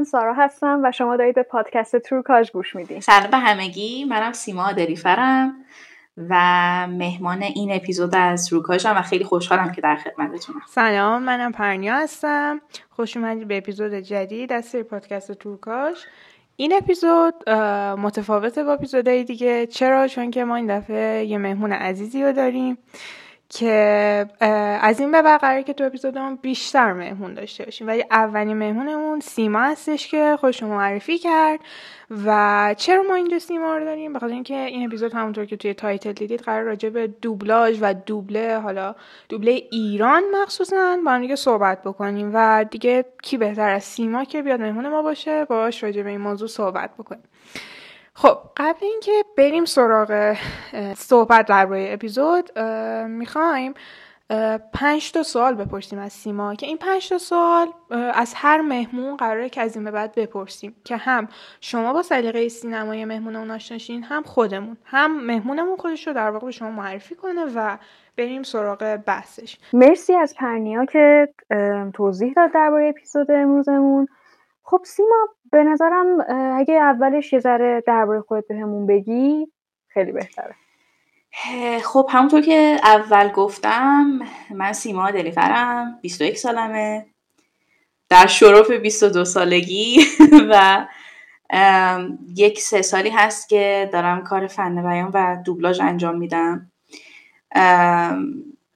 من سارا هستم و شما دارید به پادکست ترو کاج گوش میدین. سلام به همگی. منم سیما دریفرم و مهمان این اپیزود از روکاژم و خیلی خوشحالم که در خدمتتونم. سلام منم پرنیا هستم. خوش اومدید به اپیزود جدید از سری پادکست تورکاش این اپیزود متفاوته با اپیزودهای دیگه. چرا؟ چون که ما این دفعه یه مهمون عزیزی رو داریم. که از این به بعد قراره که تو اپیزودمون بیشتر مهمون داشته باشیم. ولی اولین مهمونمون سیما هستش که خودش رو معرفی کرد. و چرا ما اینجا سیما رو داریم؟ بخاطر اینکه این اپیزود همونطور که توی تایتل دیدید قرار راجع به دوبلاژ و دوبله حالا دوبله ایران مخصوصا با هم دیگه صحبت بکنیم. و دیگه کی بهتر از سیما که بیاد مهمون ما باشه باش راجع به این موضوع صحبت بکنیم. خب قبل اینکه بریم سراغ صحبت درباره اپیزود می‌خوایم پنج تا سوال بپرسیم از سیما که این پنج تا سوال از هر مهمون قراره که از این به بعد بپرسیم که هم شما با سلیقه سینمای مهمونمون آشنا شین هم خودمون هم مهمونمون خودش رو در واقع به شما معرفی کنه و بریم سراغ بحثش. مرسی از پرنیا که توضیح داد درباره اپیزود امروزمون. خب سیما به نظرم اگه اولش یه ذره درباره خودت بهمون بگی خیلی بهتره. خب همونطور که اول گفتم من سیما دلیفرم 21 سالمه. در شرف 22 سالگی و یک سه سالی هست که دارم کار فن بیان و دوبلاژ انجام میدم.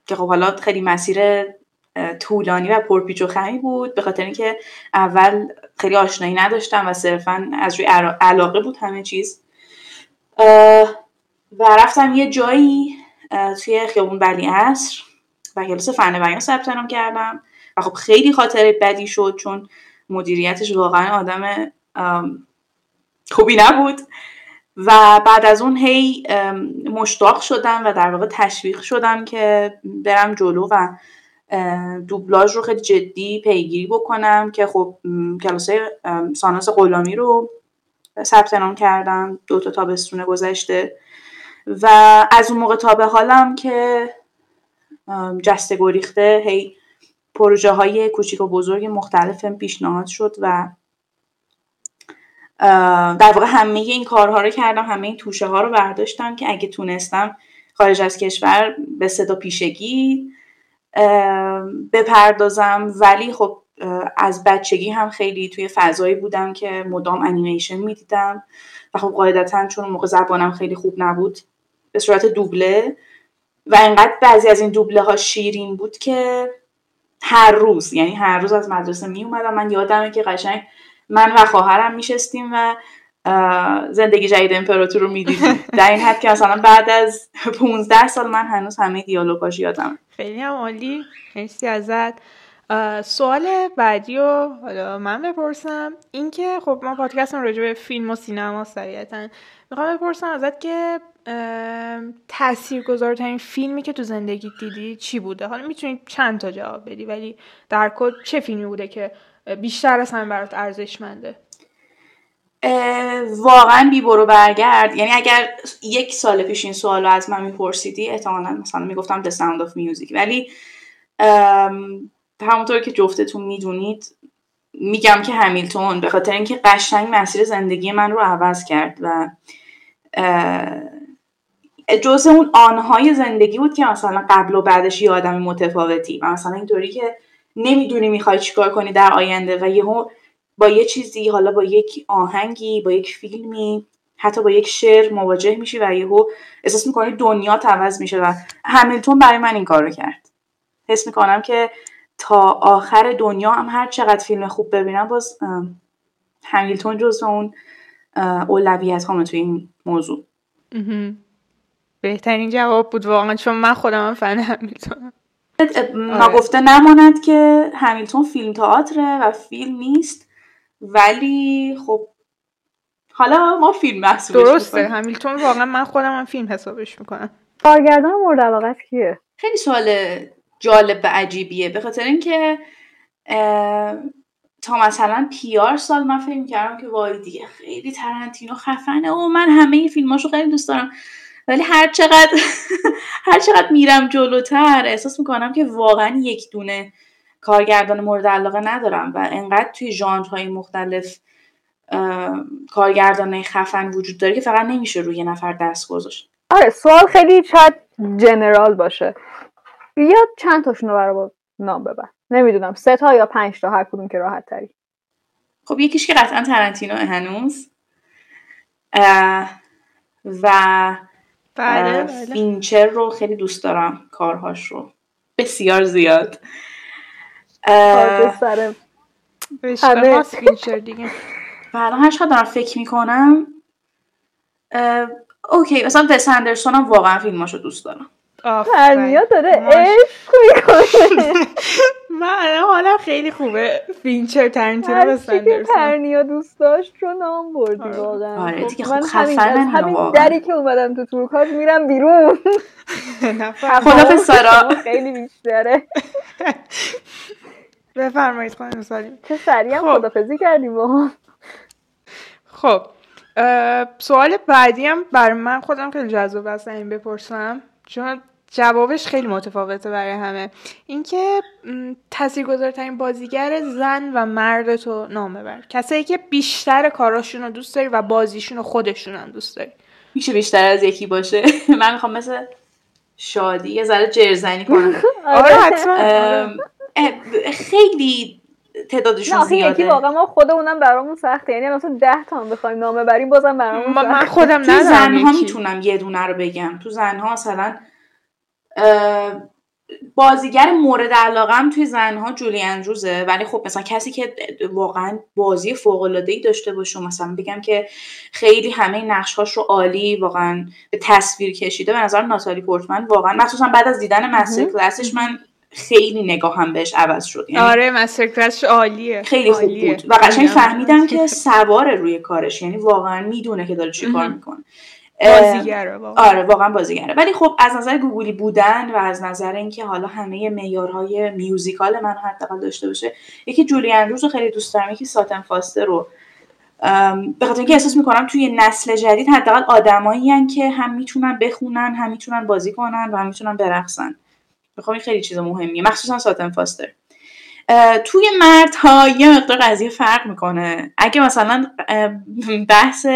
که خب حالا خیلی مسیر طولانی و پرپیچ و خمی بود به خاطر اینکه اول خیلی آشنایی نداشتم و صرفا از روی علا- علاقه بود همه چیز. و رفتم یه جایی توی خیابون ولی عصر و کلاس فن بیان ثبت نام کردم. و خب خیلی خاطره بدی شد چون مدیریتش واقعا آدم خوبی نبود. و بعد از اون هی مشتاق شدم و در واقع تشویق شدم که برم جلو و دوبلاژ رو خیلی جدی پیگیری بکنم که خب کلاس ساناز غلامی رو ثبت نام کردم دو تا تابستون گذشته. و از اون موقع تا به حالم که جسته گریخته هی پروژه های کوچیک و بزرگ مختلف پیشنهاد شد و در واقع همه این کارها رو کردم همه این توشه ها رو برداشتم که اگه تونستم خارج از کشور به صدا پیشگی بپردازم. ولی خب از بچگی هم خیلی توی فضایی بودم که مدام انیمیشن می‌دیدم. و خب قاعدتا چون موقع زبانم خیلی خوب نبود به صورت دوبله. و انقدر بعضی از این دوبله ها شیرین بود که هر روز یعنی هر روز از مدرسه می اومدم من یادمه که قشنگ من و خواهرم میشستیم و زندگی جدید امپراتور رو می‌دیدیم در این حد که مثلا بعد از 15 سال من هنوز همه دیالوگاش یادم خیلی هم عالی. مرسی ازت. سوال بعدی رو حالا من بپرسم. اینکه خب ما پادکستم راجع به فیلم و سینما طبیعتا می‌خوام بپرسم ازت که تاثیرگذارترین فیلمی که تو زندگی دیدی چی بوده؟ حالا می‌تونی چند تا جواب بدی ولی در کل چه فیلمی بوده که بیشتر از همه برات ارزشمنده؟ واقعا بی برو برگرد. یعنی اگر یک سال پیش این سوال رو از من میپرسیدی احتمالا مثلا می‌گفتم The Sound of Music. ولی همونطور که جفتتون می‌دونید میگم که همیلتون به خاطر اینکه قشنگ مسیر زندگی من رو عوض کرد و جزء اون آنهای زندگی بود که مثلا قبل و بعدش یه آدم متفاوتی. و مثلا اینطوری که نمی‌دونی می‌خوای چیکار کنی در آینده و یهو با یه چیزی حالا با یک آهنگی با یک فیلمی حتی با یک شعر مواجه میشی و یهو احساس می‌کنی دنیا عوض میشه و همیلتون برای من این کار رو کرد. حس می‌کنم که تا آخر دنیا هم هر چقدر فیلم خوب ببینم باز همیلتون جز اون اولویت همه توی این موضوع. بهترین جواب بود واقعا چون من خودم هم فن همیلتونم. نگفته نماند که همیلتون فیلم تئاتره و فیلم نیست. ولی خب حالا ما فیلم محسوبش درسته. همیلتون واقعا من خودم هم فیلم حسابش می‌کنم. کارگردان مورد علاقت کیه؟ خیلی سوال جالب و عجیبیه. به خاطر اینکه تا مثلا پیار سال من فکر کردم که وای دیگه خیلی ترنتینو خفنه و من همه این فیلماشو خیلی دوست دارم. ولی هر چقدر هر چقدر میرم جلوتر احساس می‌کنم که واقعا یک دونه کارگردان مورد علاقه ندارم و انقدر توی ژانرهای مختلف کارگردان خفن وجود داره که فقط نمیشه روی نفر دست گذاشت. آره سوال خیلی شاید جنرال باشه. یا چند تاشون رو برای نام ببر. نمی‌دونم سه تا یا پنج تا هر کدوم که راحت تری. خب یکیش که قطعا ترنتینو هنوز. و بله, بله. فینچر رو خیلی دوست دارم کارهاش رو. بسیار زیاد. سر همه. فینچر دیگه. و الان هر چقدر دارم فکر می‌کنم. اوکی مثلا وس اندرسون هم واقعا فیلماشو دوست دارم. پرنیا داره عشق من حالا خیلی خوبه. فینچر ترنتینو وس اندرسون پرنیا دوست داشت رو نام بردی واقعا. آره دیگه من خب همین, خفنن همین واقعا. دری که اومدم تو تورکاش میرم بیرون. خدافظ سارا. خیلی بیشتره. بفرمایید خانم سالیم چه سریع هم خدافزی کردیم با هم خب سوال بعدی هم برای من خودم خیلی جذاب است این بپرسم. چون جوابش خیلی متفاوته برای همه. اینکه تاثیرگذارترین بازیگر زن و مرد تو نام ببر کسایی که بیشتر کاراشون رو دوست داری و بازیشون رو خودشون هم دوست داری. میشه بیشتر از یکی باشه؟ من می‌خوام مثل شادی یه ذره جرزنی کنم. آره حتما. خیلی تعدادشون نه یکی زیاده. واقعا ما خودمونم برامون سخته. یعنی مثلا 10 تا هم بخوایم نامه بریم بازم برامون من سخته. خودم تو زنها یکی. می‌تونم یه دونه رو بگم. تو زنها مثلا بازیگر مورد علاقم توی زنها جولی اندروزه. ولی خب مثلا کسی که واقعا بازی فوق العاده ای داشته باشه مثلا بگم که خیلی همه نقشهاش رو عالی واقعا به تصویر کشیده. به نظر ناتالی پورتمن واقعا مخصوصا بعد از دیدن مستر کلاسش من خیلی نگاهم بهش عوض شد. یعنی آره مستر کلاسش عالیه. خیلی خوب عالیه. بود. و قشنگ فهمیدم که سوار روی کارش. یعنی واقعا می‌دونه که داره چی کار می‌کنه. بازیگره واقعا. آره واقعا بازیگره. ولی خب از نظر گوگلی بودن و از نظر اینکه حالا همه معیارهای میوزیکال من حداقل داشته باشه یکی جولی اندروز رو خیلی دوست دارم یکی ساتن فاستر رو. به خاطر اینکه احساس می‌کنم توی نسل جدید حداقل آدمایی که هم می‌تونن بخونن هم می‌تونن بازی کنن و هم می‌تونن برقصن. بخوام این خیلی چیز مهمیه. مخصوصا ساتن فاستر. توی مردها یه مقدار قضیه فرق می‌کنه. اگه مثلا بحث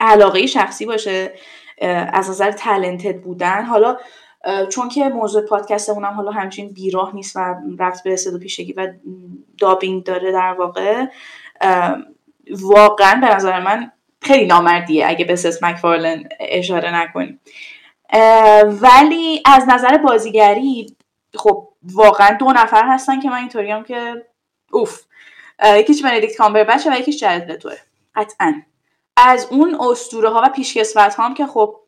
علاقه شخصی باشه از نظر تلنتد بودن حالا چون که موضوع پادکستمون هم حالا همچین بیراه نیست و رفت به صدا پیشگی و دابینگ داره در واقع واقعا به نظر من خیلی نامردیه اگه به سس مکفارلن اشاره نکنیم. ولی از نظر بازیگری خب واقعا دو نفر هستن که من اینطوریم که اوف. یکیش بندیکت کامبربچه و یکیش جرد لتوه. قطعا. از اون اسطوره ها و پیشکسوت هم که خب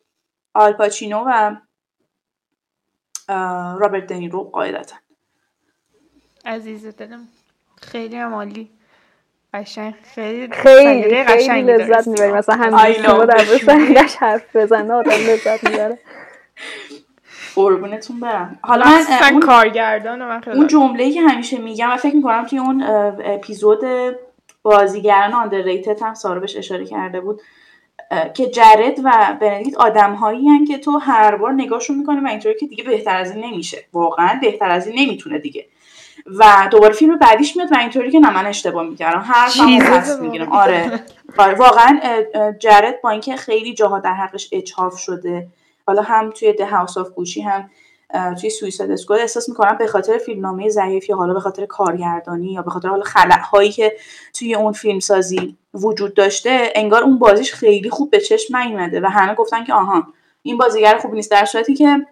آلپاچینو و رابرت دنیرو قاعدتا. عزیز دلم خیلی هم عالی. قشنگ. خیلی خیلی خیلی لذت سیما. می‌بریم. مثلا همین. شما در مورد سلیقش حرف بزنه آدم لذت می‌بره. قربونتون برم. حالا من اون کارگردان و من خیلی اون جمله‌ای که همیشه میگم و فکر می‌کنم توی اون اپیزود بازیگران آندرریتد هم سارا بهش اشاره کرده بود که جرد و بندیکت آدمهایی که تو هر بار نگاهشون می‌کنی و اینطوری که دیگه بهتر از این نمیشه. واقعا بهتر از این نمی‌تونه دیگه. و دوباره فیلم بعدیش میاد و اینطوری که نه من اشتباه می‌کردم. Jesus پس. می‌گیرم. آره. آره واقعا جرد با اینکه خیلی جاها در حقش اجحاف شده. حالا هم توی The House of Gucci هم توی Suicide Squad احساس می‌کنم به خاطر فیلمنامه ضعیف یا حالا به خاطر کارگردانی یا به خاطر حالا هایی که توی اون فیلم سازی وجود داشته انگار اون بازیش خیلی خوب به چشم نیومده و همه گفتن که آها این بازیگر خوب نیست. در صورتی که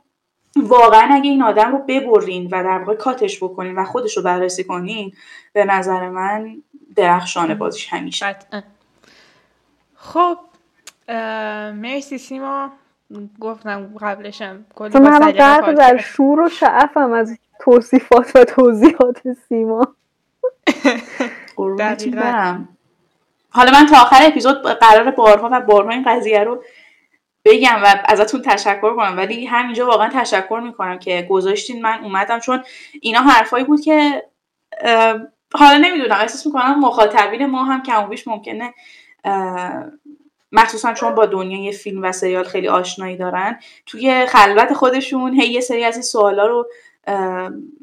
واقعا اگه این آدم رو ببرین و در واقع کاتش بکنین و خودش رو بررسی کنین به نظر من درخشان بازیش همیشه. خب مرسی سیما. گفتم قبلشم تو من غرق در شور و شعفم از توصیفات و توضیحات سیما. حالا من تا آخر اپیزود قرار بارها و بارها این قضیه رو بگم و ازتون تشکر کنم ولی همینجا واقعا تشکر می‌کنم که گذاشتین. من اومدم چون اینا حرفایی بود که حالا نمی‌دونم احساس می‌کنم مخاطبین ما هم کم بیش ممکنه مخصوصا چون با دنیای فیلم و سریال خیلی آشنایی دارن توی خلوت خودشون هی یه سری از این سوالا رو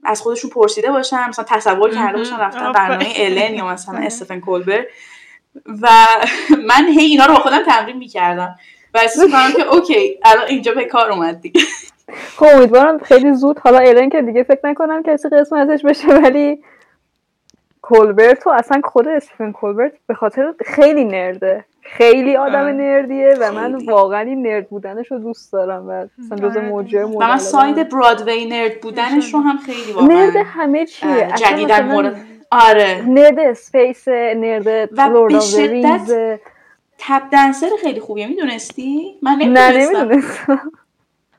از خودشون پرسیده باشن. مثلا تصور کرده باشن رفتن برنامه الن یا مثلا استفن کولبر و من هی اینا رو با خودم تمرین می‌کردم. و احساس می‌کنم که اوکی الان اینجا به کار اومد دیگه خب امیدوارم خیلی زود. حالا الن که دیگه فکر نکنم کسی قسمتش بشه ولی کولبرت و اصلا خود استیفن کولبرت به خاطر خیلی نرده. خیلی آدم نردیه و من واقعا این نرد بودنش رو دوست دارم و مثلا جز آره. موجه و من side Broadway nerd بودنش رو هم خیلی واقعا nerd همه چیه. جدیدن مورد. آره. nerd space nerd و به شدت tap dancer خیلی خوبیه می‌دونستی؟ من نمی‌دونستم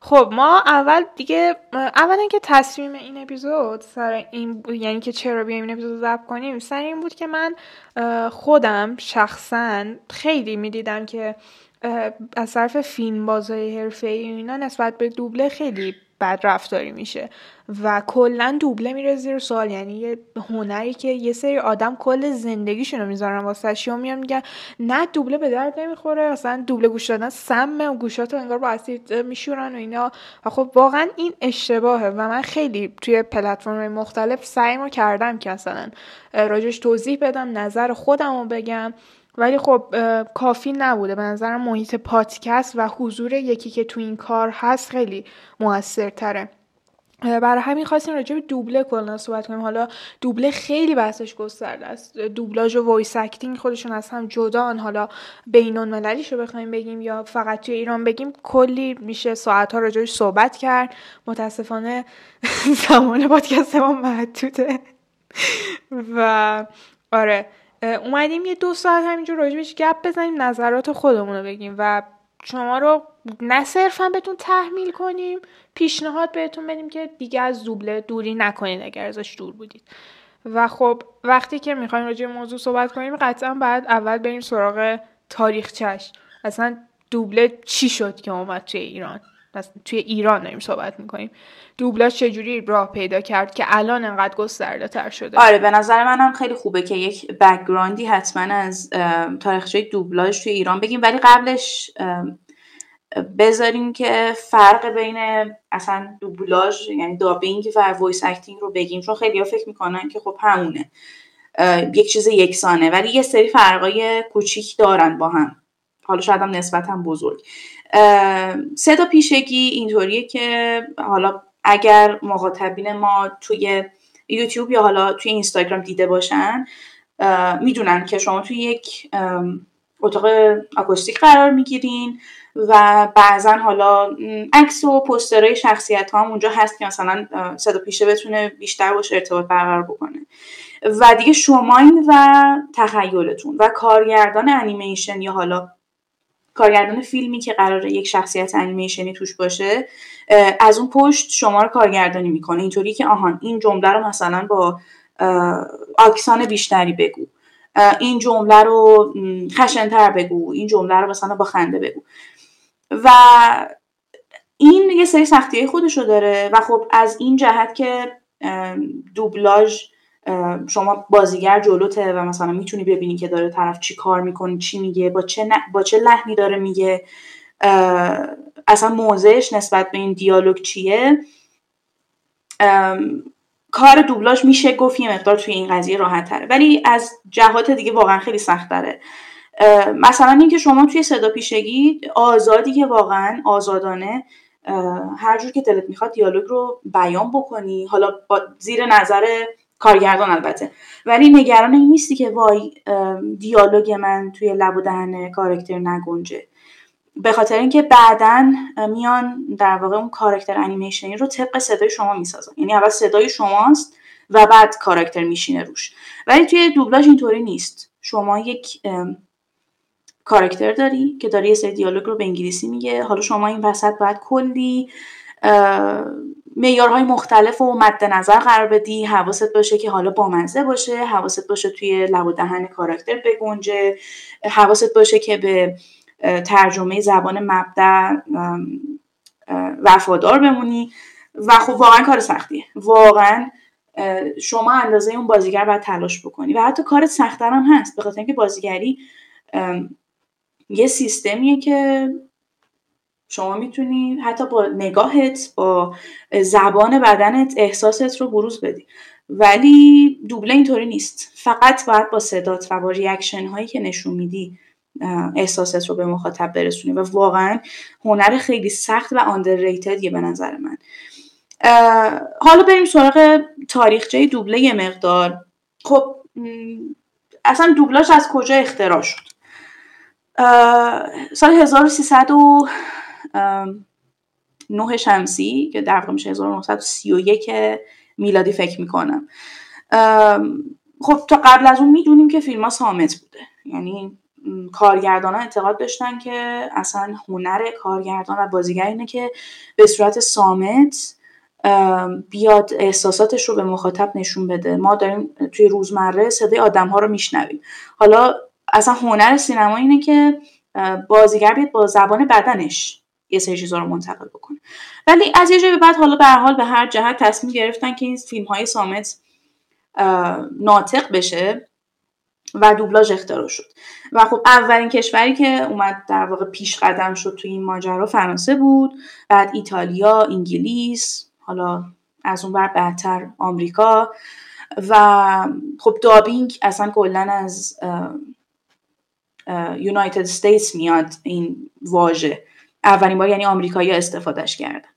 خب ما اول دیگه اول اینکه تصمیم این اپیزود سر این یعنی که چرا بیایم این اپیزود ضبط کنیم سر این بود که من خودم شخصا خیلی می‌دیدم که از طرف فیلم بازای حرفه ای اینا نسبت به دوبله خیلی بد رفتاری میشه و کلا دوبله میره زیر سوال. یعنی یه هنری که یه سری آدم کل زندگیشون رو می‌ذارن واسه و میان میگن نه دوبله به درد نمی‌خوره اصلا دوبله گوش دادن سمه و گوشاتو انگار با اسید میشورن و اینا. و خب واقعا این اشتباهه و من خیلی توی پلتفرم مختلف سعیمو کردم که اصلا راجش توضیح بدم نظر خودم رو بگم. ولی خب کافی نبوده. به نظرم محیط پادکست و حضور یکی که تو این کار هست خیلی موثرتره. برای همین خواستیم راجع به دوبله کلا صحبت کنیم. حالا دوبله خیلی بحثش گسترده است. دوبلاژ و voice acting خودشون از هم جدان حالا بین‌المللیش رو بخوایم بگیم یا فقط توی ایران بگیم کلی میشه ساعت ها راجعش صحبت کرد. متاسفانه زمان پادکست ما محدوده. و آره. اومدیم یه دو ساعت همینجور راجبش گپ بزنیم نظرات خودمون رو بگیم و شما رو نه صرفا بهتون تحمیل کنیم پیشنهاد بهتون بدیم که دیگه از دوبله دوری نکنید اگر ازش دور بودید. و خب وقتی که می‌خوایم راجع موضوع صحبت کنیم قطعا بعد اول بریم سراغ تاریخچش اصلا دوبله چی شد که اومد توی ایران؟ توی ایران داریم صحبت می‌کنیم. دوبلاژ چجوری راه پیدا کرد که الان انقدر گسترده تر شده؟ آره به نظر منم خیلی خوبه که یک background ی حتما از تاریخچه دوبلاژ توی ایران بگیم. ولی قبلش بذاریم که فرق بین اصلا دوبلاژ یعنی dubbing و voice acting رو بگیم. چون خیلی ها فکر می‌کنن که خب همونه. یک چیز یکسانه. ولی یه سری فرقای کوچیک دارن با هم. حالا شاید هم نسبتا بزرگ. صدا پیشگی اینطوریه که حالا اگر مخاطبین ما توی یوتیوب یا حالا توی اینستاگرام دیده باشن می‌دونن که شما توی یک اتاق آکوستیک قرار می‌گیرین و بعضا حالا عکس و پوسترهای شخصیت ها هم اونجا هست که مثلا صدا پیشه بتونه بیشتر باشه ارتباط برقرار بکنه. و دیگه شماین و تخیلتون و کارگردان انیمیشن یا حالا کارگردان فیلمی که قراره یک شخصیت انیمیشنی توش باشه از اون پشت شما رو کارگردانی می‌کنه. اینطوری که آهان این جمله رو مثلا با آکسان بیشتری بگو. این جمله رو خشنتر بگو. این جمله رو مثلا با خنده بگو. و این یه سری سختی خودش رو داره. و خب از این جهت که دوبلاژ شما بازیگر جلوته و مثلا می‌تونی ببینی که داره طرف چی کار می‌کنه چی میگه با چه, با چه لحنی داره میگه. اصلا موضعش نسبت به این دیالوگ چیه؟ کار دوبلاژ میشه گفت یه مقدار توی این قضیه راحت تره ولی از جهات دیگه واقعا خیلی سخت داره مثلا اینکه شما توی صدا پیشگی آزادی که واقعا آزادانه هر جور که دلت می‌خواد دیالوگ رو بیان بکنی. حالا با زیر نظر کارگردان البته. ولی نگران این نیستی که وای دیالوگ من توی لب و دهن کارکتر نگنجه. به خاطر اینکه بعدا میان در واقع اون کارکتر انیمیشنی رو طبق صدای شما می‌سازن. یعنی اول صدای شماست و بعد کاراکتر میشینه روش. ولی توی دوبلاژ اینطوری نیست. شما یک کاراکتر داری که داری یه سری دیالوگ رو به انگلیسی میگه. حالا شما این وسط باید کلی معیارهای مختلف و مد نظر قرار بدی حواست باشه که حالا بامزه باشه حواست باشه توی لب و دهن کاراکتر بگنجه حواست باشه که به ترجمه زبان مبدع وفادار بمونی. و خب واقعا کار سختیه. واقعا شما اندازه اون بازیگر باید تلاش بکنی. و حتی کار سختتر هم هست. به خاطر اینکه بازیگری یه سیستمیه که شما می‌تونی حتی با نگاهت با زبان بدنت احساست رو بروز بدی. ولی دوبله اینطوری نیست. فقط باید با صدات و با ریاکشن هایی که نشون میدی احساست رو به مخاطب برسونی. و واقعا هنر خیلی سخت و آندرریتدیه به نظر من. حالا بریم سراغ تاریخچه دوبله یه مقدار. خب اصلا دوبلاش از کجا اختراع شد؟ سال 1309 شمسی که در واقع میشه 1931 میلادی فکر می‌کنم. خب تا قبل از اون می‌دونیم که فیلم ها سامت بوده. یعنی کارگردان ها اعتقاد داشتن که اصلا هنر کارگردان و بازیگر اینه که به صورت سامت بیاد احساساتش رو به مخاطب نشون بده. ما داریم توی روزمره صدای آدم ها رو میشنویم. حالا اصلا هنر سینما اینه که بازیگر بیاد با زبان بدنش یه سری چیزا رو منتقل بکنه. ولی از یه جایی بعد حالا به حال به هر جهت تصمیم گرفتن که این فیلم های سامت ناطق بشه و دوبلاژ اختراع شد. و خب اولین کشوری که اومد در واقع پیش قدم شد توی این ماجرا فرانسه بود بعد ایتالیا انگلیس حالا از اون بر بعدتر آمریکا. و خب دابینگ اصلا کلا از یونایتد استیتس میاد این واژه. اولین بار یعنی آمریکایی استفادهش کردن.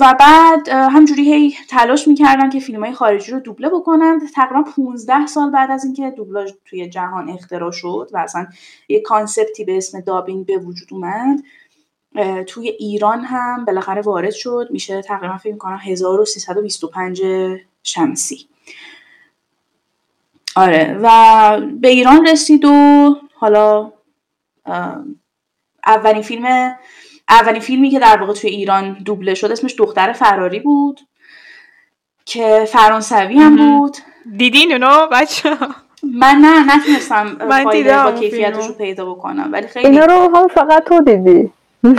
و بعد همجوری هی تلاش می‌کردن که فیلم های خارجی رو دوبله بکنن. تقریبا 15 سال بعد از اینکه دوبلاژ توی جهان اختراع شد و اصلا یه کانسپتی به اسم دابینگ به وجود اومد توی ایران هم بالاخره وارد شد. میشه تقریبا فکر می‌کنم 1325 شمسی. آره و به ایران رسید و حالا اولین فیلم اولین فیلمی که در واقع توی ایران دوبله شد اسمش دختر فراری بود که فرانسوی هم بود. دیدین اونو؟ بچه من نه نتونستم با کیفیتش رو پیدا بکنم. ولی خیلی اینا رو هم فقط تو دیدی.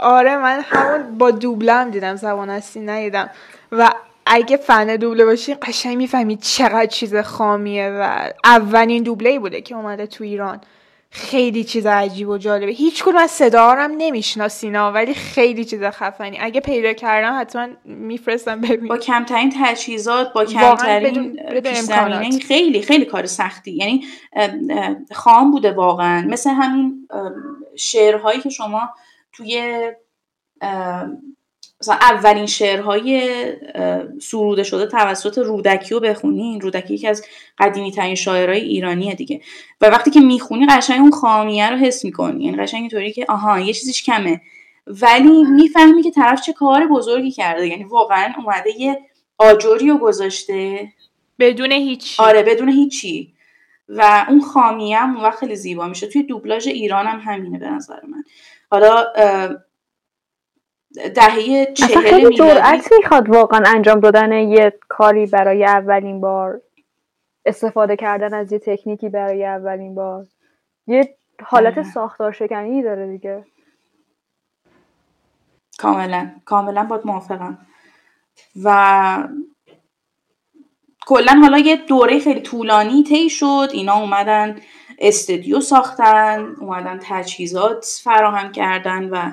آره من همون با دوبله هم دیدم زبان هستی ندیدم. و اگه فن دوبله باشی قشنگ می‌فهمی چقدر چیز خامیه و اولین دوبله بوده که اومده تو ایران. خیلی چیز عجیب و جالبه. هیچ کدوم از صدا هم نمیشناسینا ولی خیلی چیز خفنی. اگه پیدا کردم حتما میفرستم ببین با کمترین تجهیزات با کمترین پیش خیلی خیلی کار سختی. یعنی خام بوده واقعا. مثل همین شعرهایی که شما توی مثلا اولین شعرهای سروده شده توسط رودکی رو بخونین رودکی یکی از قدیمی ترین شاعرهای ایرانیه دیگه. و وقتی که می‌خونی قشنگ اون خامیه رو حس می‌کنی. یعنی قشنگ اینطوری که آها یه چیزیش کمه. ولی می‌فهمی که طرف چه کار بزرگی کرده. یعنی واقعا اومده یه آجوری رو گذاشته. بدون هیچ آره بدون هیچی. و اون خامیه هم اون وقت خیلی زیبا میشه توی دوبلاژ ایران هم همینه به نظر من. حالا دهه چهل جرأت می‌خواد واقعا انجام دادن یه کاری برای اولین بار استفاده کردن از یه تکنیکی برای اولین بار. یه حالت ساختار شکنی داره دیگه. کاملا. کاملا باید موافقم. و کلا حالا یه دوره خیلی طولانی طی شد. اینا اومدن استودیو ساختن اومدن تجهیزات فراهم کردن و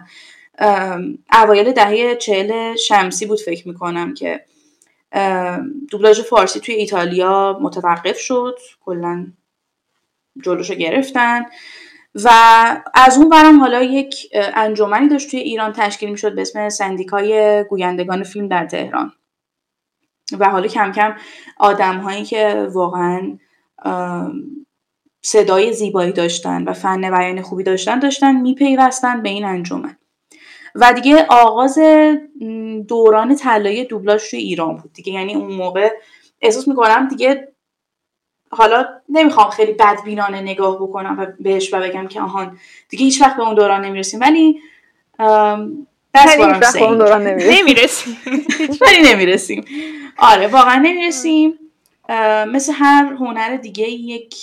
اوایل دهه چهل شمسی بود فکر می‌کنم که دوبلاژ فارسی توی ایتالیا متوقف شد کلا جلوشو گرفتن و از اون برم حالا یک انجمنی داشت توی ایران تشکیل می‌شد به اسم سندیکای گویندگان فیلم در تهران. و حالا کم کم آدم هایی که واقعا صدای زیبایی داشتن و فن بیان خوبی داشتن داشتن میپیوستن به این انجمن. و دیگه آغاز دوران طلایی دوبلاژ توی ایران بود دیگه. یعنی اون موقع احساس می‌کنم دیگه حالا نمی‌خوام خیلی بدبینانه نگاه بکنم و بهش و بگم که آهان دیگه هیچ وقت به اون دوران نمی‌رسیم. ولی دست اون دوران نمی‌رسیم. ولی نمی‌رسیم. آره واقعا نمی‌رسیم. مثل هر هنر دیگه یک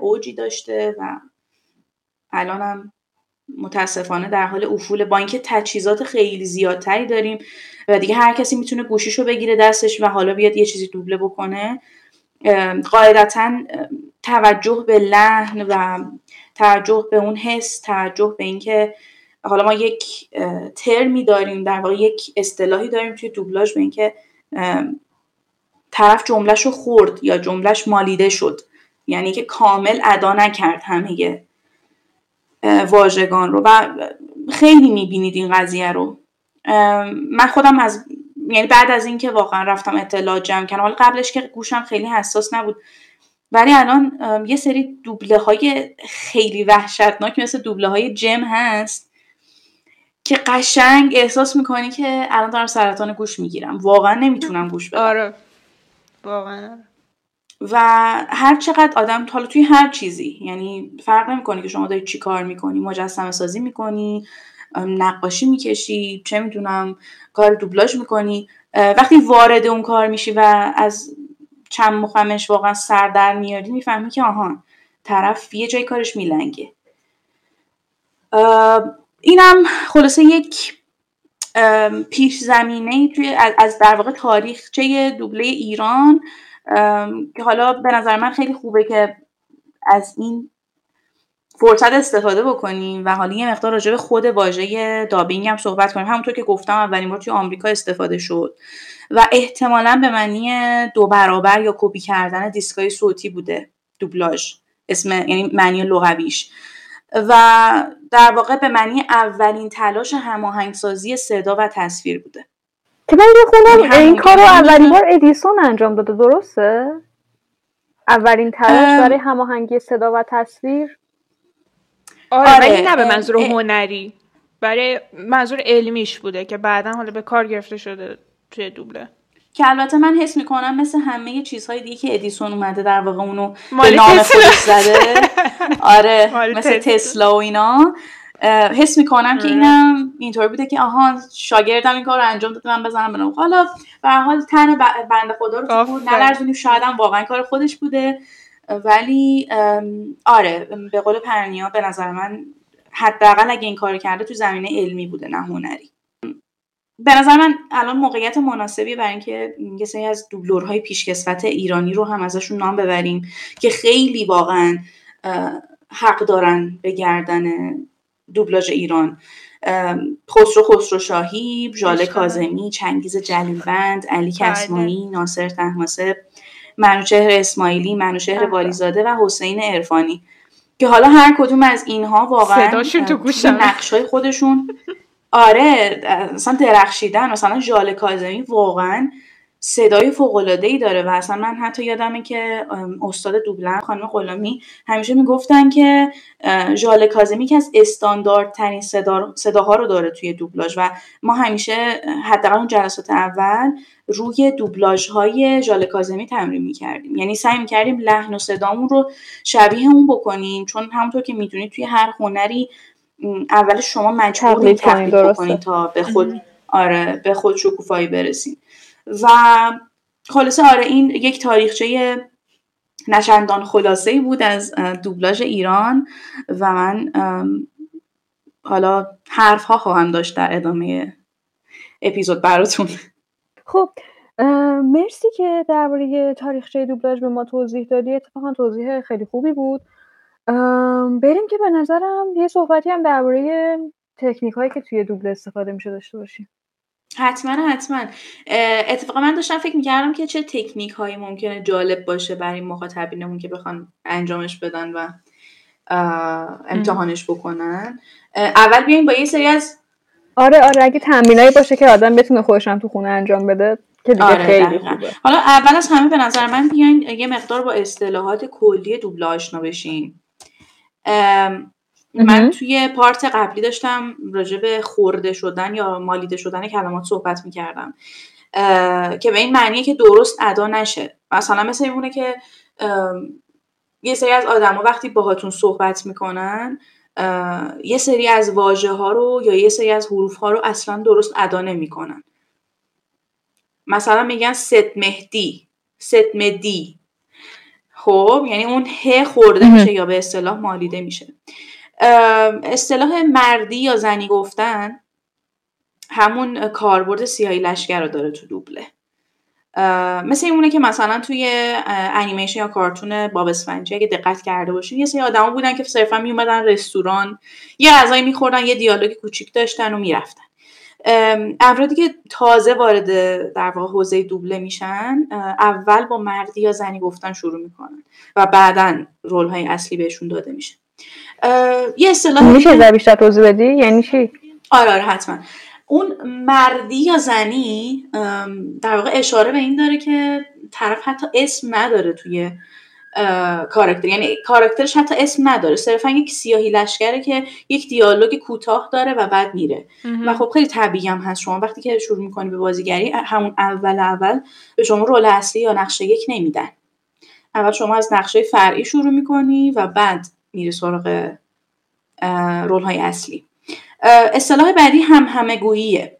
اوجی داشته و الانم متاسفانه در حال افول با اینکه تجهیزات خیلی زیادتری داریم و دیگه هر کسی می‌تونه گوشیشو بگیره دستش و حالا بیاد یه چیزی دوبله بکنه. قاعدتا توجه به لحن و توجه به اون حس توجه به اینکه حالا ما یک ترمی داریم در واقع یک اصطلاحی داریم توی دوبلاژ به اینکه طرف جملهش رو خورد یا جملهش مالیده شد. یعنی که کامل ادا نکرد همه واژگان رو. و خیلی می‌بینید این قضیه رو. من خودم از یعنی بعد از اینکه واقعا رفتم اطلاع جمع کردم حالا قبلش که گوشم خیلی حساس نبود ولی الان یه سری دوبله های خیلی وحشتناک مثل دوبله های جم هست که قشنگ احساس می‌کنی که الان دارم سرطان گوش می‌گیرم. واقعا نمی‌تونم گوش بدم. آره. واقعا. و هر چقدر آدم حالا توی هر چیزی یعنی فرق نمی‌کنه که شما داری چی کار می‌کنی مجسمه سازی می‌کنی نقاشی می‌کشی چه می‌دونم کار دوبلاژ می‌کنی وقتی وارد اون کار میشی و از چند مخمش واقعا سر در میاری می‌فهمی که آهان طرف یه جای کارش میلنگه. اینم خلاصه یک پیش زمینه توی از در واقع تاریخچه دوبله ایران که حالا به نظر من خیلی خوبه که از این فرصت استفاده بکنیم و حالا یه مقدار راجع به خود واژه دابینگ هم صحبت کنیم. همونطور که گفتم اولین بار توی آمریکا استفاده شد و احتمالا به معنی دو برابر یا کپی کردن دیسکای صوتی بوده دوبلاژ. اسم یعنی معنی لغویش. و در واقع به معنی اولین تلاش هماهنگسازی صدا و تصویر بوده. که من خونم یعنی این کار رو اولین بار ادیسون انجام داده درسته؟ اولین تلاش برای هماهنگی صدا و تصویر؟ آره, آره. ولی نه به منظور هنری برای منظور علمیش بوده که بعدا حالا به کار گرفته شده توی دوبله. که البته من حس می‌کنم مثل همه چیزهای دیگه که ادیسون اومده در واقع اونو به نام خودش زده. آره مثل تسلا و اینا. حس می‌کنم که. اینم اینطور بوده که آها شاگردم این کار رو انجام داده من بزنم بنام حالا به حال تن بنده خدا رو تو نلرزونیم شاید هم واقعا کار خودش بوده. ولی آره به قول پرنیا به نظر من حداقل اگه این کار کرده تو زمینه علمی بوده نه هنری. به نظر من الان موقعیت مناسبی برای اینکه یه سری از دوبلورهای پیشکسوت ایرانی رو هم ازشون نام ببریم که خیلی واقعا حق دارن به گردن دوبلاژ ایران. خسرو خسرو شاهی، ژاله کازمی، چنگیز جلیلوند، علی. کسمایی، ناصر تحماسب منوچهر اسماعیلی منوشهر بله. والیزاده و حسین عرفانی. که حالا هر کدوم از اینها واقعا صداشون تو گوشم. نقشای خودشون. آره مثلا درخشیدن مثلا ژاله کازمی واقعا صدای فوق ای داره و اصلا من حتی یادمه که استاد دوبلن خانم غلامی همیشه می‌گفتن که ژاله کازمی که از استانداردترین صدا صداها رو داره توی دوبلاژ و ما همیشه حداقل اون جلسات اول روی دوبلاژ های ژاله کازمی تمرین می‌کردیم. یعنی سعی می‌کردیم لحن و صدامون رو شبیه اون بکنیم چون همونطور که می‌دونید توی هر هنری اول شما مجبورید تقلید بکنید تا به خود آره به خود شکوفایی برسید و خلاصه آره این یک تاریخچه نشندان خلاصه ای بود از دوبلاژ ایران و من حالا حرف ها خواهم داشت در ادامه اپیزود براتون. خب مرسی که درباره تاریخچه دوبلاژ به ما توضیح دادی. اتفاقا توضیح خیلی خوبی بود. بریم که به نظرم یه صحبتی هم درباره تکنیک هایی که توی دوبله استفاده میشه داشته باشیم. حتما حتما. اتفاقا من داشتم فکر می‌کردم که چه تکنیک هایی ممکنه جالب باشه برای مخاطبینمون که بخوان انجامش بدن و امتحانش بکنن. اول بیاین با یه سری از آره آره اگه تمرینایی باشه که آدم بتونه خودش هم تو خونه انجام بده که دیگه آره خیلی. خوبه. حالا اول از همه به نظر من بیاین یه مقدار با اصطلاحات کلی دوبله آشنا بشین. من. توی پارت قبلی داشتم راجع به خورده شدن یا مالیده شدن کلمات صحبت می‌کردم. که به این معنیه که درست ادا نشه. مثلا مثل این مونه که یه سری از آدما وقتی باهاتون صحبت می‌کنن یه سری از واژه ها رو یا یه سری از حروف ها رو اصلا درست ادا نمی‌کنن. مثلا میگن ست مهدی ست مدی. خب یعنی اون ه خورده. میشه یا به اصطلاح مالیده میشه. اصطلاح مردی یا زنی گفتن همون کاربرد سیاهی لشگر رو داره تو دوبله. مثل این مونه که مثلا توی انیمیشن یا کارتون باب اسفنجی اگه دقت کرده باشین یه سری آدما بودن که صرفا میومدن رستوران یه غذایی میخوردن یه دیالوگ کوچیک داشتن و می‌رفتن. افرادی که تازه وارد در واقع حوزه دوبله میشن اول با مردی یا زنی گفتن شروع می‌کنن و بعدا رول های اصلی بهشون داده میشه. یه اصطلاح میشه در بیشتر توضیح بدی؟ یعنی چی؟ آره آره حتما. اون مردی یا زنی در واقع اشاره به این داره که طرف حتی اسم نداره توی اه، کاراکتر. یعنی کاراکترش حتی اسم نداره. صرفا یک سیاهی لشکره که یک دیالوگ کوتاه داره و بعد میره. و خب خیلی طبیعی هم هست. شما وقتی که شروع می‌کنی به بازیگری همون اول اول به شما role اصلی یا نقش یک نمیدن. اول شما از نقش فرعی شروع می‌کنی و بعد میری سراغ role های اصلی. اصطلاح بعدی هم همهمه گوییه.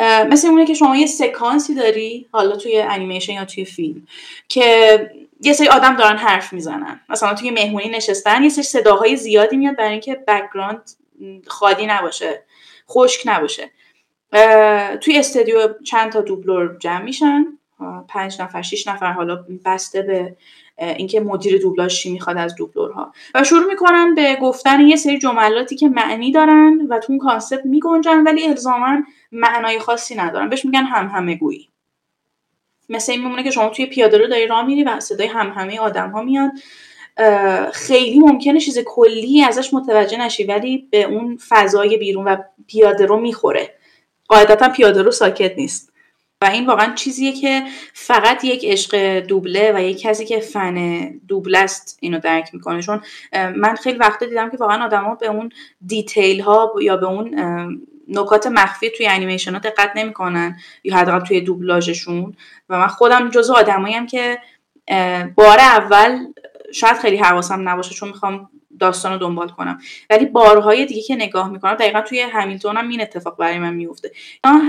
مثل اونه که شما یه سکانسی داری حالا توی انیمیشن یا توی فیلم که یه سری آدم دارن حرف می‌زنن. مثلا توی مهمونی نشستن یه سری صداهای زیادی میاد برای اینکه background خالی نباشه خشک نباشه. توی استودیو چند تا دوبلور جمع میشن. پنج نفر شیش نفر حالا بسته به اینکه مدیر دوبلاژ چی می‌خواد از دوبلورها. و شروع می‌کنن به گفتن یه سری جملاتی که معنی دارن و تو اون کانسپت میگنجن ولی الزاما معنای خاصی ندارن. بهش میگن هم همه گویی مثل این میمونه که شما توی پیاده رو داری راه میری و صدای هم همه آدم ها میاد خیلی ممکنه چیز کلی ازش متوجه نشی ولی به اون فضای بیرون و پیاده رو می‌خوره. قاعدتا پیاده رو ساکت نیست. و این واقعا چیزیه که فقط یک عشق دوبله و یک کسی که فن دوبله است اینو درک می‌کنه. چون من خیلی وقتا دیدم که واقعا آدما به اون دیتیل ها یا به اون نکات مخفی توی انیمیشن ها دقت نمی‌کنن یا حداقل توی دوبلاژشون. و من خودم جزو آدماییم که بار اول شاید خیلی حواسم نباشه چون می‌خوام داستان رو دنبال کنم. ولی بارهای دیگه که نگاه می‌کنم دقیقا توی همیلتون هم این اتفاق برای من میفته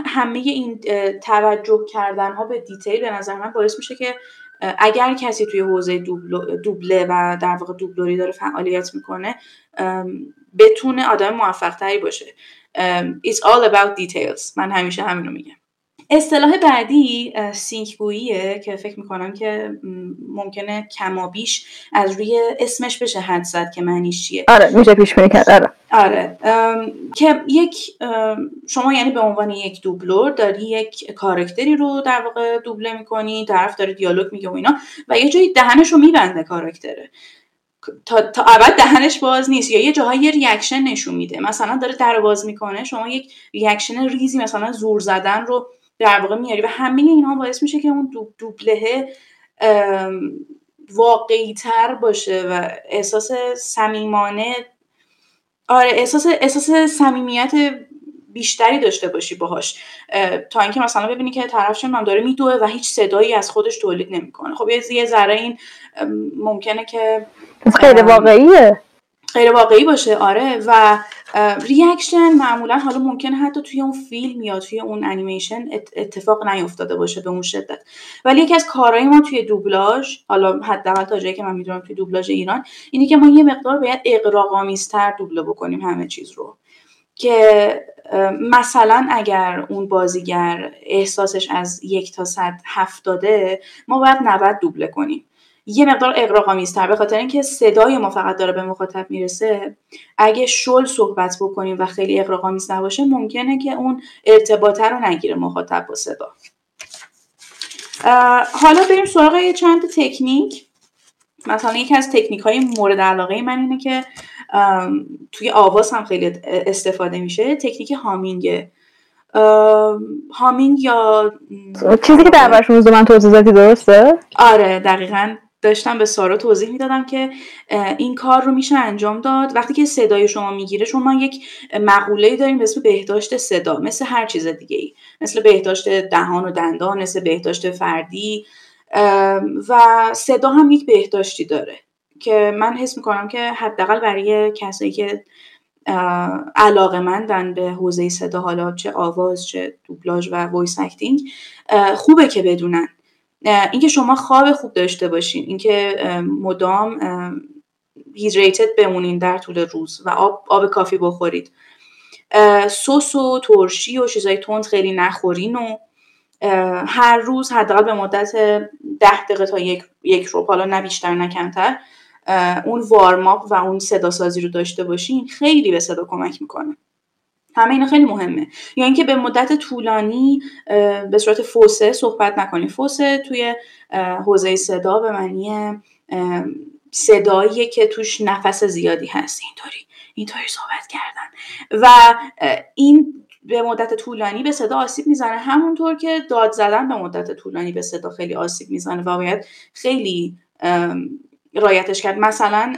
همه این توجه کردن ها به دیتیل به نظر من باعث میشه که اگر کسی توی حوزه دوبله و در واقع دوبلوری داره فعالیت می‌کنه بتونه آدم موفق تری باشه It's all about details. من همیشه همینو میگم. اصطلاح بعدی sync گوییه که فکر می‌کنم که ممکنه کمابیش از روی اسمش بشه حدس زد که معنیش چیه. آره میشه پیش بینی کرد آره. آره که یک شما یعنی به عنوان یک دوبلور داری یک کارکتری رو در واقع دوبله می‌کنی طرف داره دیالوگ میگه و اینا و یه جایی دهنش رو میبنده کارکتره تا, تا ابد دهنش باز نیست یا یه جاهای یه reaction نشون میده. مثلا داره در باز می‌کنه شما یک reaction ریزی مثلا زور زدن رو در واقع میاری و همه اینها باعث میشه که اون دوب دوبله واقعی تر باشه و احساس صمیمانه آره احساس احساس صمیمیت بیشتری داشته باشی باهاش. اه، تا اینکه مثلا ببینی که طرف چون داره میدوه و هیچ صدایی از خودش تولید نمی‌کنه. خب یه ذره این ممکنه که غیر واقعیه. غیر واقعی باشه آره و reaction معمولا حالا ممکنه حتی توی اون فیلم یا توی اون انیمیشن ات- اتفاق نیفتاده باشه به اون شدت. ولی یکی از کارهای ما توی دوبلاژ حالا حداقل تا جایی که من می‌دونم توی دوبلاژ ایران اینه که ما یه مقدار باید اغراق‌آمیزتر دوبله بکنیم همه چیز رو. که مثلا اگر اون بازیگر احساسش از یک تا صد هفتاده ما باید 90 دوبله کنیم. یه مقدار اغراق‌آمیزتر به خاطر اینکه صدای ما فقط داره به مخاطب می‌رسه. اگه شل صحبت بکنیم و خیلی اقراق‌آمیز نباشه ممکنه که اون ارتباطه رو نگیره مخاطب با صدا. حالا بریم سراغ یه چند تکنیک. مثلا یکی از تکنیک های مورد علاقه من اینه که توی آواز هم خیلی استفاده میشه. تکنیک هامینگ. هامینگ یا چیزی که در موضوع من توضیح دادی درسته؟ آره دقیقا. داشتم به سارا توضیح می‌دادم که این کار رو میشه انجام داد. وقتی که صدای شما می‌گیره شما یک مقوله داریم به اسم بهداشت صدا مثل هر چیز دیگه ای. مثل بهداشت دهان و دندان مثل بهداشت فردی. و صدا هم یک بهداشتی داره که من حس می‌کنم که حداقل برای کسایی که علاقه مندن به حوزه صدا حالا چه آواز چه دوبلاژ و voice acting خوبه که بدونن. اینکه شما خواب خوب داشته باشین اینکه مدام هیدریتد بمونین در طول روز و آب, آب کافی بخورید. سس و ترشی و چیزای تند خیلی نخورین و هر روز حداقل به مدت ده دقیقه تا یک, یک رو حالا نه بیشتر نه کمتر اون وارماپ و اون صدا سازی رو داشته باشین خیلی به صدا کمک می‌کنه. همه اینا خیلی مهمه. یا اینکه به مدت طولانی به صورت فوسه صحبت نکنی. فوسه توی حوزه صدا به معنی صدایی که توش نفس زیادی هست. اینطوری اینطوری صحبت کردن. و این به مدت طولانی به صدا آسیب می‌زنه. همونطور که داد زدن به مدت طولانی به صدا خیلی آسیب می‌زنه و باید خیلی رایتش کرد. مثلا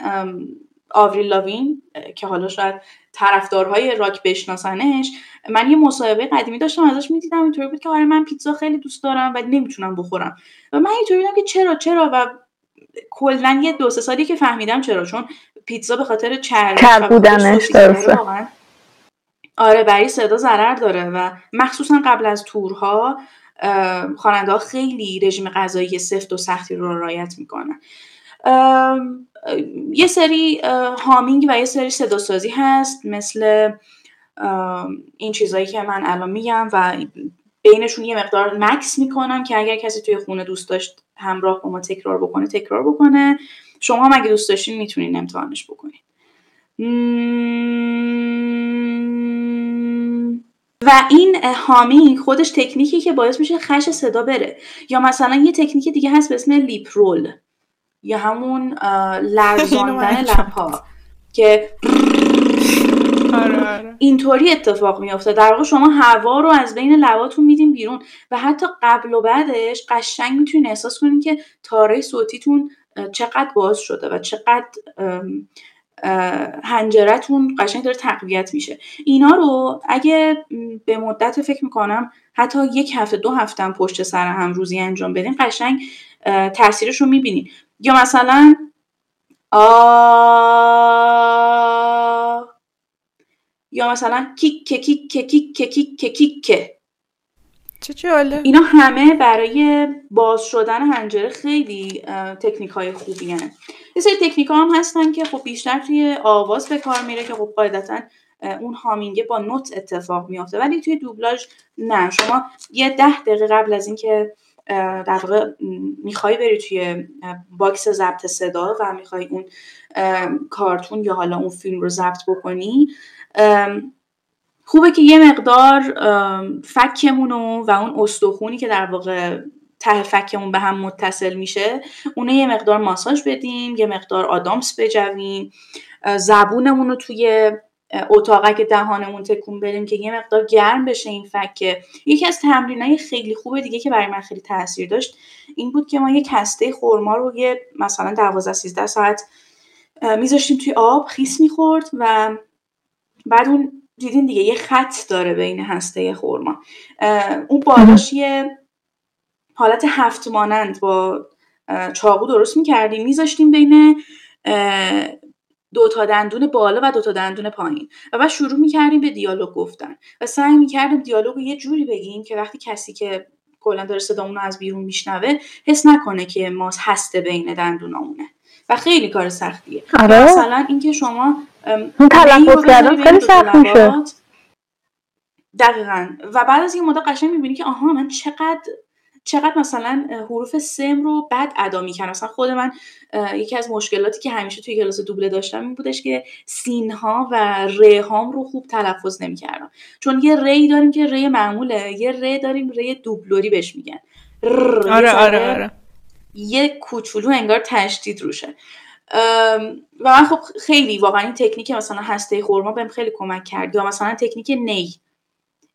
آوریل لاوین که حالا شاید طرفدارهای راک بشناسنش من یه مصاحبه قدیمی داشتم ازش می‌دیدم اینطوری بود که آره من پیتزا خیلی دوست دارم و نمی‌تونم بخورم. و من اینطوری بودم که چرا چرا؟ و کلا یه دو سه سالی که فهمیدم چرا چون پیتزا به خاطر چرب بودنش آره برای صدا ضرر داره و مخصوصا قبل از تورها خواننده ها خیلی رژیم غذایی سفت و سختی رو رعایت می‌کنن. یه سری هامینگ و یه سری صداسازی هست مثل این چیزهایی که من الان میگم و بینشون یه مقدار مکس می‌کنم که اگر کسی توی خونه دوست داشت همراه با ما تکرار بکنه تکرار بکنه. شما هم اگه دوست داشتین می‌تونین امتحانش بکنین. و این هامینگ خودش تکنیکی که باعث میشه خش صدا بره. یا مثلا یه تکنیک دیگه هست به اسم لیپ رول. یا همون لرزاندن لپا که آره، آره. اینطوری اتفاق میافته. در واقع شما هوا رو از بین لباتون میدین بیرون و حتی قبل و بعدش قشنگ می‌تونین احساس کنین که تاره صوتیتون چقدر باز شده و چقدر هنجرتون قشنگ داره تقویت میشه. اینا رو اگه به مدت فکر می‌کنم حتی یک هفته دو هفته هم پشت سر هم روزی انجام بدین قشنگ تاثیرش رو می‌بینین. یا مثلا آ یا مثلا کیک کیک کیک کیک کیک چه جاله اینا همه برای باز شدن هنجره خیلی تکنیک های خوبی هن. یه سری تکنیک ها هم هستن که خب بیشتر توی آواز به کار میره که خب قاعدتا اون هامینگه با نوت اتفاق میافته ولی توی دوبلاژ نه. شما یه ده دقیقه قبل از اینکه در واقع می‌خوای بری توی box ضبط صدا و می‌خوای اون کارتون یا حالا اون فیلم رو ضبط بکنی. خوبه که یه مقدار فکمون و اون استخونی که در واقع ته فکمون به هم متصل میشه اونو یه مقدار ماساژ بدیم یه مقدار آدامس بجویم زبونمون رو توی که دهانمون تکون بدیم که یه مقدار گرم بشه این فکه یکی از تمرینای خیلی خوبه دیگه که برای من خیلی تاثیر داشت این بود که ما یه کسته خورما رو یه مثلا 12 13 ساعت میذاشتیم توی آب خیس می‌خورد و بعد اون دیدین دیگه یه خط داره بین هسته خورما اون بالاش یه حالت هفت مانند با چاقو درست می‌کردیم میذاشتیم بین دو تا دندون بالا و دو تا دندون پایین. و بعد شروع می‌کردیم به دیالوگ گفتن. و سعی می‌کردیم دیالوگ رو یه جوری بگیم که وقتی کسی که کلا داره صدامون رو از بیرون میشنوه حس نکنه که ما هسته بین دندونامونه. و خیلی کار سختیه. آره. مثلا اینکه شما اون تلفظ کردن خیلی سخت میشه. دقیقا. و بعد از این مدت قشنگ می‌بینی که آها من چقدر چقدر مثلا حروف سم رو بد ادا می‌کنم مثلا خود من یکی از مشکلاتی که همیشه توی کلاس دوبله داشتم این بودش که سین ها و ر هام رو خوب تلفظ نمی‌کردم. چون یه ری داریم که ری معموله یه ر داریم ری دوبلوری بهش میگن. آره آره آره. یه کوچولو انگار تشدید روشه. و من خب خیلی واقعا این تکنیک مثلا هسته خورما بهم خیلی کمک کرد. یا مثلا تکنیک نی.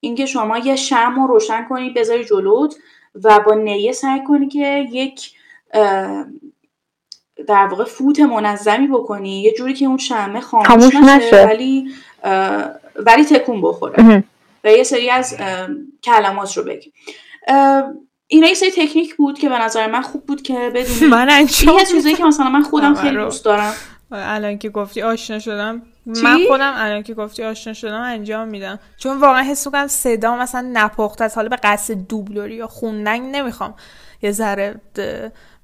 اینکه شما یه شم رو روشن کنی بذاری جلوت و با نیه سعی کنی که یک در واقع فوت منظمی بکنی یه جوری که اون شمه خاموش نشه ولی ولی تکون بخوره. و یه سری از کلمات رو بگی. اینا یه سری تکنیک بود که به نظر من خوب بود که بدونی. من این چیزایی که مثلا من خودم خیلی دوست دارم. الان که گفتی آشنا شدم. من خودم الان که گفتی آشنا شدم انجام میدم. چون واقعا حس می‌کنم صدا مثلا نپخته است. حالا به قصد دوبلوری یا خوندن نمی‌خوام. یه ذره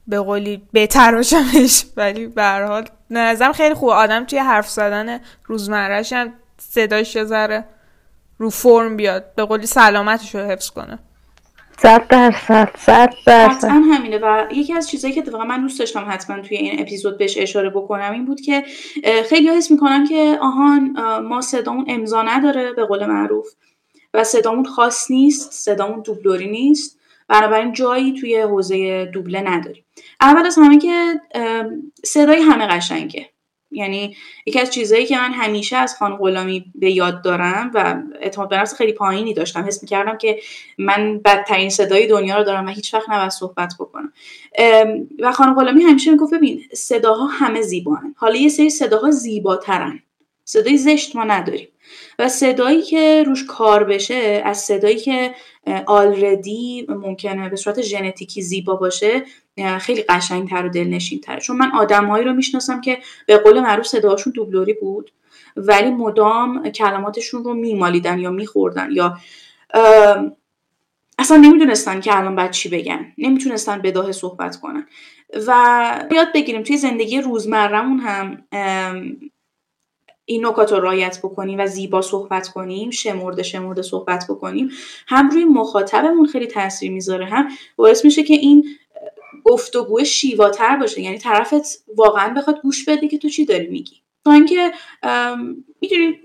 به قولی بهتر باشمش ولی به حال نظرم خیلی خوب آدم توی حرف زدن روزمرهش هم صداش یه ذره رو فرم بیاد. به قولی سلامتش رو حفظ کنه. صد درصد صد درصد. همینه و یکی از چیزایی که اتفاقا من دوست داشتم حتما توی این اپیزود بهش اشاره بکنم این بود که خیلی حس می‌کنن که آهان ما صدامون امضا نداره به قول معروف و صدامون خاص نیست صدامون دوبلوری نیست. بنابراین جایی توی حوزه دوبله نداریم. اول از همه که صدای همه قشنگه. یعنی یکی از چیزهایی که من همیشه از خان غلامی به یاد دارم و اعتماد به نفس خیلی پایینی داشتم حس می‌کردم که من بدترین صدای دنیا رو دارم و هیچ وقت نباید صحبت بکنم. و خان غلامی همیشه می‌گفت ببین صداها همه زیبان حالا یه سری صداها زیباترن. صدای زشت ما نداریم. و صدایی که روش کار بشه از صدایی که آلردی ممکنه به صورت ژنتیکی زیبا باشه خیلی قشنگتر و دلنشینتره. چون من آدمهایی رو می‌شناسم که به قول معروف صداشون دوبلوری بود ولی مدام کلماتشون رو میمالیدن یا میخوردن یا اصلا نمی‌دونستن که الان باید چی بگن. نمی‌تونستن بداه صحبت کنن. و یاد بگیریم توی زندگی روزمرهمون هم این نکات رو رایت بکنیم و زیبا صحبت کنیم شمرده شمرده صحبت بکنیم. هم روی مخاطبمون خیلی تاثیر می‌ذاره هم باعث میشه که این گفتگو شیواتر باشه. یعنی طرفت واقعا بخواد گوش بده که تو چی داری میگی. تا اینکه می‌دونی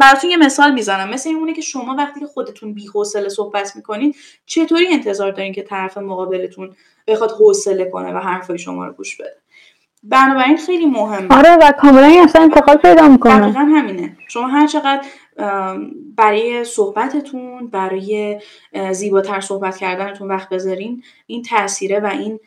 براتون یه مثال می‌زنم. مثل اینونه که شما وقتی که خودتون بی حوصله صحبت می‌کنین چطوری انتظار دارین که طرف مقابلتون بخواد حوصله کنه و حرفای شما رو گوش بده؟ بنابراین خیلی مهمه. آره و کاملا اصلا انتقال پیدا می‌کنه. دقیقا همینه. شما هر چقدر برای صحبتتون برای زیباتر صحبت کردنتون وقت بذارین این تاثیره و این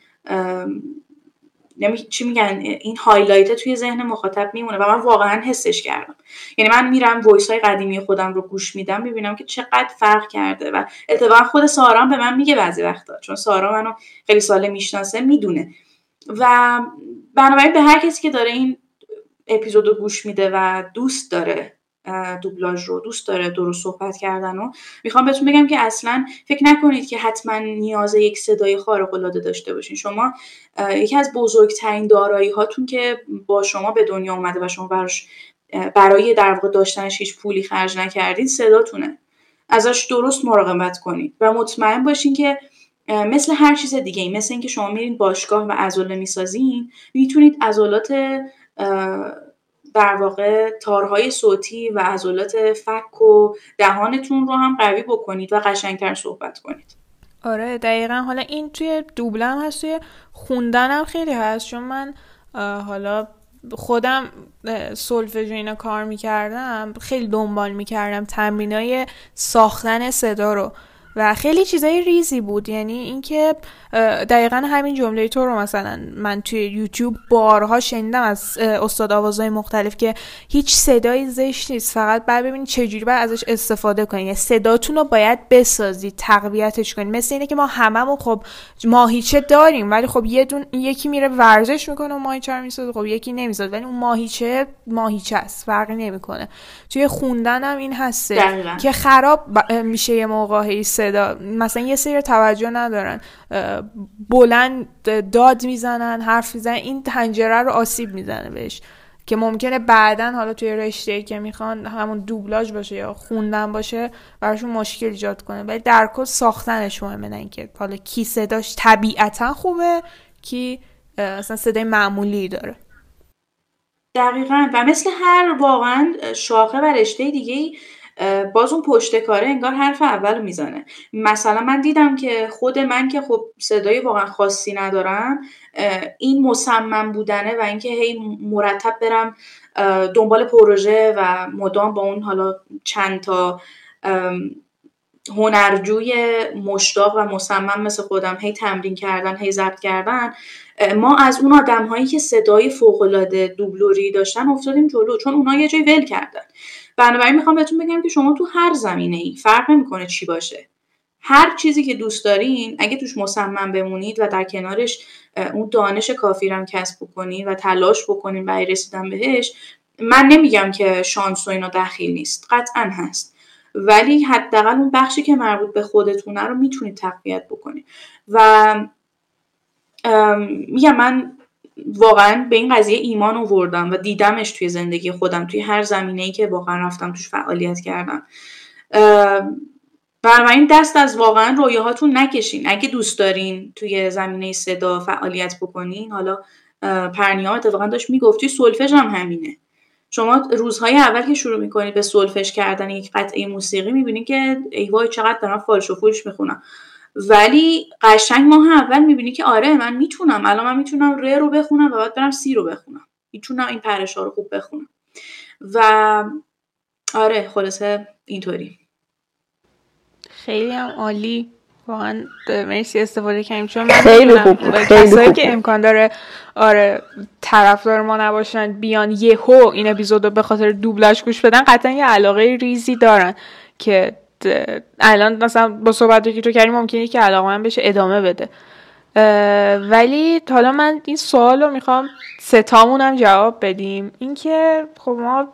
چی میگن این highlight توی ذهن مخاطب میمونه و من واقعا حسش کردم. یعنی من میرم voice های قدیمی خودم رو گوش میدم می‌بینم که چقدر فرق کرده و اتفاقا خود سارا به من میگه بعضی وقتا چون سارا منو خیلی ساله می‌شناسه می‌دونه. و بنابراین به هر کسی که داره این اپیزود رو گوش میده و دوست داره دوبلاژ رو دوست داره درست صحبت کردن و می‌خوام بهتون بگم که اصلا فکر نکنید که حتما نیاز یک صدای خارق العاده داشته باشین. شما یکی از بزرگترین دارایی هاتون که با شما به دنیا اومده و شما براش برای در واقع داشتنش هیچ پولی خرج نکردید صداتونه. ازش درست مراقبت کنید و مطمئن باشین که مثل هر چیز دیگه ای مثل اینکه شما میرین باشگاه و عضله می‌سازین می‌تونید عضلات در واقع تارهای صوتی و عضلات فک و دهانتون رو هم قوی بکنید و قشنگتر صحبت کنید. آره دقیقا. حالا این توی دوبلم هست توی خوندنم خیلی هست. چون من حالا خودم سولفژ اینا کار می‌کردم خیلی دنبال می‌کردم تمرینای ساختن صدا رو. و خیلی چیزای ریزی بود. یعنی اینکه دقیقا همین جمله تو رو مثلا من توی یوتیوب بارها شنیدم از استاد آوازهای مختلف که هیچ صدایی زشت نیست. فقط بعد ببینید چجوری باید ازش استفاده کنید یعنی صداتون رو باید بسازید تقویتش کنید مثل اینه که ما هممون خب ماهیچه داریم ولی خب یه دون یکی میره ورزش می‌کنه و ماهیچه رو می‌سازه خب یکی نمی‌سازه. ولی اون ماهیچه ماهیچه است فرقی نمی‌کنه. توی خوندن هم این هسته که خراب میشه یه موقعی صدا. مثلا یه سری توجه ندارن. بلند داد می‌زنن حرف می‌زنن این تنجره رو آسیب می‌زنه بهش. که ممکنه بعدا حالا توی رشته که می‌خوان همون دوبلاژ باشه یا خوندن باشه براشون مشکل ایجاد کنه. ولی در کل ساختنش مهمه نه اینکه حالا کی صداش طبیعتا خوبه کی اصلا صدای معمولی داره. دقیقا. و مثل هر واقعا شاخه و رشته دیگه باز اون پشت کاره انگار حرف اول می‌زنه. مثلا من دیدم که خود من که خب صدای واقعا خاصی ندارم این مصمم بودنه و اینکه هی مرتب برم دنبال پروژه و مدام با اون حالا چند تا هنرجوی مشتاق و مصمم مثل خودم هی تمرین کردن هی ضبط کردن ما از اون آدم هایی که صدای فوق العاده دوبلوری داشتن افتادیم جلو چون اونها یه جای ول کردن. بنابراین می‌خوام بهتون بگم که شما تو هر زمینه ای فرق نمی‌کنه چی باشه. هر چیزی که دوست دارین اگه توش مصمم بمونید و در کنارش اون دانش کافی رو کسب بکنید و تلاش بکنین برای رسیدن بهش من نمیگم که شانس و اینا دخیل نیست قطعا هست. ولی حداقل اون بخشی که مربوط به خودتونه رو می‌تونید تقویت بکنید و میگم من واقعا به این قضیه ایمان آوردم و دیدمش توی زندگی خودم توی هر زمینه ای که واقعا رفتم توش فعالیت کردم. این دست از واقعا رویاهاتون نکشین. اگه دوست دارین توی زمینه صدا فعالیت بکنین حالا پرنیام اتفاقا داشت می‌گفت توی سولفژ هم همینه. شما روزهای اول که شروع می‌کنید به سولفش کردن یک قطعه موسیقی می‌بینید که ای وای چقدر دارم فالش و فولش می‌خونم. ولی قشنگ ماه اول می‌بینی که آره من می‌تونم. الان من می‌تونم ر رو بخونم و بعد برم سی رو بخونم. می‌تونم این پرش رو خوب بخونم. و آره خلاصه اینطوری. خیلی هم عالی. واقعا مرسی استفاده کردیم. چون من خیلی خوب کسایی که امکان داره آره طرفدار ما نباشن بیان یهو این اپیزود به خاطر دوبلاش گوش بدن قطعا یه علاقه ریزی دارن که الان مثلا با صحبتی که تو کردیم ممکنه که علاقه من بشه ادامه بده. ولی حالا من این سوال رو می‌خوام ستامون هم جواب بدیم. اینکه خب ما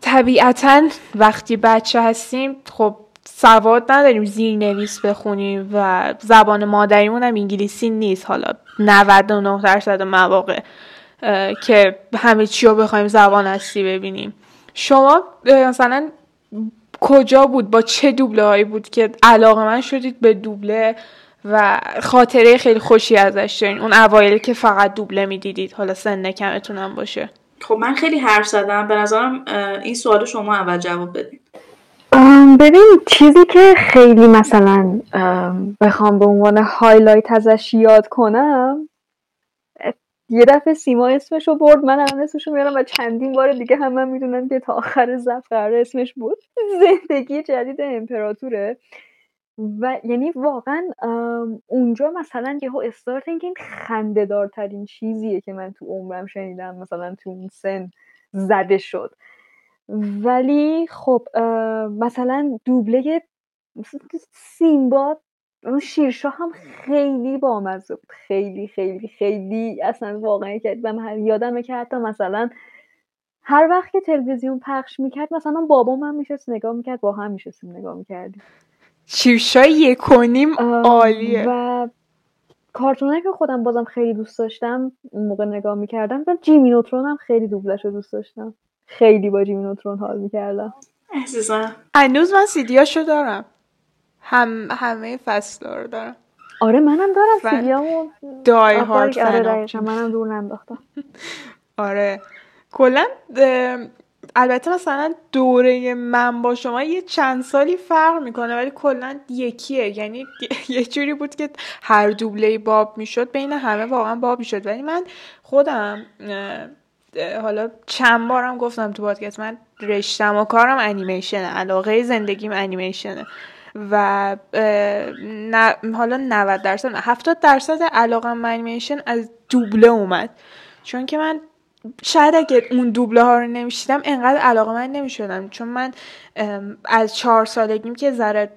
طبیعتا وقتی بچه هستیم خب سواد نداریم زیرنویس بخونیم و زبان مادریمون هم انگلیسی نیست. حالا 99 درصد مواقع که همه چی رو بخوایم زبان هستی ببینیم. شما مثلا کجا بود؟ با چه دوبله هایی بود که علاقه من شدید به دوبله و خاطره خیلی خوشی ازش دارین؟ اون اوایل که فقط دوبله می‌دیدید. حالا سن کمتونم باشه. خب من خیلی حرف زدم. به نظرم این سوال شما اول جواب بدید ببین چیزی که خیلی مثلا بخوام به عنوان هایلایت ازش یاد کنم یه دفعه سیما اسمشو برد من هم اسمشو میارم و چندین بار دیگه هم من می‌دونم که تا آخر زف قرار اسمش بود. زندگی جدید امپراتوره. و یعنی واقعا اونجا مثلا یهو استارت این خنده دارترین چیزیه که من تو عمرم شنیدم مثلا تو اون سن زده شد. ولی خب مثلا دوبله سیمبا اون شیرشاه هم خیلی بامزه بود. خیلی خیلی خیلی اصلا واقعا که من یادمه که حتی مثلا هر وقت که تلویزیون پخش می‌کرد مثلا بابام هم میشست نگاه می‌کرد با هم میشستیم نگاه می‌کردیم. شیرشاه یکونیم عالیه. و کارتونه که خودم بازم خیلی دوست داشتم اون موقع نگاه می‌کردم و جیمی نوترون هم خیلی دوبلش رو دوست داشتم. خیلی با جیمی نوترون حال می‌کردم. عزیزم. هنوز من سیدیاشو دارم. هم همه فصل رو دارم. آره منم دارم سیدیامو دای هارد آره منم دور ننداختم. آره. کلا البته مثلا دوره من با شما یه چند سالی فرق می‌کنه ولی کلا یکیه. یعنی یه جوری بود که هر دوبله باب می‌شد بین همه واقعا باب می‌شد. ولی من خودم حالا چند بارم گفتم تو پادکست من رشتم و کارم انیمیشنه علاقه زندگیم انیمیشنه. و حالا 90 درصد 70 درصد علاقه انیمیشن از دوبله اومد. چون که من شاید اگه اون دوبله ها رو نمیشیدم انقدر علاقه من نمی‌شدم. چون من از چهار سالگیم که ذره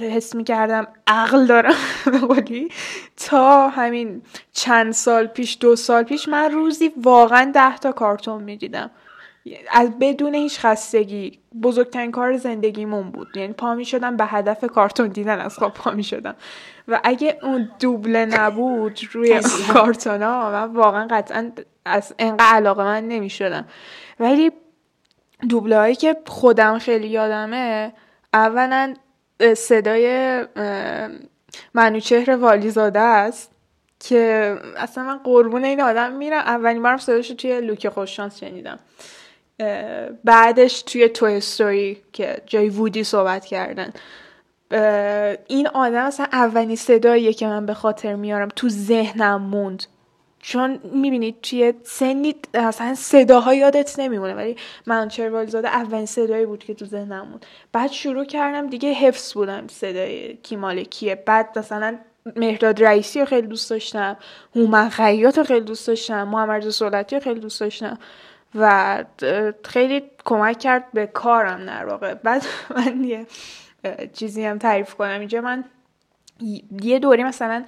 حس می‌کردم عقل دارم بقولی تا همین چند سال پیش دو سال پیش من روزی واقعا ده تا کارتون می‌دیدم. از بدون هیچ خستگی بزرگترین کار زندگیمون بود. یعنی پا می شدم به هدف کارتون دیدن از خواب پا می شدم. و اگه اون دوبله نبود روی کارتون ها من واقعا قطعا از انقدر علاقه من نمی شدم. ولی دوبله هایی که خودم خیلی یادمه اولا صدای منوچهر والیزاده است که اصلا من قربون این آدم میرم. اولین بارم صداشو توی لوک خوششانس شنیدم. بعدش توی توی استوری که جای وودی صحبت کردن این آدم اصلا اولین صداییه که من به خاطر میارم تو ذهنم موند. چون می‌بینید توی سنی اصلا صداها یادت نمیمونه ولی من زاده اولین صدایی بود که تو ذهنم موند. بعد شروع کردم دیگه حفظ بودم صدای کی کیه بعد مثلا مهداد رئیسی رو خیلی دوست داشتم هومن خیاط رو خیلی دوست داشتم محمد سولتی رو خیلی دوست داشتم. و خیلی کمک کرد به کارم در واقع. بعد من یه چیزی هم تعریف کنم. اینجا من یه دوری مثلا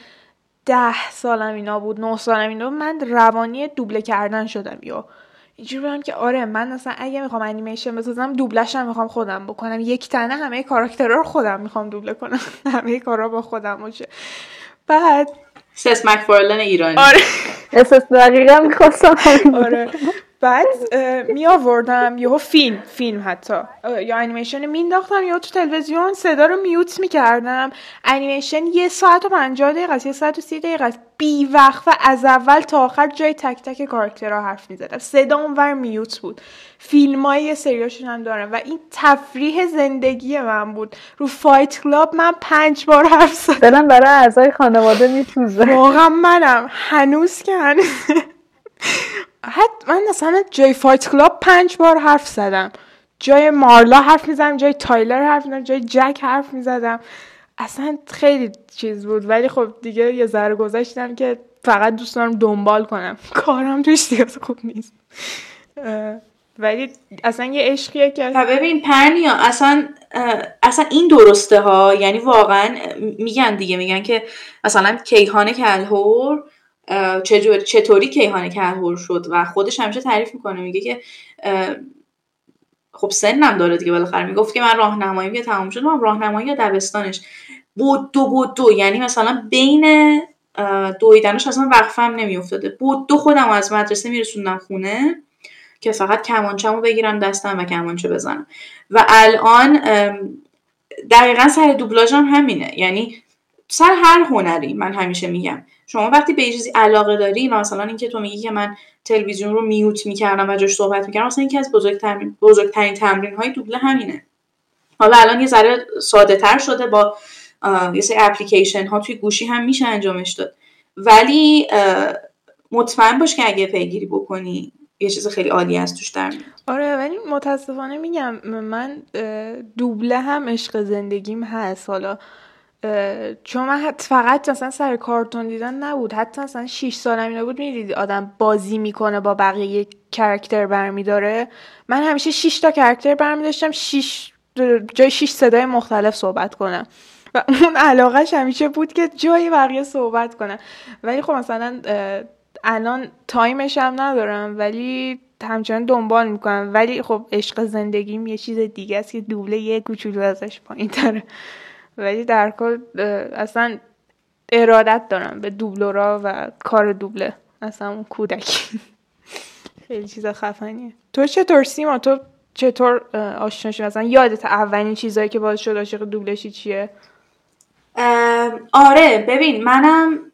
ده سالم اینا بود نه سالم اینا بود من روانی دوبله کردن شدم. یا اینجوری بودم که آره من مثلا اگه می‌خوام انیمیشن بسازم دوبلش هم می‌خوام خودم بکنم. یک تنه همه کاراکترها رو خودم می‌خوام دوبله کنم. همه کارا با خودم باشه. بعد سس مکفارلن ایرانی. آره. اساس دقیقا می‌خواستم آره. بعد می آوردم یهو فیلم فیلم حتی. یا انیمیشن مینداختم یا تو تلویزیون صدا رو mute می‌کردم. انیمیشن یه ساعت و پنجاه دقیقه است یه ساعت و سی دقیقه است. بی وقت و از اول تا آخر جای تک تک کاراکترها حرف می‌زدم. صدا اونور mute بود. فیلم های سریاشون هم دارم و این تفریح زندگی من بود. رو Fight Club من پنج بار حرف زدم. برای اعضای خانواده میسوزه. واقعا منم. هنوز که هنوز. حتی من مثلا جای Fight Club پنج بار حرف زدم. جای مارلا حرف می‌زدم جای تایلر حرف می‌زدم جای جک حرف می‌زدم. اصلا خیلی چیز بود. ولی خب دیگه یه ذره گذاشتم که فقط دوست دارم دنبال کنم. کارم توش دیگه خوب نیست. ولی اصلا یه عشقیه که ببین پرنیا اصلا اصلا این درسته ها؟ یعنی واقعا میگن دیگه میگن که مثلا کیهان کلهور چطوری کیهان کلهور شد و خودش همیشه تعریف می‌کنه میگه که خب سنم داره دیگه بالاخره. می‌گفت که من راهنمایی که تمام شد. من راهنمایی یا دبستانش. بود دو بود دو یعنی مثلا بین دویدنش اصلا وقفم نمیافتاده. بود دو خودم از مدرسه میرسوندم خونه که فقط کمانچمو بگیرم دستم و کمانچه بزنم. و الان دقیقا سر دوبلاژم همینه. یعنی سر هر هنری من همیشه میگم. شما وقتی به چیزی علاقه داری مثلا اینکه تو میگی که من تلویزیون رو میوت می‌کردم و جاش صحبت می‌کردم مثلا یکی از بزرگترین بزرگترین تمرین های دوبله همینه. حالا الان یه ذره ساده تر شده با یه سری اپلیکیشن ها توی گوشی هم میشه انجامش داد. ولی مطمئن باش که اگه پیگیری بکنی یه چیز خیلی عالی از توش در آره ولی متاسفانه میگم من دوبله هم عشق زندگیم هست. حالا چون من فقط مثلا سر کارتون دیدن نبود. حتی مثلا 6 سالم اینا بود می‌دیدی آدم بازی می‌کنه با بقیه کرکتر برمیداره. من همیشه 6 تا کرکتر برمیداشتم 6 جای 6 صدای مختلف صحبت کنم. و اون علاقهش همیشه بود که جای بقیه صحبت کنم. ولی خب مثلا الان تایمش هم ندارم ولی همچنان دنبال می‌کنم. ولی خب عشق زندگیم یه چیز دیگه است که دوبله یه کوچولو ازش پایین تره ولی در کل اصلا ارادت دارم به دوبلورا و کار دوبله. اصلا اون کودکی. خیلی چیز خفنیه. تو چطور سیما؟ تو چطور آشنا شدی؟ مثلا یادت اولین چیزایی که باعث شد عاشق دوبلشی چیه؟ آره ببین منم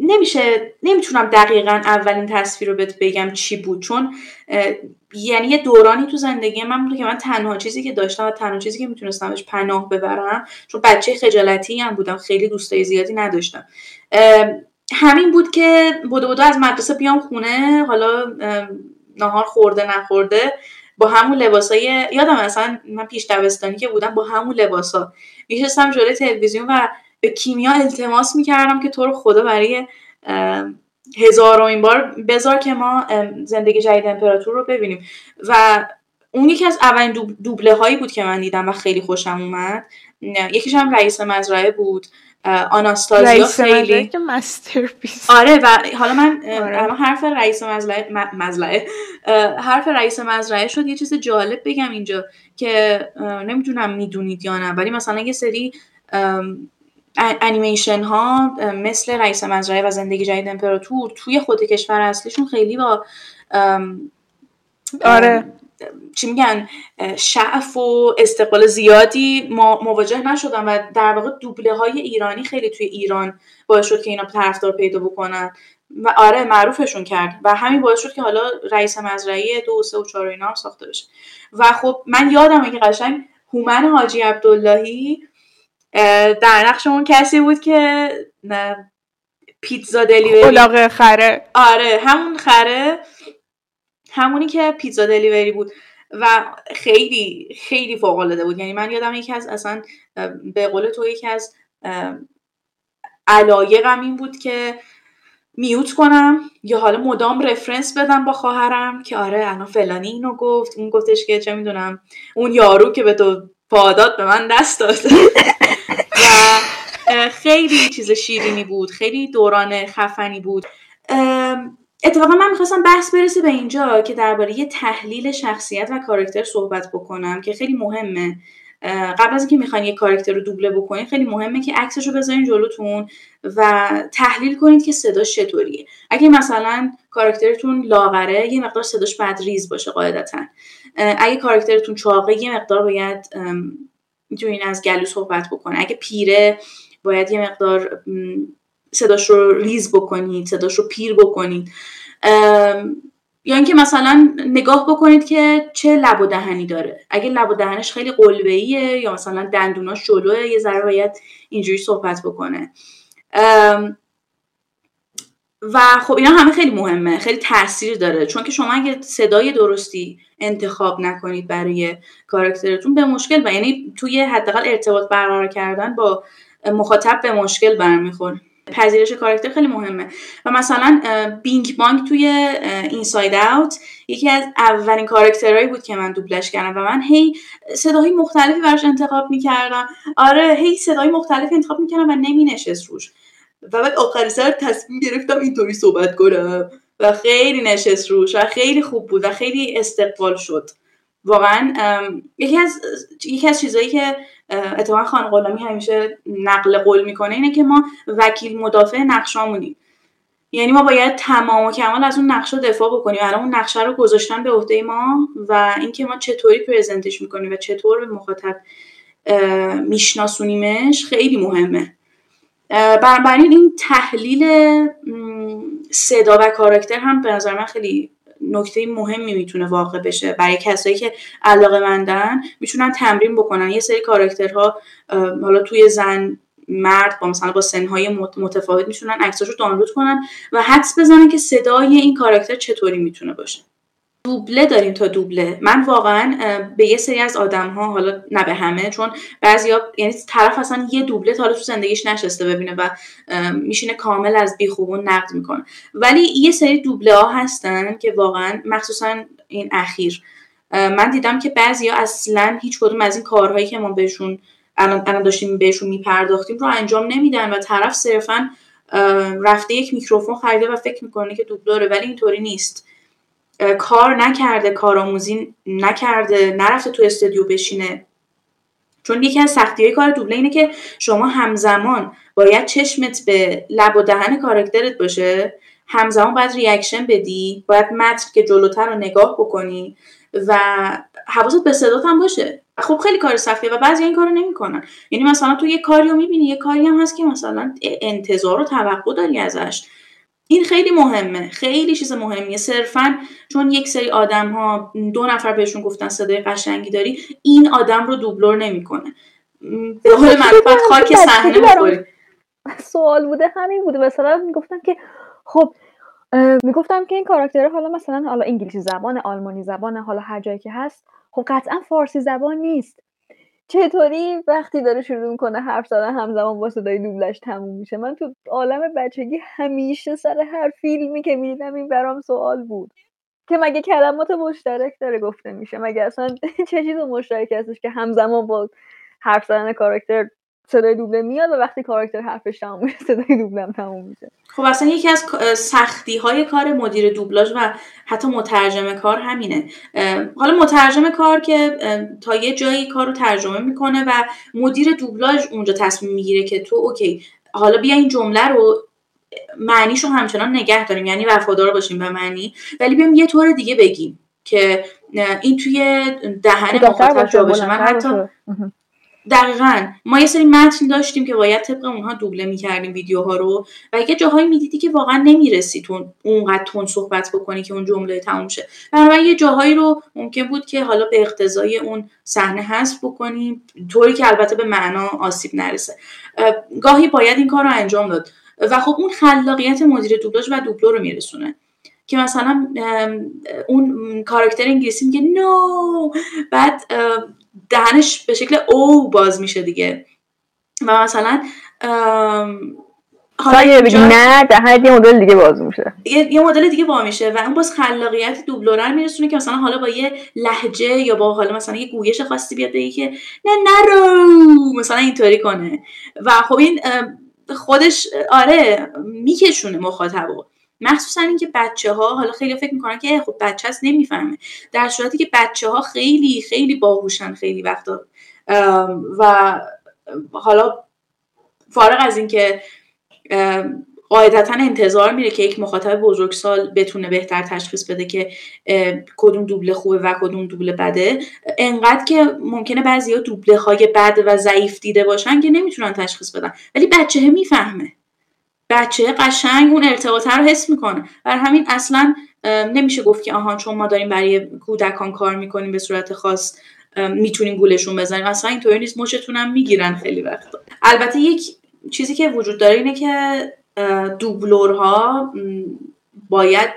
نمیشه نمی‌تونم دقیقا اولین تصویر رو بهت بگم چی بود چون یعنی یه دورانی تو زندگی من بود که من تنها چیزی که داشتم و تنها چیزی که می‌تونستم بهش پناه ببرم چون بچه خجالتی هم بودم خیلی دوستای زیادی نداشتم. همین بود که بوده بوده از مدرسه بیام خونه حالا نهار خورده نخورده با همون لباسای یادم اصلا من پیش دبستانی که بودم با همون لباسا. میشستم جلوی تلویزیون و به کیمیا التماس می‌کردم که تو رو خدا برای هزارمین بار بذار که ما زندگی جدید امپراتور رو ببینیم. و اون یکی از اولین دوبله هایی بود که من دیدم و خیلی خوشم اومد. یکیش هم رئیس مزرعه بود. آناستازیا خیلی. آره و حالا من آره. حرف رئیس مزرعه مزرعه. حرف رئیس مزرعه شد. یه چیز جالب بگم اینجا که نمی‌دونم می‌دونید یا نه ولی مثلا یه سری انیمیشن ها مثل رئیس مزرعه و زندگی جدید امپراتور توی خود کشور اصلیشون خیلی با آره. چی میگن شعف و استقبال زیادی مواجه نشدن و در واقع دوبله های ایرانی خیلی توی ایران باعث شد که اینا طرفدار پیدا بکنن. و آره معروفشون کرد و همین باعث شد که حالا رئیس مزرعه دو سه و چهار اینا هم ساخته بشه. و خب من یادمه که قشنگ هومن حاجی عبداللهی در نقش اون کسی بود که پیتزا دلیوری خره. آره همون خره. همونی که پیتزا دلیوری بود. و خیلی خیلی فوق العاده بود. یعنی من یادم یکی از اصلا به قول تو یکی از علایقم این بود که میوت کنم یا حالا مدام رفرنس بدم با خواهرم که آره الان فلانی اینو گفت. اون گفتش که چه می‌دونم اون یارو که به تو پادات به من دست داد. و خیلی چیز شیرینی بود خیلی دوران خفنی بود. اتفاقا من می‌خواستم بحث برسه به اینجا که درباره یه تحلیل شخصیت و کاراکتر صحبت بکنم که خیلی مهمه. قبل از اینکه می‌خواین یه کاراکتر رو دوبله بکنید خیلی مهمه که عکسش رو بذارین جلوتون و تحلیل کنید که صداش چطوریه. اگه مثلا کاراکترتون لاغره یه مقدار صداش بعد ریز باشه قاعدتا. اگه کاراکترتون چاقه یه مقدار باید می‌تونین از گلو صحبت بکنه اگه پیره باید یه مقدار صداش رو ریز بکنید صداش رو پیر بکنید یا اینکه مثلا نگاه بکنید که چه لب و دهنی داره. اگه لب و دهنش خیلی قلبه‌ایه یا مثلا دندوناش جلوه یه ذره باید اینجوری صحبت بکنه. و خب اینا همه خیلی مهمه خیلی تاثیر داره. چون که شما اگه صدای درستی انتخاب نکنید برای کاراکترتون به مشکل و یعنی توی حداقل ارتباط برقرار کردن با مخاطب به مشکل برمیخوره پذیرش کاراکتر خیلی مهمه. و مثلا بینگ بانگ توی اینساید اوت یکی از اولین کاراکترهایی بود که من دوبلش کردم و من هی صداهای مختلفی براش انتخاب می‌کردم. آره هی صدای مختلفی انتخاب می‌کردم و نمی نشست روش. و بعد آخر سر تصمیم گرفتم اینطوری صحبت کنم. و خیلی نشست روش و خیلی خوب بود و خیلی استقبال شد. واقعا یکی از یکی از چیزایی که اتفاقا خان غلامی همیشه نقل قول می‌کنه اینه که ما وکیل مدافع نقشامونیم. یعنی ما باید تمام و کمال از اون نقشه دفاع بکنیم. الان اون نقشه رو گذاشتن به عهده ما و اینکه ما چطوری پرزنتش می‌کنیم و چطور به مخاطب میشناسونیمش خیلی مهمه. بنابراین این تحلیل صدا و کاراکتر هم به نظر من خیلی نکته مهمی می‌تونه واقع بشه. برای کسایی که علاقه مندن می‌تونن تمرین بکنن. یه سری کاراکترها حالا توی زن مرد با مثلا با سنهای متفاوت می‌تونن عکساشو دانلود کنن و حدس بزنن که صدای این کاراکتر چطوری می‌تونه باشه. دوبله داریم تا دوبله. من واقعا به یه سری از آدم ها حالا نه به همه چون بعضیا یعنی طرف اصلا یه دوبله تا حالا تو زندگیش نشسته ببینه و میشینه کامل از بیخوبون نقد می‌کنه. ولی یه سری دوبله ها هستن که واقعا مخصوصا این اخیر. من دیدم که بعضیا اصلا هیچ کدوم از این کارهایی که ما بهشون الان داشتیم بهشون میپرداختیم رو انجام نمیدن و طرف صرفا رفته یک میکروفون خریده و فکر می‌کنه که دوبلوره ولی اینطوری نیست. کار نکرده کارآموزی نکرده نرفته تو استودیو بشینه. چون یکی از سختی های کار دوبله اینه که شما همزمان باید چشمت به لب و دهن کارکترت باشه. همزمان باید reaction بدی باید متن که جلوتر رو نگاه بکنی و حواست به صدات هم باشه. خب خیلی کار سختیه و بعضی این کارو نمی‌کنن. یعنی مثلا تو یه کاری رو می‌بینی یه کاری هم هست که مثلا انتظار و توقع داری ازش. این خیلی مهمه. خیلی چیز مهمیه. صرفا چون یک سری آدم ها دو نفر بهشون گفتن صدای قشنگی داری این آدم رو دوبلور نمی‌کنه. به حال معرفت خاک صحنه می‌خوری سوال بوده همین بوده. مثلا می‌گفتم که خب می‌گفتم که این کاراکتر حالا مثلا حالا انگلیسی زبان آلمانی زبان حالا هر جایی که هست خب قطعا فارسی زبان نیست. چطوری وقتی داره شروع می‌کنه حرف زدن همزمان با صدای دوبلش تموم میشه. من تو عالم بچگی همیشه سر هر فیلمی که می‌دیدم این برام سوال بود که مگه کلمات مشترک داره گفته میشه؟ مگه اصلا چه چیز مشترک هستش که همزمان با حرف زدن کاراکتر صدای دوبله میاد و وقتی کاراکتر حرفش تموم میشه صدای دوبله هم تموم میشه. خب اصلا یکی از سختی های کار مدیر دوبلاژ و حتی مترجم کار همینه. حالا مترجم کار که تا یه جایی کار رو ترجمه می‌کنه و مدیر دوبلاژ اونجا تصمیم می‌گیره که تو اوکی حالا بیا این جمله رو معنیش رو همچنان نگه داریم یعنی وفادار باشیم به معنی ولی بیایم یه طور دیگه بگیم که این توی دهن مخاطب جا باشه من حتی دقیقا. ما یه سری متن داشتیم که باید طبق اونها دوبله می‌کردیم ویدیوها رو و اگه جاهایی می‌دیدی که واقعا نمی‌رسی تو اونقدر تون صحبت بکنی که اون جمله تموم شه. بنابراین یه جاهایی رو ممکن بود که حالا به اقتضای اون صحنه حذف بکنیم طوری که البته به معنا آسیب نرسه. گاهی باید این کار رو انجام داد. و خب اون خلاقیت مدیر دوبلاژ و دوبلو رو میرسونه. که مثلا اون کاراکتر انگلیسی میگه نو بعد دهنش به شکل او باز میشه دیگه. و مثلا حالا بگی نه دهنت یه مدل دیگه باز میشه. یه, مدل دیگه باز میشه و اون باز خلاقیت دوبلورر میرسونه که مثلا حالا با یه لحجه یا با حالا مثلا یه گویش خاصی بیاد بگی که نه نرو مثلا اینطوری کنه. و خب این خودش آره میکشونه مخاطبو. مخصوصا اینکه بچه ها حالا خیلی فکر می‌کنن که خب بچه هست نمی‌فهمه. در صورتی که بچه ها خیلی خیلی باهوشن خیلی وقتا. و حالا فارغ از اینکه قاعدتا انتظار میره که یک مخاطب بزرگسال بتونه بهتر تشخیص بده که کدوم دوبله خوبه و کدوم دوبله بده انقدر که ممکنه بعضی ها دوبله های بد و ضعیف دیده باشن که نمی‌تونن تشخیص بدن. ولی بچه می‌فهمه. بچه قشنگ اون ارتباط رو حس می‌کنه. بر همین اصلا نمیشه گفت که آها چون ما داریم برای کودکان کار می‌کنیم به صورت خاص می‌تونیم گولشون بزنیم. اصلا اینطوری نیست. مشتون هم می‌گیرن خیلی وقتا. البته یک چیزی که وجود داره اینه که دوبلورها باید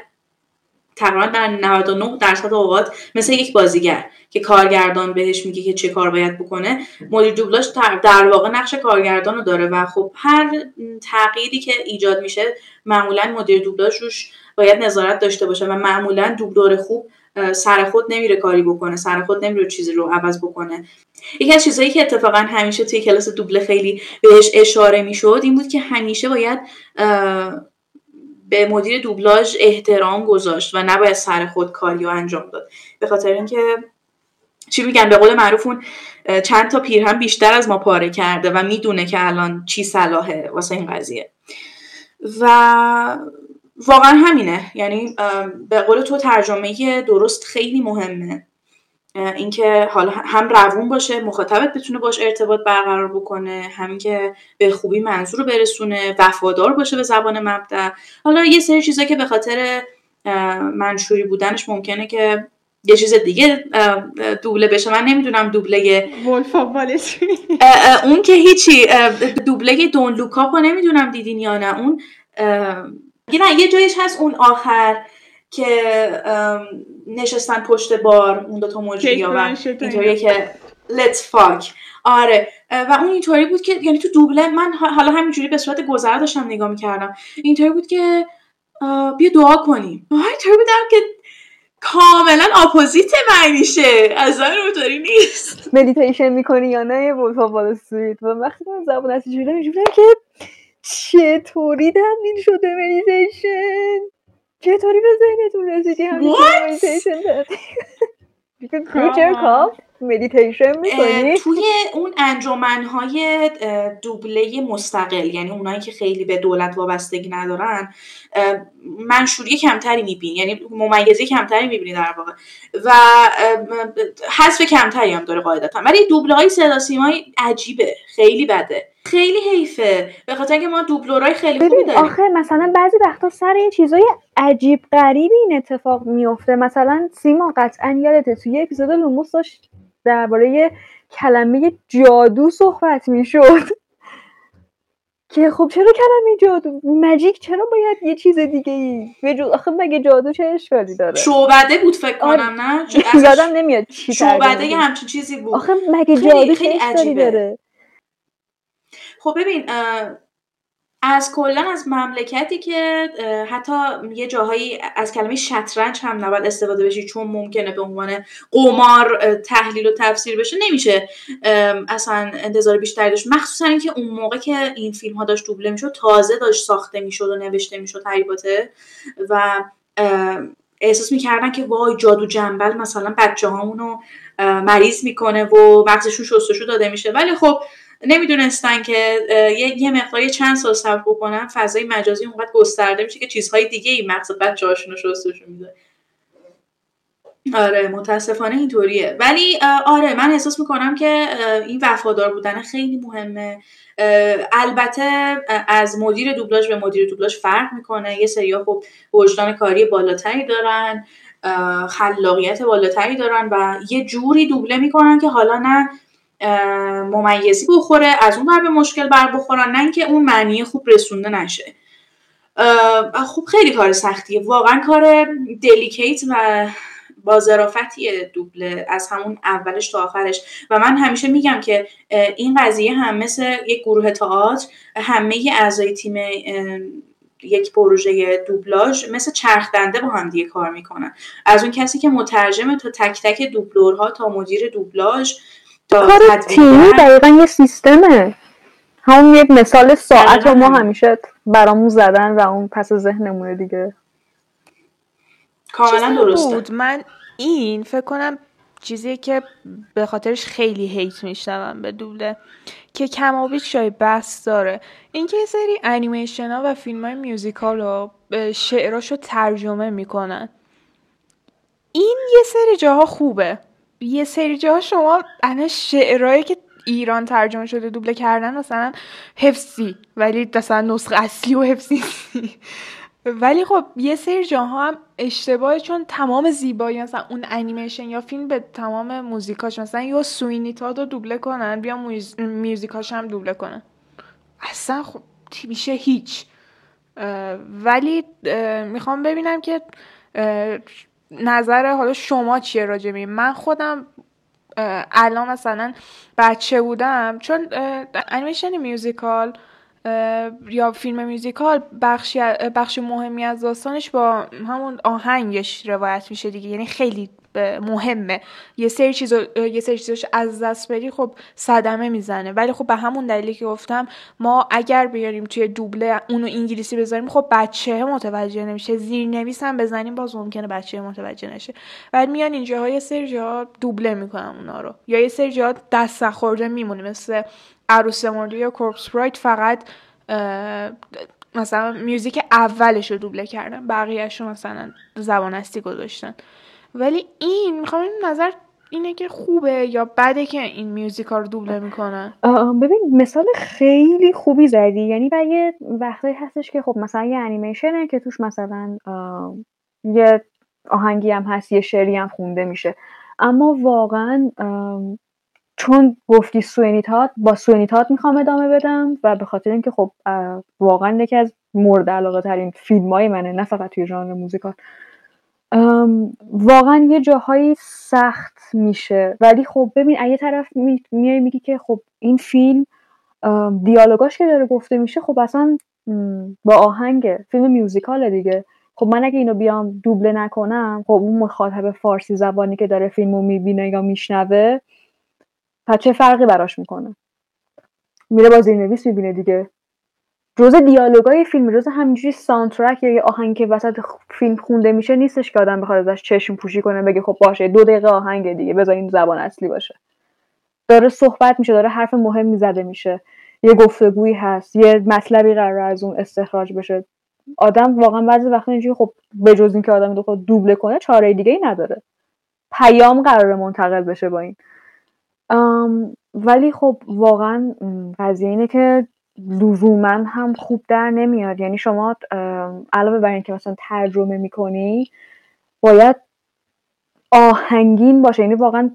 تقریبا در 99 درصد اوقات مثل یک بازیگر که کارگردان بهش میگه که چه کار باید بکنه مدیر دوبلاژ در واقع نقش کارگردان رو داره و خب هر تغییری که ایجاد میشه معمولا مدیر دوبلاژ روش باید نظارت داشته باشه و معمولا دوبلور خوب سر خود نمیره کاری بکنه سر خود نمیره چیزی رو عوض بکنه. یکی از چیزهایی که اتفاقا همیشه توی کلاس دوبله خیلی بهش اشاره می‌شد این بود که همیشه باید به مدیر دوبلاژ احترام گذاشت و نباید سر خود کاری رو انجام داد. به خاطر اینکه چی میگن به قول معروف اون چند تا پیر هم بیشتر از ما پاره کرده و می‌دونه که الان چی صلاحه واسه این قضیه. و واقعا همینه. یعنی به قول تو ترجمه درست خیلی مهمه. اینکه حالا هم روون باشه مخاطبت بتونه باش ارتباط برقرار بکنه همین که به خوبی منظور رو برسونه وفادار باشه به زبان مبدع حالا یه سری چیزا که به خاطر منشوری بودنش ممکنه که یه چیز دیگه دوبله بشه. من نمی‌دونم دوبله اون که هیچی دوبله دون لوکاپو نمی‌دونم دیدین یا نه. اون نه یه جایش هست اون آخر. که نشستن پشت بار اون دوتا موجی و اینطوریه که let's fuck. آره و اون اینطوری بود که یعنی تو دوبله من حالا همینجوری به صورت گذر داشتم نگاه می‌کردم. اینطوری بود که بیا دعا کنیم. اینطوری بودم که کاملا اپوزیت معنیشه. از اونطوری نیست. مدیتیشن می‌کنی یا نه؟ با بالا سویت. و وقتی من زبان هستی جوره که چطوری تبدیل شده مدیتیشن چطوری به ذهنتون رسیدی؟ همین مدیتیشن دادی مدیتیشن می‌کنی؟ توی اون انجمنهای دوبله مستقل یعنی اونایی که خیلی به دولت وابستگی ندارن منشوری کمتری می‌بینی یعنی ممیزی کمتری می‌بینی در واقع. و حذف کمتری هم داره قاعدتا. ولی دوبله های صدا عجیبه خیلی بده. خیلی حیفه. به خاطر اینکه ما دوبلورای خیلی خوبی داریم. آخه مثلا بعضی وقتا سر این چیزای عجیب غریبی این اتفاق میفته مثلا سیما قطعا یادته توی اپیزود لوموس داشت درباره کلمه جادو صحبت می‌شد. که خب چرا کلمه جادو؟ مجیک چرا باید یه چیز دیگه ای به آخه مگه جادو چه اشکالی داره؟ شعبده بود فکر کنم نه؟ یادم نمیاد چی شعبده یه همچین چیزی بود. آخه مگه جادو چه اشکالی داره؟ خب ببین از کلا از مملکتی که حتی یه جاهایی از کلمه شطرنج هم نباید استفاده بشی چون ممکنه به عنوان قمار تحلیل و تفسیر بشه. نمیشه اصلا انتظار بیشتری داشت. مخصوصا اینکه اون موقع که این فیلم ها داشت دوبله می‌شد تازه داشت ساخته می‌شد و نوشته می‌شد هریباته و احساس می‌کردن که وای جادو جنبل مثلا بچه هامونو مریض می‌کنه و مغزشون شستشو داده میشه. ولی خب نمی‌دونستن که یه, یه مقداری چند سال صبر بکنن فضای مجازی اونقدر گسترده میشه که چیزهای دیگه ای مغز بچه هاشون رو شستشون میده. آره متاسفانه اینطوریه. ولی آره من احساس می‌کنم که این وفادار بودن خیلی مهمه. البته از مدیر دوبلاژ به مدیر دوبلاژ فرق می‌کنه. یه سریا خب وجدان کاری بالاتری دارن خلاقیت بالاتری دارن و یه جوری دوبله می‌کنن که حالا نه ممیزی بخوره از اون به مشکل بر بخورن نه اینکه اون معنی خوب رسونده نشه. خب خیلی کار سختیه. واقعا کار دلیکیت و با ظرافتیه دوبله از همون اولش تا آخرش. و من همیشه میگم که این قضیه هم مثل یک گروه تئاتر همه اعضای تیم یک پروژه دوبلاژ مثل چرخدنده با هم دیگه کار می‌کنن. از اون کسی که مترجم تا تک تک دوبلورها تا مدیر دوبلاژ کار تیمی دقیقا یه سیستمه. همون یک مثال ساعت رو ما همیشه برامون زدن و اون پس ذهنمونه دیگه. کاملا درسته. بود. من این فکر کنم چیزی که به خاطرش خیلی هیت میشنوم به دوبله که کم و بیش شای بس داره اینکه یه سری انیمیشن ها و فیلم های میوزیکال رو شعراش رو ترجمه می‌کنن. این یه سری جاها خوبه. یه سری جاها شما انا شعرهایی که ایران ترجمه شده دوبله کردن مثلا حفظی ولی مثلا نسخه اصلی و حفظی ولی خب یه سری جاها هم اشتباهه چون تمام زیبایی مثلا اون انیمیشن یا فیلم به تمام موزیکاش مثلا یا سوینی تا رو دوبله کنن بیا میوزیکاش هم دوبله کنن. اصلا خب میشه هیچ. ولی می‌خوام ببینم که نظر حالا شما چیه راجع من خودم الان مثلا بچه بودم چون انیمیشن میوزیکال یا فیلم میوزیکال بخشی بخش مهمی از داستانش با همون آهنگش روایت میشه دیگه. یعنی خیلی مهمه. یه سری چیز یه سری چیزاش از دست بری خب صدمه می‌زنه. ولی خب به همون دلیلی که گفتم ما اگر بیاریم توی دوبله اونو انگلیسی بذاریم خب بچه متوجه نمیشه. زیرنویس هم بزنیم باز ممکنه بچه متوجه نشه. بعد میان اینجاها یه سری جاها دوبله می‌کنم اونا رو. یا یه سری جاها دست خورده میمونه مثل عروس مرده یا کورپس برایت فقط مثلا میوزیک اولش رو دوبله کردن بقیهش رو مثلا زبان هستی گذاشتن. ولی این می‌خوام این نظر اینه که خوبه یا بده که این میوزیکا رو دوبله می‌کنن؟ ببین مثال خیلی خوبی زدی. یعنی و یه وقتی هستش که خب مثلا یه انیمیشنه که توش مثلا یه آهنگی هم هست یه شعری هم خونده میشه. اما واقعا چون گفتی Sweeney Todd با Sweeney Todd می‌خوام ادامه بدم و به خاطر اینکه خب واقعا یکی از مورد علاقه ترین فیلم های منه نه فقط توی ژانر موزیکال. واقعا یه جاهایی سخت میشه. ولی خب ببین یه طرف میای میگی که خب این فیلم دیالوگاش که داره گفته میشه خب اصلا با آهنگ فیلم musical ه دیگه. خب من اگه اینو بیام دوبله نکنم خب اون مخاطب فارسی زبانی که داره فیلمو می‌بینه یا میشنوه پس چه فرقی براش می‌کنه؟ میره با زیرنویس می‌بینه دیگه. جزء دیالوگای فیلم جزء همینجوری soundtrack یا یه آهنگ که وسط فیلم خونده میشه نیستش که آدم بخواد ازش چشم پوشی کنه بگه خب باشه دو دقیقه آهنگ دیگه بذار این زبان اصلی باشه. داره صحبت میشه داره حرف مهم زده میشه. یه گفتگویی هست یه مطلبی قرار از اون استخراج بشه. آدم واقعا بعضی وقتا اینجوری خب به جز اینکه آدم دوبله کنه چاره دیگه ای نداره. پیام قرار منتقل بشه با این. ولی خب واقعا قضیه اینه که لزوما هم خوب در نمیاد. یعنی شما علاوه بر اینکه مثلا ترجمه می‌کنی باید آهنگین باشه. یعنی واقعا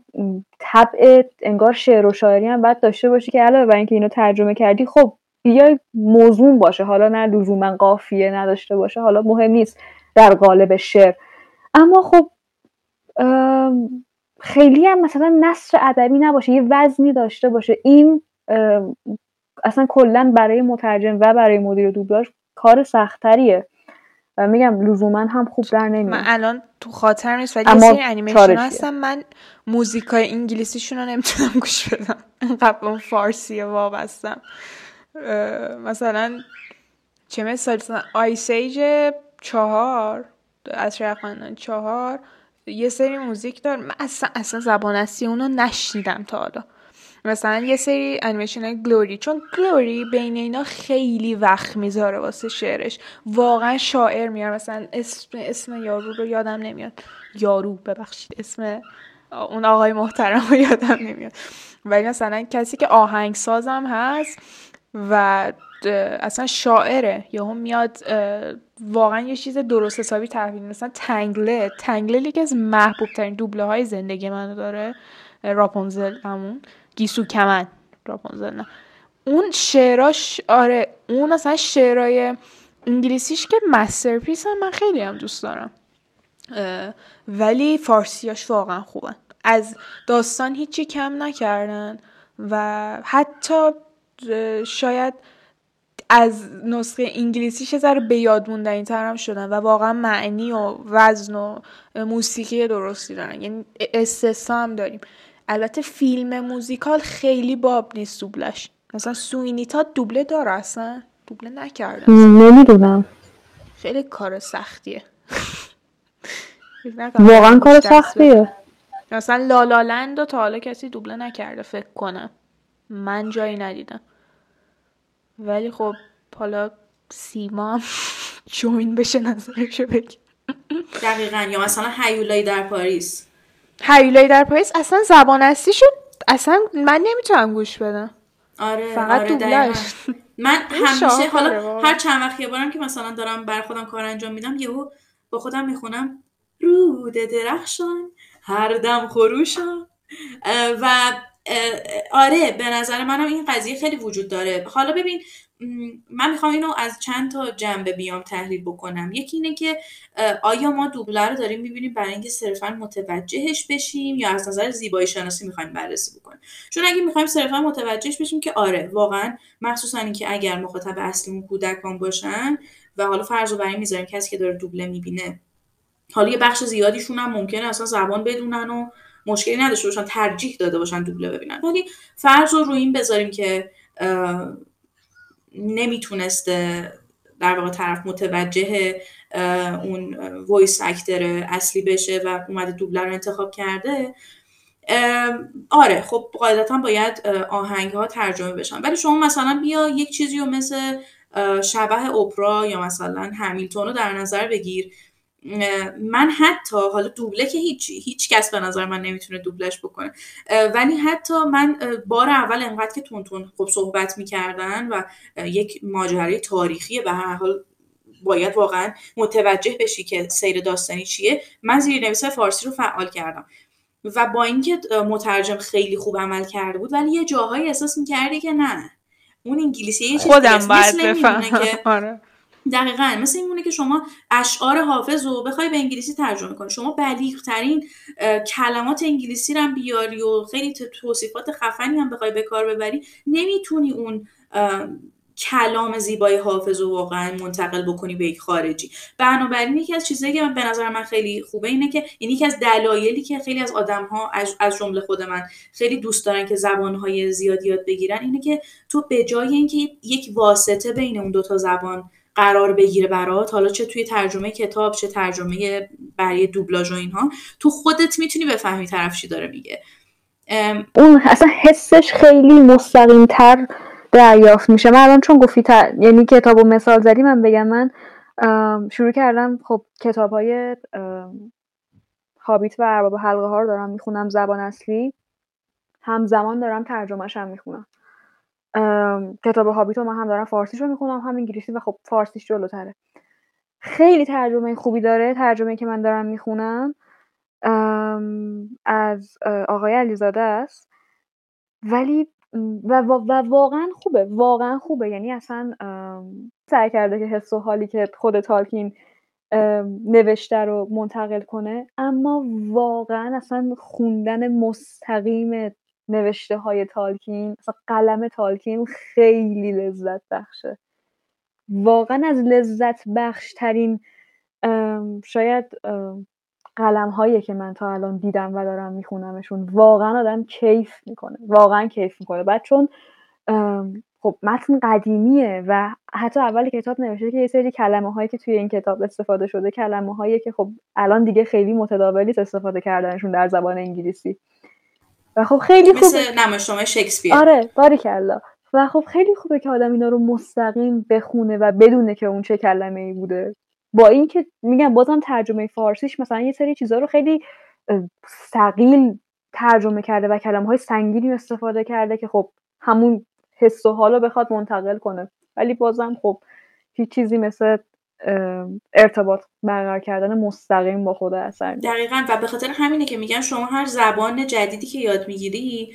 طبع انگار شعر و شاعری هم باید داشته باشی که علاوه بر اینکه اینو ترجمه کردی خب یا موضوع باشه. حالا نه لزوما قافیه نداشته باشه. حالا مهم نیست در قالب شعر. اما خب خیلی هم مثلا نصر ادبی نباشه یه وزنی داشته باشه. این اصلا کلا برای مترجم و برای مدیر دوبلاژ کار سختریه و میگم لزوما هم خوب در نمیاد. من الان تو خاطر نیست ولی یه سری انیمیشن هستم من موزیکای انگلیسیشون رو نمی‌تونم گوش بدم. انقدر اون فارسی وابستم. مثلا چه مثال؟ Ice Age چهار عصر یخبندان چهار. یه سری موزیک دار من اصلا, اصلا زبان اصلی اونو نشنیدم تا حالا. مثلا یه سری انیمیشن گلوری چون گلوری بین اینا خیلی وقت می‌ذاره واسه شعرش. واقعا شاعر میاره مثلا اسم اسم یارو رو یادم نمیاد. یارو ببخشید. اسم اون آقای محترم رو یادم نمیاد. ولی مثلا کسی که آهنگ سازم هست و اصلا شاعره. یهو میاد واقعا یه چیز درست حسابی تحویل مثلا تنگله. تنگله یکی از محبوب ترین دوبله های زندگی منو داره. راپونزل همون. گیسو کمن. راپونزل نه. اون شعراش آره اون اصلا شعرهای انگلیسیش که مسترپیس هم من خیلی هم دوست دارم. ولی فارسیاش واقعا خوبن. از داستان هیچی کم نکردن و حتی شاید از نسخه انگلیسیش ذره به یاد این تر هم شدن و واقعا معنی و وزن و موسیقی درستی دارن. یعنی استثنا هم داریم. البته فیلم موزیکال خیلی باب نیست دوبلش. مثلا سوینیتا دوبله داره اصلا. دوبله نکردن نمی‌دونم. خیلی کار سختیه. واقعا کار سختیه. مثلا لالالند و تا حالا کسی دوبله نکرده فکر کنم. من جایی ندیدم. ولی خب حالا سیما جوین بشه نظرشو بگی. دقیقا یا مثلا هیولای در پاریس. هیولای در پاریس اصلا زبان اصلی شد اصلا من نمی‌تونم گوش بدم. آره فقط آره من همیشه حالا هر چند وقت یه بارم که مثلا دارم بر خودم کار انجام میدم یهو با خودم می‌خونم رود درخشان هر دم خروشان. و آره به نظر منم این قضیه خیلی وجود داره. حالا ببین من می‌خوام اینو از چند تا جنبه بیام تحلیل بکنم. یکی اینه که آیا ما دوبله رو داریم می‌بینیم برای اینکه صرفا متوجهش بشیم یا از نظر زیبایی شناسی می‌خوایم بررسی بکنیم؟ چون اگه می‌خوایم صرفا متوجهش بشیم که آره واقعا مخصوصا اینکه اگر مخاطب اصلیمون کودکان باشن و حالا فرض رو برای می‌ذاریم کسی که داره دوبله می‌بینه حالا یه بخش زیادیشون هم ممکنه اصلا زبان بدونن و مشکلی نداشته باشن ترجیح داده باشن دوبله ببینن. ولی فرض رو روی این بذاریم که نمی‌تونسته در واقع طرف متوجه اون وایس اکتر اصلی بشه و اومده دوبله رو انتخاب کرده. آره خب قاعدتا باید آهنگ ها ترجمه بشن. ولی شما مثلا بیا یک چیزی رو مثل شبه اپرا یا مثلا همیلتون رو در نظر بگیر. من حتی حالا دوبله که هیچ هیچ کس به نظر من نمی‌تونه دوبلش بکنه. ولی حتی من بار اول انقدر که تون تون خب صحبت می‌کردن و یک ماجرای تاریخی به هر حال باید واقعا متوجه بشی که سیر داستانی چیه من زیر نویس فارسی رو فعال کردم. و با اینکه مترجم خیلی خوب عمل کرده بود ولی یه جاهایی احساس می‌کردی که نه اون انگلیسی یه خودم باید بفهمم. آره. دقیقا مثل این که شما اشعار حافظ رو بخوای به انگلیسی ترجمه کنی. شما بلیغ ترین کلمات انگلیسی رو هم بیاری و خیلی توصیفات خفنی هم بخوای به کار ببری نمی‌تونی اون کلام زیبای حافظ رو واقعا منتقل بکنی به یک خارجی. بنابراین یکی از چیزایی که به نظر من خیلی خوبه اینه که این یکی از دلایلی که خیلی از آدم ها از جمله خود من خیلی دوست دارن که زبان های زیادی یاد بگیرن اینه که تو به جای اینکه یک واسطه بین اون دوتا زبان قرار بگیره برات حالا چه توی ترجمه کتاب چه ترجمه برای دوبلاژ و اینها تو خودت می‌تونی بفهمی طرف چی داره میگه. اون اصلا حسش خیلی مستقیم تر دریافت میشه. من الان چون گفتی تر... یعنی کتاب و مثال زدی من بگم من شروع کردم خب کتاب های هابیت و ارباب حلقه ها رو دارم می‌خونم زبان اصلی. همزمان دارم ترجمهش هم می‌خونم. کتاب هابیت رو من هم دارم فارسیش رو می‌خونم هم انگلیسی و خب فارسیش جلوتره. خیلی ترجمه خوبی داره ترجمه که من دارم می‌خونم از آقای علیزاده است. ولی و, و, واقعا خوبه واقعا خوبه. یعنی اصلا سعی کرده که حس و حالی که خود تالکین نوشته رو منتقل کنه اما واقعا اصلا خوندن مستقیم نوشته های تالکین اصلا قلم تالکین خیلی لذت بخشه. واقعا از لذت بخش ترین شاید قلم هایی که من تا الان دیدم و دارم میخونمشون واقعا آدم کیف می‌کنه واقعا کیف می‌کنه. بعد چون خب متن قدیمیه و حتی اول کتاب نوشته که یه سری کلمه هایی که توی این کتاب استفاده شده کلمه هایی که خب الان دیگه خیلی متداولی استفاده کردنشون در زبان انگلیسی. و خب خیلی خوبه. مثل نمایشنامه شکسپیر. آره باریکلا و خب خیلی خوبه که آدم اینا رو مستقیم بخونه و بدونه که اون چه کلمه ای بوده. با اینکه میگم بازم ترجمه فارسیش مثلا یه سری چیزها رو خیلی ثقیل ترجمه کرده و کلمه های سنگینی استفاده کرده که خب همون حس و حالا بخواد منتقل کنه. ولی بازم خب هیچ چیزی مثل ارتباط برقرار کردن مستقیم با خود اثر دقیقا. و به خاطر همینه که میگن شما هر زبان جدیدی که یاد می‌گیری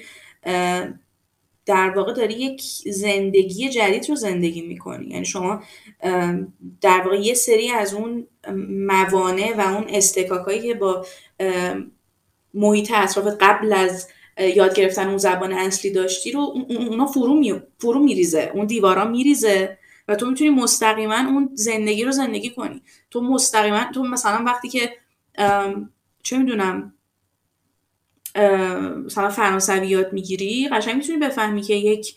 در واقع داری یک زندگی جدید رو زندگی می‌کنی. یعنی شما در واقع یه سری از اون موانع و اون استکاکایی که با محیط اطراف قبل از یاد گرفتن اون زبان اصلی داشتی رو اونا فرو, می... فرو میریزه. اون دیوارا میریزه. و تو می‌تونی مستقیما اون زندگی رو زندگی کنی. تو مستقیما تو مثلا وقتی که چه می‌دونم مثلا فرانسوی یاد می‌گیری قشنگ می‌تونی بفهمی که یک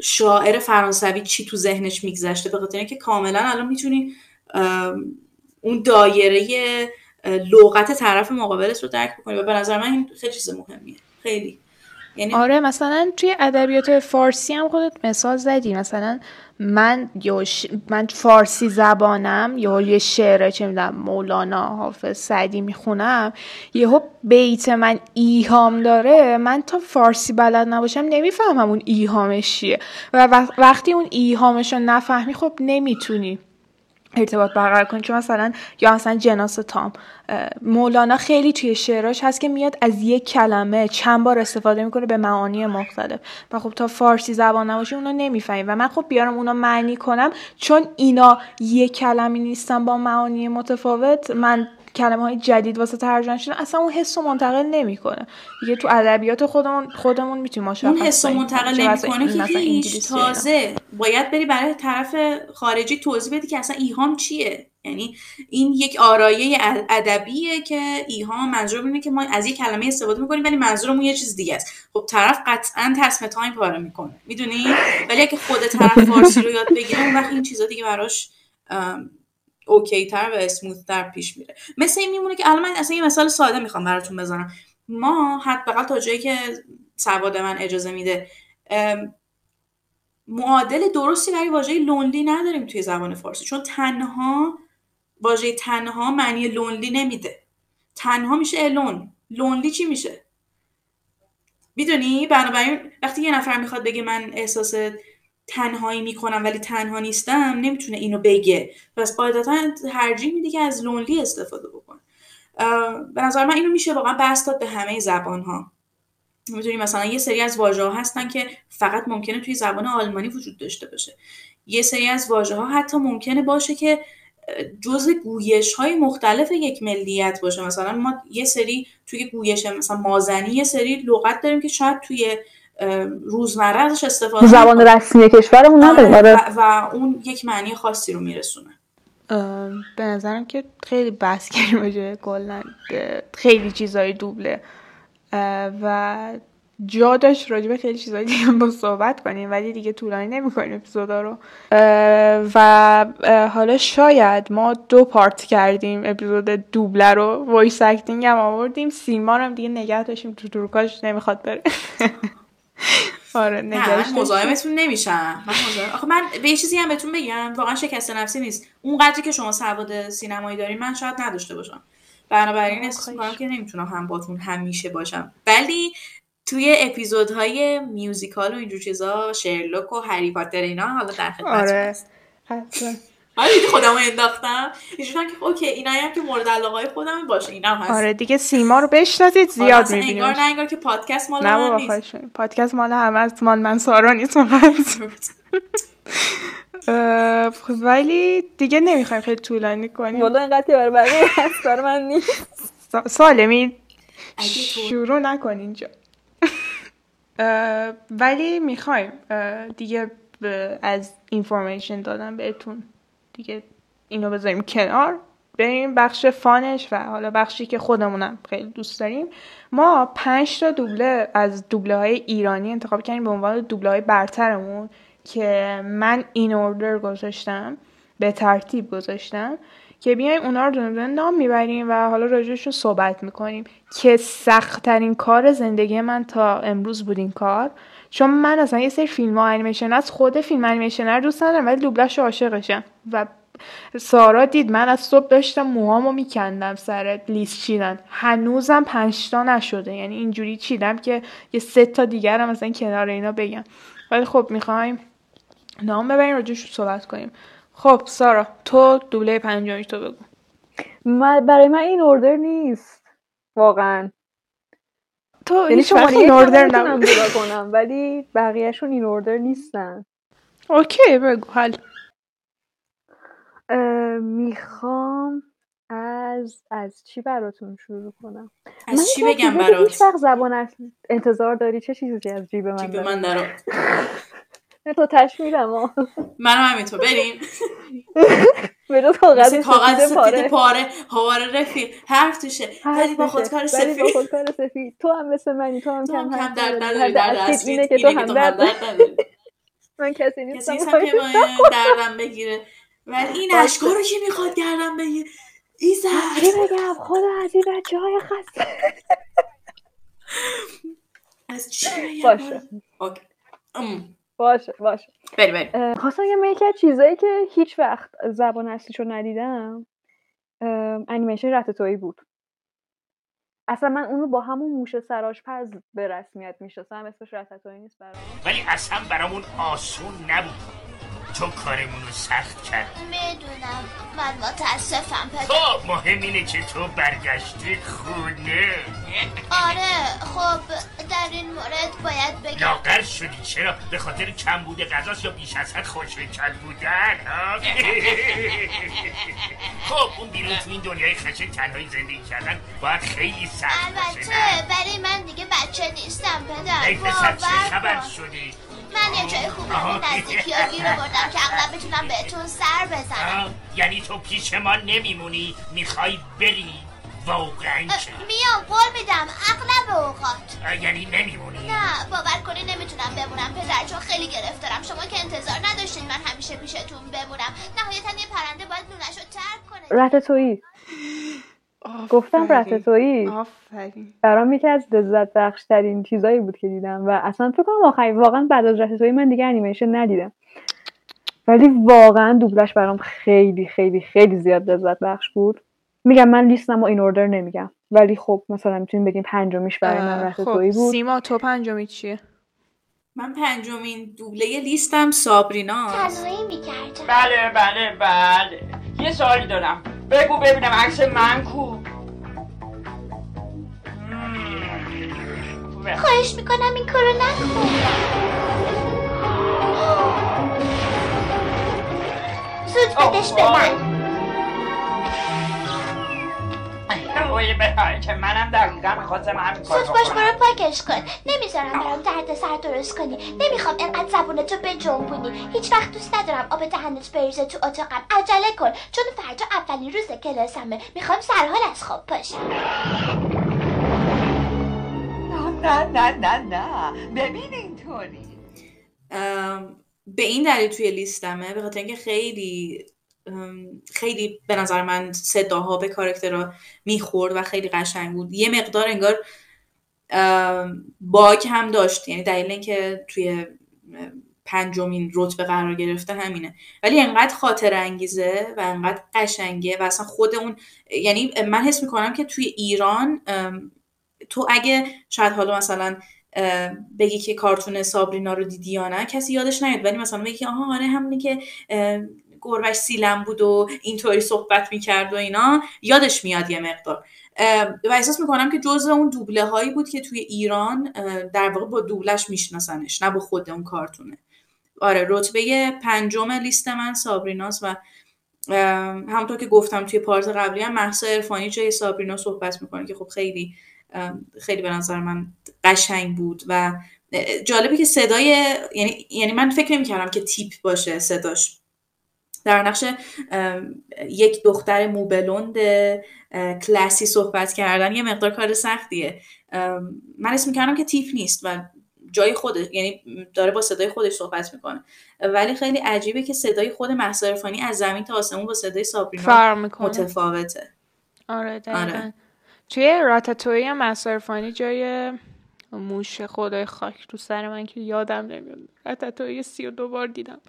شاعر فرانسوی چی تو ذهنش میگذشته. به خاطر اینکه کاملا الان می‌تونی اون دایره لغت طرف مقابلت رو درک بکنی. و به نظر من این خیلی چیز مهمیه. خیلی. یعنی آره مثلا توی ادبیات فارسی هم خودت مثال زدی. مثلا من یا من فارسی زبانم یا یه شعر چه می‌دونم مولانا حافظ سعدی می‌خونم یهو بیت من ایهام داره. من تا فارسی بلد نباشم نمی‌فهمم اون ایهامش چیه. و وقتی اون ایهامش رو نفهمی خب نمی‌تونی. ارتباط برقرار کنی چون مثلا یا مثلا جناس تام مولانا خیلی توی شعراش هست که میاد از یک کلمه چند بار استفاده می‌کنه به معانی مختلف. و خب تا فارسی زبان نباشی اونو نمی‌فهمی و من خب بیارم اونو معنی کنم چون اینا یک کلمی نیستن با معانی متفاوت من کلمه های جدید واسه ترجمه شدن اصلا اون حس رو منتقل نمی‌کنه. دیگه تو ادبیات خودمون خودمون می‌تونیم مشخص اون حس رو منتقل نمی‌کنه که هیچ. تازه باید بری برای طرف خارجی توضیح بدی که اصلا ایهام چیه؟ یعنی این یک آرایه ادبیه که ایهام منظور اینه که ما از یک کلمه استفاده می‌کنیم ولی منظورمون یه چیز دیگه است. خب طرف قطعا تصمیم تایم پاره می‌کنه. می‌دونی؟ ولی اگه خود طرف فارسی رو یاد بگیره اون وقت این چیزا دیگه براش اوکی تر و اسموث تر پیش میره. مثل این میمونه که الان من اصلا یه مثال ساده می‌خوام براتون بزنم. ما حداقل تا جایی که سواد من اجازه میده معادل درستی برای واژه لونلی نداریم توی زبان فارسی چون تنها واژه تنها معنی لونلی نمیده. تنها میشه الون لونلی چی میشه؟ می‌دونی؟ بنابراین وقتی یه نفر می‌خواد بگه من احساس تنهایی می‌کنم ولی تنها نیستم نمی‌تونه اینو بگه. پس قاعدتا ترجیح میده که از لونلی استفاده بکنه به نظر من اینو میشه واقعا بحث داد به همه زبان ها می‌تونی مثلا یه سری از واژه ها هستن که فقط ممکنه توی زبان آلمانی وجود داشته باشه. یه سری از واژه ها حتی ممکنه باشه که جز گویش های مختلف یک ملیت باشه. مثلا ما یه سری توی گویش مثلا مازنی یه سری لغت داریم که شاید توی روزمره ازش استفاده زبان رسمی کشورمون آره، نداره. و, و اون یک معنی خاصی رو میرسونه. به نظرم که خیلی بحث کردیم کلا خیلی چیزای دوبله. و جا داشت راجبه خیلی چیزایی دیگه با صحبت کنیم ولی دیگه طولانی نمی‌کنیم اپیزودا رو. و حالا شاید ما دو part کردیم اپیزود دوبله رو. voice acting هم آوردیم سیما رو هم دیگه نگه داشتیم تو تورکاش نمی‌خواد بره. آره نگهش مزاحمتون نمیشم. من آخه من به یه چیزی هم بهتون بگم. واقعا شکست نفسی نیست. اون قدری که شما سواد سینمایی دارین من شاید نداشته باشم. بنابراین احساس می‌کنم که نمی‌تونم هم باتون همیشه باشم. ولی توی اپیزودهای میوزیکال و اینجور چیزا شرلوک و هری پاتر اینا حالا در خدمت آره. آره دیدی خودمو انداختم. اینجوری که اوکی اینا هم که مورد علاقه خودم باشه اینا هست. آره دیگه سیما رو بشناسید آره، زیاد آره می‌بینیم انگار نه انگار که پادکست مال من نیست. پادکست مال همه از مال من سارا نیست ولی دیگه نمی‌خوایم خیلی طولانی کنیم. والا اینقدر برای بقیه هست من نیست. سالمی شروع نکن اینجا. ولی می‌خوایم دیگه از اینفورمیشن دادم بهتون. دیگه اینو بذاریم کنار. بریم بخش فانش و حالا بخشی که خودمونم خیلی دوست داریم. ما پنج تا دوبله از دوبله های ایرانی انتخاب کردیم به عنوان دوبله های برترمون که من این اوردر گذاشتم به ترتیب گذاشتم که بیایم اونا رو دونه نام می‌بریم و حالا راجعشون صحبت می‌کنیم که سختترین کار زندگی من تا امروز بود این کار. چون من اصلا یه سری فیلم ها انیمیشن از خود فیلم انیمیشن رو دوست ندارم ولی دوبلش عاشقشم. و سارا دید من از صبح داشتم موهامو میکندم سر لیست چیدن. هنوزم پنجتا نشده. یعنی اینجوری چیدم که یه سه تا دیگرم مثلا کنار اینا بگم. ولی خب می‌خوایم نام ببریم راجعش صحبت کنیم. خب سارا تو دوبله پنجمی تو بگو. برای من این اوردر نیست. واقعا. تو یعنی شماره یک این اوردر نمی‌تونم نبود جدا کنم ولی بقیهشون این اوردر نیستن. اوکی بگو حل. اه، می‌خوام از از چی براتون شروع کنم؟ من از چی بگم برات هیچ وقت زبان انتظار داری؟ چه چیزی از جیب من جیب؟ من تو تشمیرم ها منم همینطور بریم. به جز کاغذ سفید سفید پاره. پاره هوار رفیق حرف توشه. ولی با. خودکار ولی با سفید. خودکار سفید. تو هم مثل منی تو هم کم هم درد نداری. حد درد اصلیت اصلی اینه که تو هم درد نداری. نداری من کسی کسی نیستم. که دردم بگیره. ولی این. اشکا رو کی می‌خواد گردم بگیره. ایزد. بگم خدا از این بچه های خسته. از چی بگم؟ باشه. باشه باشه. بریم بریم. خواستم یه یکی از چیزایی که هیچ وقت زبان اصلیشو ندیدم انیمیشن رتتویی بود. اصلا من اونو با همون موش سراش پز به رسمیت می‌شناسم اسمش رتتویی نیست برام. ولی اصلا برامون آسون نبود. تو کارمون رو سخت کرد. می‌دونم. من متاسفم پدر. خب مهم اینه که تو برگشتی خونه. آره خب در این مورد باید بگم. لاغر شدی. چرا؟ به خاطر کم بوده غذاست یا بیش از حد خوشکل بودن؟ خب اون بیرون تو این دنیای خشن تنهایی زندگی کردن باید خیلی سخت باشه؟ البته برای من دیگه بچه نیستم پدر. ای پسر چه خبر. شدی؟ من یه جای خوبی نزدیکی ها گیر آوردم که اغلب بتونم بهتون سر بزنم؟ یعنی تو پیش ما نمیمونی می‌خوای بری؟ واقعا میام قول میدم اغلب اوقات. یعنی نمیمونی؟ نه باور کنی نمی‌تونم بمونم پدر چون خیلی گرفتارم. شما که انتظار نداشتین من همیشه پیشتون بمونم. نهایتا یه پرنده باید نونش رو ترک کنه. رتتویی گفتم آفرین. رتتویی برام یکی از لذت بخش ترین چیزایی بود که دیدم و اصلا فکر کنم آخرین واقعا بعد از رتتویی من دیگه انیمیشن ندیدم. ولی واقعا دوبلش برام خیلی خیلی خیلی زیاد لذت بخش بود. میگم من لیستم و این اوردر نمیگم. ولی خب مثلا می‌تونیم بگیم پنجمیش برای من رتتویی خب بود. سیما تو پنجمی چیه؟ من پنجمین دوبله لیستم می‌کردم. بله بله بله. یه سوالی دارم. بگو ببینم عکس من کو. خوبه. خواهش می‌کنم این کارو نکن زود بدش به من اوه، به که منم دقیقا می‌خواستم همین کار باش برو پاکش کن. نمی‌ذارم برام درد سر درست کنی. نمی‌خوام انقدر زبونتو بجنبونی هیچ وقت دوست ندارم آب دهنت بریزه تو اتاقم. عجله کن. چون فردا اولین روز کلاسمه. می‌خوام سرحال از خواب پاشم نه نه نه نه ببین اینطوری. به این دلیل توی لیستمه به خاطر اینکه خیلی خیلی به نظر من صداها به کاراکترها می‌خورد و خیلی قشنگ بود. یه مقدار انگار باگ هم داشت. یعنی دلیل اینکه توی پنجمین رتبه قرار گرفته همینه. ولی انقدر خاطر انگیزه و انقدر قشنگه و اصلا خود اون یعنی من حس می‌کنم که توی ایران تو اگه شاید حالا مثلا بگی که کارتون سابرینا رو دیدی یا نه کسی یادش نیاد. ولی مثلا بگی آها آره همونی که گربش سیلم بود و اینطوری صحبت می‌کرد و اینا یادش میاد یه مقدار. و احساس می‌کنم که جزء اون دوبله هایی بود که توی ایران در واقع با دوبلش میشناسنش نه با خود اون کارتونه. آره رتبه پنجم لیست من سابریناس و همونطور که گفتم توی پارت قبلی هم محسا عرفانی جای سابرینا صحبت می‌کنه که خب خیلی خیلی به نظر من قشنگ بود و جالبه که صدای یعنی یعنی من فکر نمی‌کردم که تیپ باشه صداش. در نقش یک دختر موبلوند کلاسی صحبت کردن یه مقدار کار سختیه. من اسم می‌کردم که تیپ نیست و جای خودش یعنی داره با صدای خودش صحبت می‌کنه. ولی خیلی عجیبه که صدای خود مهسا عرفانی از زمین تا آسمون با صدای سابرینا متفاوته. آره دقیقا. آره. توی راتاتوی هم مصرفانی جای موش خدای خاک تو سر من که یادم نمیاد. راتاتوی سی و دو بار دیدم.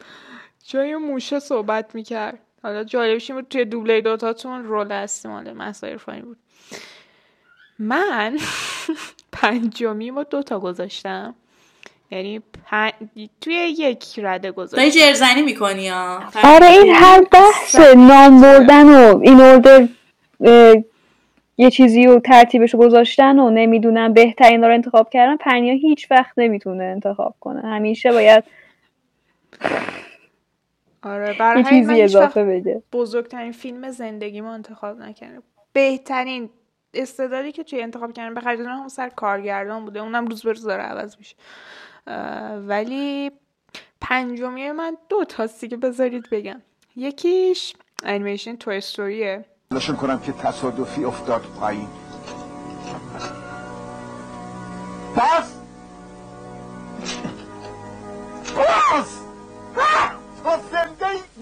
جای موشه صحبت می‌کرد. حالا جالبش این بود توی دوبله دوتاتون رول هستی مال مهسا عرفانی بود. من پنجمی رو دوتا گذاشتم. یعنی پن... توی یک رده داری گذاشتم جرزنی می‌کنی ها؟ آره این هر بحث نام بردن و این اردر اه، یه چیزی رو ترتیبش رو گذاشتن و نمی‌دونم بهترین رو انتخاب کردن پنیا هیچ وقت نمی‌تونه انتخاب کنه. همیشه باید آره برای چیزی اضافه بگه. بزرگترین فیلم زندگیمو انتخاب نکردم. بهترین استعدادی که توی انتخاب کردن به خرج هم سر کارگردان بوده اونم روز به روز داره عوض میشه. ولی پنجمی من دو تاستی که بذارید بگم. یکیش انیمیشن توی استوریه نشون کنم که تصادفی افتاد پایین. باز! باز! تو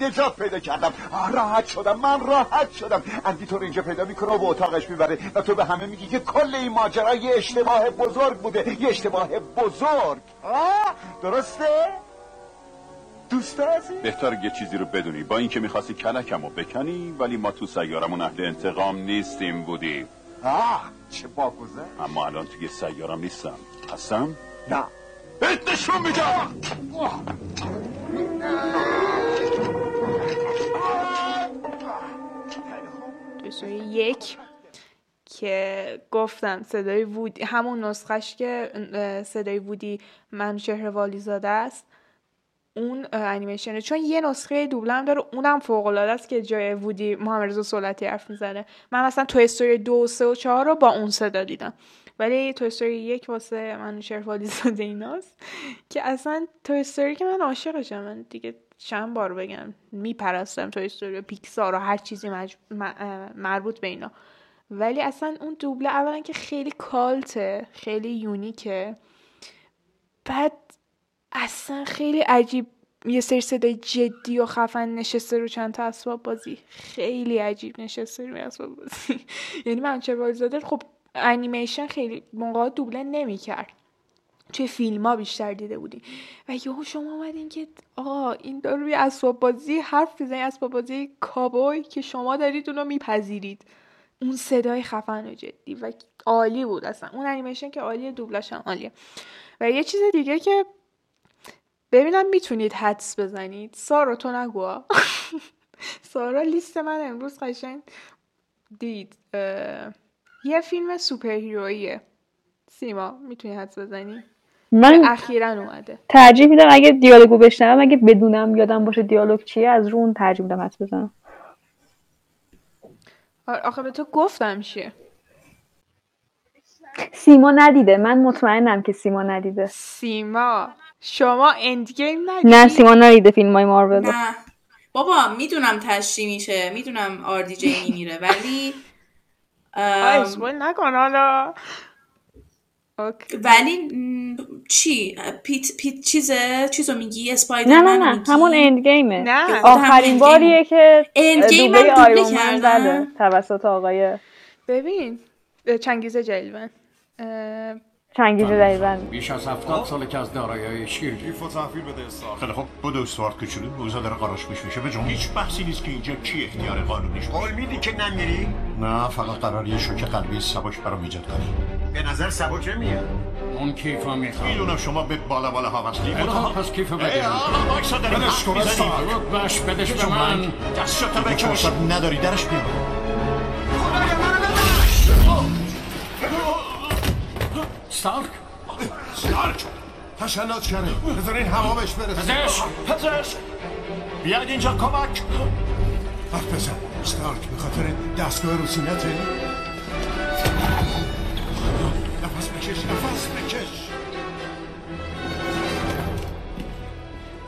نجات پیدا کردم. راحت شدم. من راحت شدم. اندی تو رو اینجا پیدا می‌کنه و به اتاقش می‌بره و تو به همه میگی که کل این ماجرا یه اشتباه بزرگ بوده. یه اشتباه بزرگ. آه درسته؟ دوست عزیز؟ بهتر یه چیزی رو بدونی. با اینکه می‌خواستی کلکم رو بکنی ولی ما تو سیارمون اهل انتقام نیستیم بودی. آه چه باگذر اما الان توی سیارم نیستم. هستم؟ نه. بهت نشون میدم! استوری یک که گفتم صدای وودی همون نسخش که صدای وودی من چهره والی زاده است. اون انیمیشنه چون یه نسخه دوبله هم داره اونم فوق العاده است که جای وودی محمد رضا سولتی حرف می‌زنه. من مثلا تو استوری دو سه و چهار رو با اون صدا دیدم. ولی تو استوری یک واسه من چهره والی زاده ایناست که اصلا تو استوری که من عاشقشم من دیگه چند بار بگم میپرستم تو استوری پیکسار و هر چیزی مج... مربوط به اینا. ولی اصلا اون دوبله اولا که خیلی کالته خیلی یونیکه. بعد اصلا خیلی عجیب یه سری صدای جدی و خفن نشسته رو چند تا اسباب بازی. خیلی عجیب نشسته روی اسباب بازی. یعنی من چه زاده خب انیمیشن خیلی موقع دوبله نمی‌کرد. توی فیلم ها بیشتر دیده بودیم و یهو شما اومدین که آقا این داره روی اسباب بازی حرف می‌زنی اسباب بازی کابوی که شما دارید اونو میپذیرید. اون صدای خفن و جدی و عالی بود اصلا. اون انیمیشن که عالیه دوبلش هم عالیه. و یه چیز دیگه که ببینم می‌تونید حدس بزنید. سارا تو نگو. سارا لیست من امروز قشنگ دید. یه فیلم سوپر هیرویه سیما می‌تونی حدس بزنی؟ من اخیرا اومده. ترجیح میدم اگه دیالوگو بشنوم اگه بدونم یادم باشه دیالوگ چیه از رو اون ترجیح میدم حدس بزنم. آخه به تو گفتم چیه. سیما ندیده. من مطمئنم که سیما ندیده. سیما. شما اندگیم ندید نه سیما ندیده فیلم های مارول. رو. نه. بابا می‌دونم تشریح میشه. می‌دونم RDJ میمیره. ولی ام، spoil نکن حالا. okay. ولی م، چی؟ پیت پیت چیزه چیزو میگی؟ نه اسپایدرمن نه نه. میگی؟ همون Endgame ه نه آخرین باریه که اند گیم دوبله کردن. توسط آقای ببین چنگیز جلیون. اه، چنگیز دریبند بیش از هفتاد ساله که از دارایی شیر ایفو تحویل بده خیلی خب بدو استوارت کوچولو موزه داره قراش میش میشه بجون هیچ بحثی نیست که اینجا کی اختیار قانونیش قول میدی که نمیری؟ نه فقط قرار یه شوک قلبی سبک برام ایجاد کنی. به نظر سبکه میاد اون کیف ها می‌خوام. می‌دونم شما به بالا بالا ها وصلی خب پس کیف ای بده آقا وایسا داریم بلش کن بدش به من. دستشو بکش فرصت نداری درش بیار. ستارک سارک تشنج کرده بذارین هوا بهش برسه. پزشک! پزشک! بیاید اینجا کمک! حرف بزن. ستارک به خاطر دستگاه رو سینته نفس بکش نفس بکش!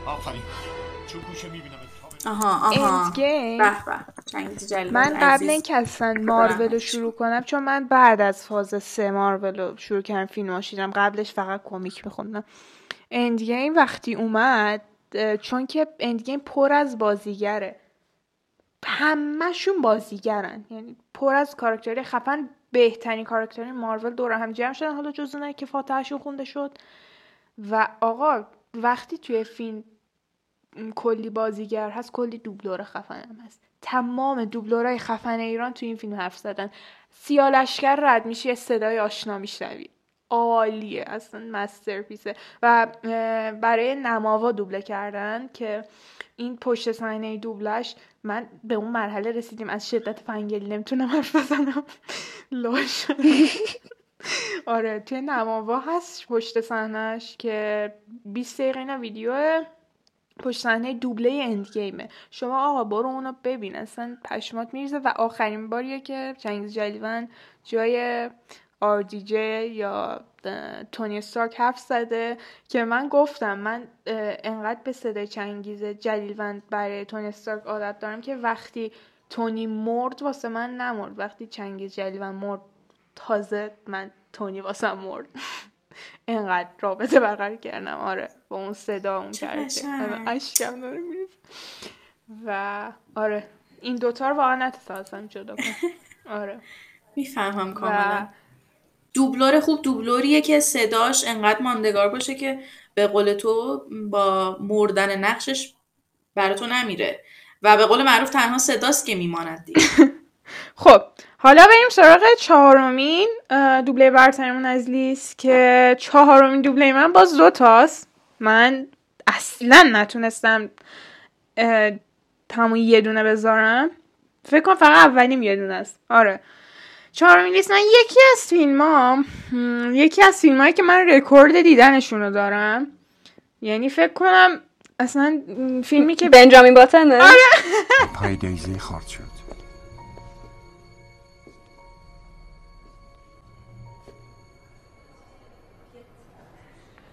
آفرین. چون گوشه می‌بینم. آها آها. به من. قبل اینکه اصلا مارول رو شروع کنم چون من بعد از فاز سه مارول رو شروع کردم فیلم دیدم قبلش فقط کمیک میخوندم. اندگیم وقتی اومد چون که اندگیم پر از بازیگره. همهشون بازیگرن. یعنی پر از کاراکتری خفن بهترین کاراکتری مارول دور هم جمع شدن. حالا جز اونایی که فاتحشون خونده شد. و آقا وقتی توی فیلم کلی بازیگر هست کلی دوبلور خفن هم هست. تمام دوبلورای خفن ایران تو این فیلم حرف زدن. سیالشکر رد میشه صدای آشنا میشنوی. عالیه اصلا مسترپیسه. و برای نماوا دوبله کردن که این پشت صحنه دوبلش من به اون مرحله رسیدیم. از شدت فنگلی نمی‌تونم حرف بزنم. لاش آره توی نماوا هست پشت صحنهش که 20 دقیقه اینا ویدیو پشت صحنه دوبله اندگیمه شما آقا برو اونو ببین اصلا پشمات میریزه. و آخرین باریه که چنگیز جلیون جای آر دی جی یا تونی استارک حرف زده که من گفتم من انقدر به صدای چنگیز جلیلوند برای تونی استارک عادت دارم که وقتی تونی مرد واسه من نمرد. وقتی چنگیز جلیوند مرد تازه من تونی واسه مرد. انقدر رابطه برقرار کردم. آره با اون صدا اون کرده. اشکم داره میریزه. و آره این دوتا رو واقعا نتونستم جدا کنم آره. می‌فهمم کاملا. دوبلور خوب دوبلوریه که صداش انقدر ماندگار باشه که به قول تو با مردن نقشش برای تو نمیره. و به قول معروف تنها صداست که میماند دیگه. خب حالا بریم سراغ چهارمین دوبله برترمون از لیست که چهارمین دوبله من باز دو تاست من اصلا نتونستم همون یه دونه بذارم. فکر کنم فقط اولیم یه دونه است. آره. چهارمین لیست من یکی از فیلم ها یکی از فیلم هایی که من رکورد دیدنشون رو دارم. یعنی فکر کنم اصلا فیلمی که بنجامین باتنه پای دیزی خارد شد.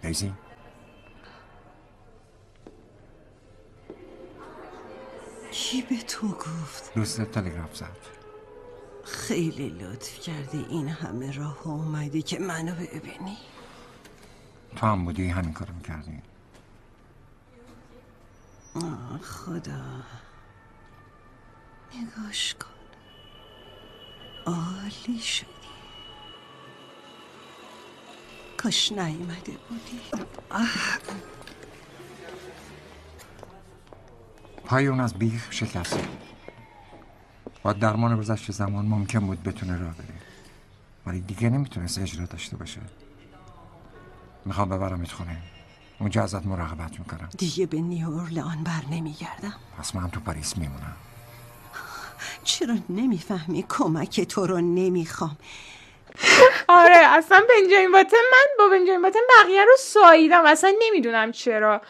دیزی کی به تو گفت؟ دوستت تلگراف زد. خیلی لطف کردی این همه راه اومدی که منو ببینی. تو هم بودی همین کارو می‌کردی. آه خدا. نگاش کن. عالی شدی کاش نیومده بودی. پای اون از بیخ شکسته. با درمان گذشت زمان ممکن بود بتونه راه بره. ولی دیگه نمی‌تونست اجرا داشته باشه. می‌خوام ببرمت خونه. اونجا ازت مراقبت می‌کنم. دیگه به نیورلان بر نمیگردم. پس من تو پاریس میمونم. چرا نمی‌فهمی کمک تو رو نمی‌خوام؟ آره اصلا بنجامین باتن من با بنجامین باتن بقیه رو ساییدم اصلا نمی‌دونم چرا.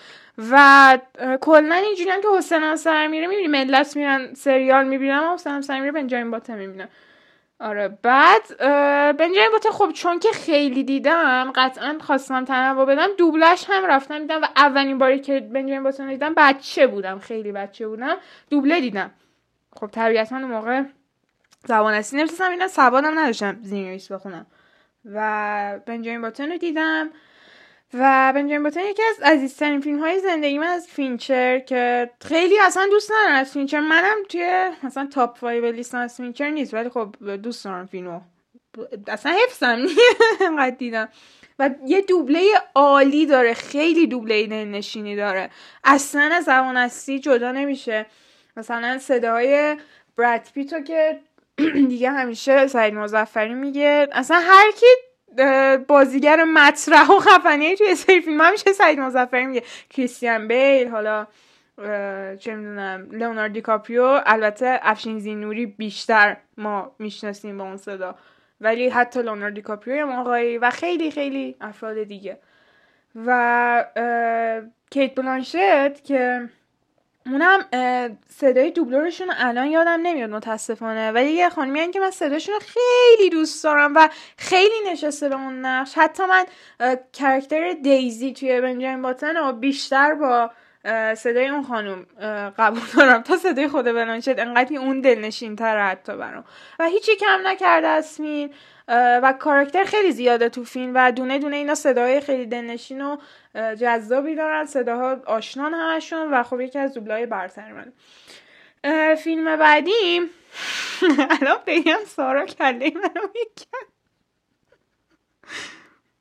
و کلا اینجوری هم که حسین هم میره می‌بینی ملت میرن سریال می‌بینم حسین هم میره بنجامین باتن می‌بینم. آره بعد بنجامین باتن خب چون که خیلی دیدم قطعا خواستم تنوع بدم دوبلش هم رفتم دیدم و اولین باری که بنجامین باتن دیدم بچه بودم خیلی بچه بودم دوبله دیدم. خب طبیعتا موقع زبان اصلی نمی‌تونستم اینا سوادم نداشتم زیرنویس بخونم. و بنجامین باتن رو دیدم. و بنجامین باتن یکی از عزیزترین فیلم های زندگی من از فینچر که خیلی اصلا دوست ندارم از فینچر. منم توی مثلا top five list م از فینچر نیست ولی خب دوست دارم فیلمو. اصلا حفظم. انقدر دیدم. و یه دوبله عالی داره. خیلی دوبله نشینی داره. اصلا زبان اصلی جدا نمیشه. مثلا صدای براد پیتو که دیگه همیشه سعید مزفری میگه. اصلا هر کی بازیگر مطرح و خفنی توی سری فیلم همیشه سعید مزفری میگه. کریستیان بیل حالا چه می‌دونم لئوناردو دیکاپریو. البته افشین زینوری بیشتر ما می‌شناسیم با اون صدا. ولی حتی لئوناردو دیکاپریو هم آقایی و خیلی خیلی افراد دیگه. و کیت بلانشت که اونم صدای دوبلورشون الان یادم نمیاد متاسفانه. ولی یه خانمی که من صداشون خیلی دوست دارم و خیلی نشسته به اون نقش. حتی من کرکتر دیزی توی بنجامین باتن رو بیشتر با صدای اون خانم قبول دارم. تا صدای خود بلانشت انقدر اون دلنشین تر حتی برام. و هیچی کم نکرده اه، و کاراکتر خیلی زیاده تو فیلم و دونه دونه اینا صداهای خیلی دلنشین و جذابی دارن. صداها آشنان همشون و خب یکی از دوبلای برتر من. فیلم بعدی الان بگم سارا کله منو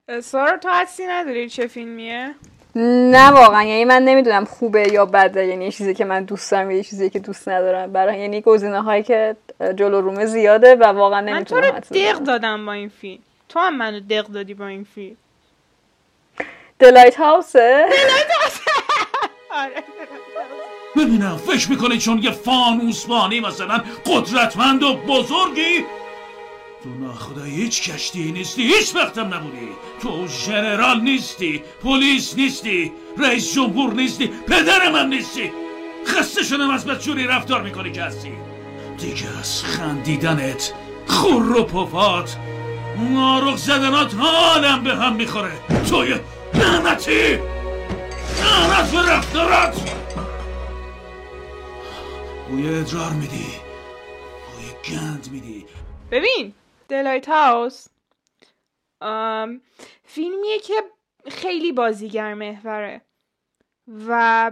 اه، سارا تو حدسی نداری چه فیلمیه؟ نه واقعا. یعنی من نمی‌دونم خوبه یا بده. یعنی یه چیزی که من دوست دارم یا یه چیزی که دوست ندارم. برای یعنی گزینه هایی که جلو رومه زیاده و واقعا من تو نمی‌تونم رو دق دادم با این فیلم. تو هم منو دق دادی با این فیلم. دلایت هاوسه آره ببینم فکر می‌کنی چون یه فانوسبانی مثلا قدرتمند و بزرگی تو ناخدا هیچ کشتی نیستی هیچ وقتم نبودی. تو ژنرال نیستی پلیس نیستی رئیس جمهور نیستی پدر من نیستی. خسته شدم از بدجوری رفتار می‌کنی که هستی. دیگه از خندیدنت خور و پفات زدنات حالم به هم می‌خوره. توی لعنتی! لعنت به رفتارات! بوی ادرار میدی بوی گند میدی. ببین دلایت هاوس. فیلمیه که خیلی بازیگر محوره. و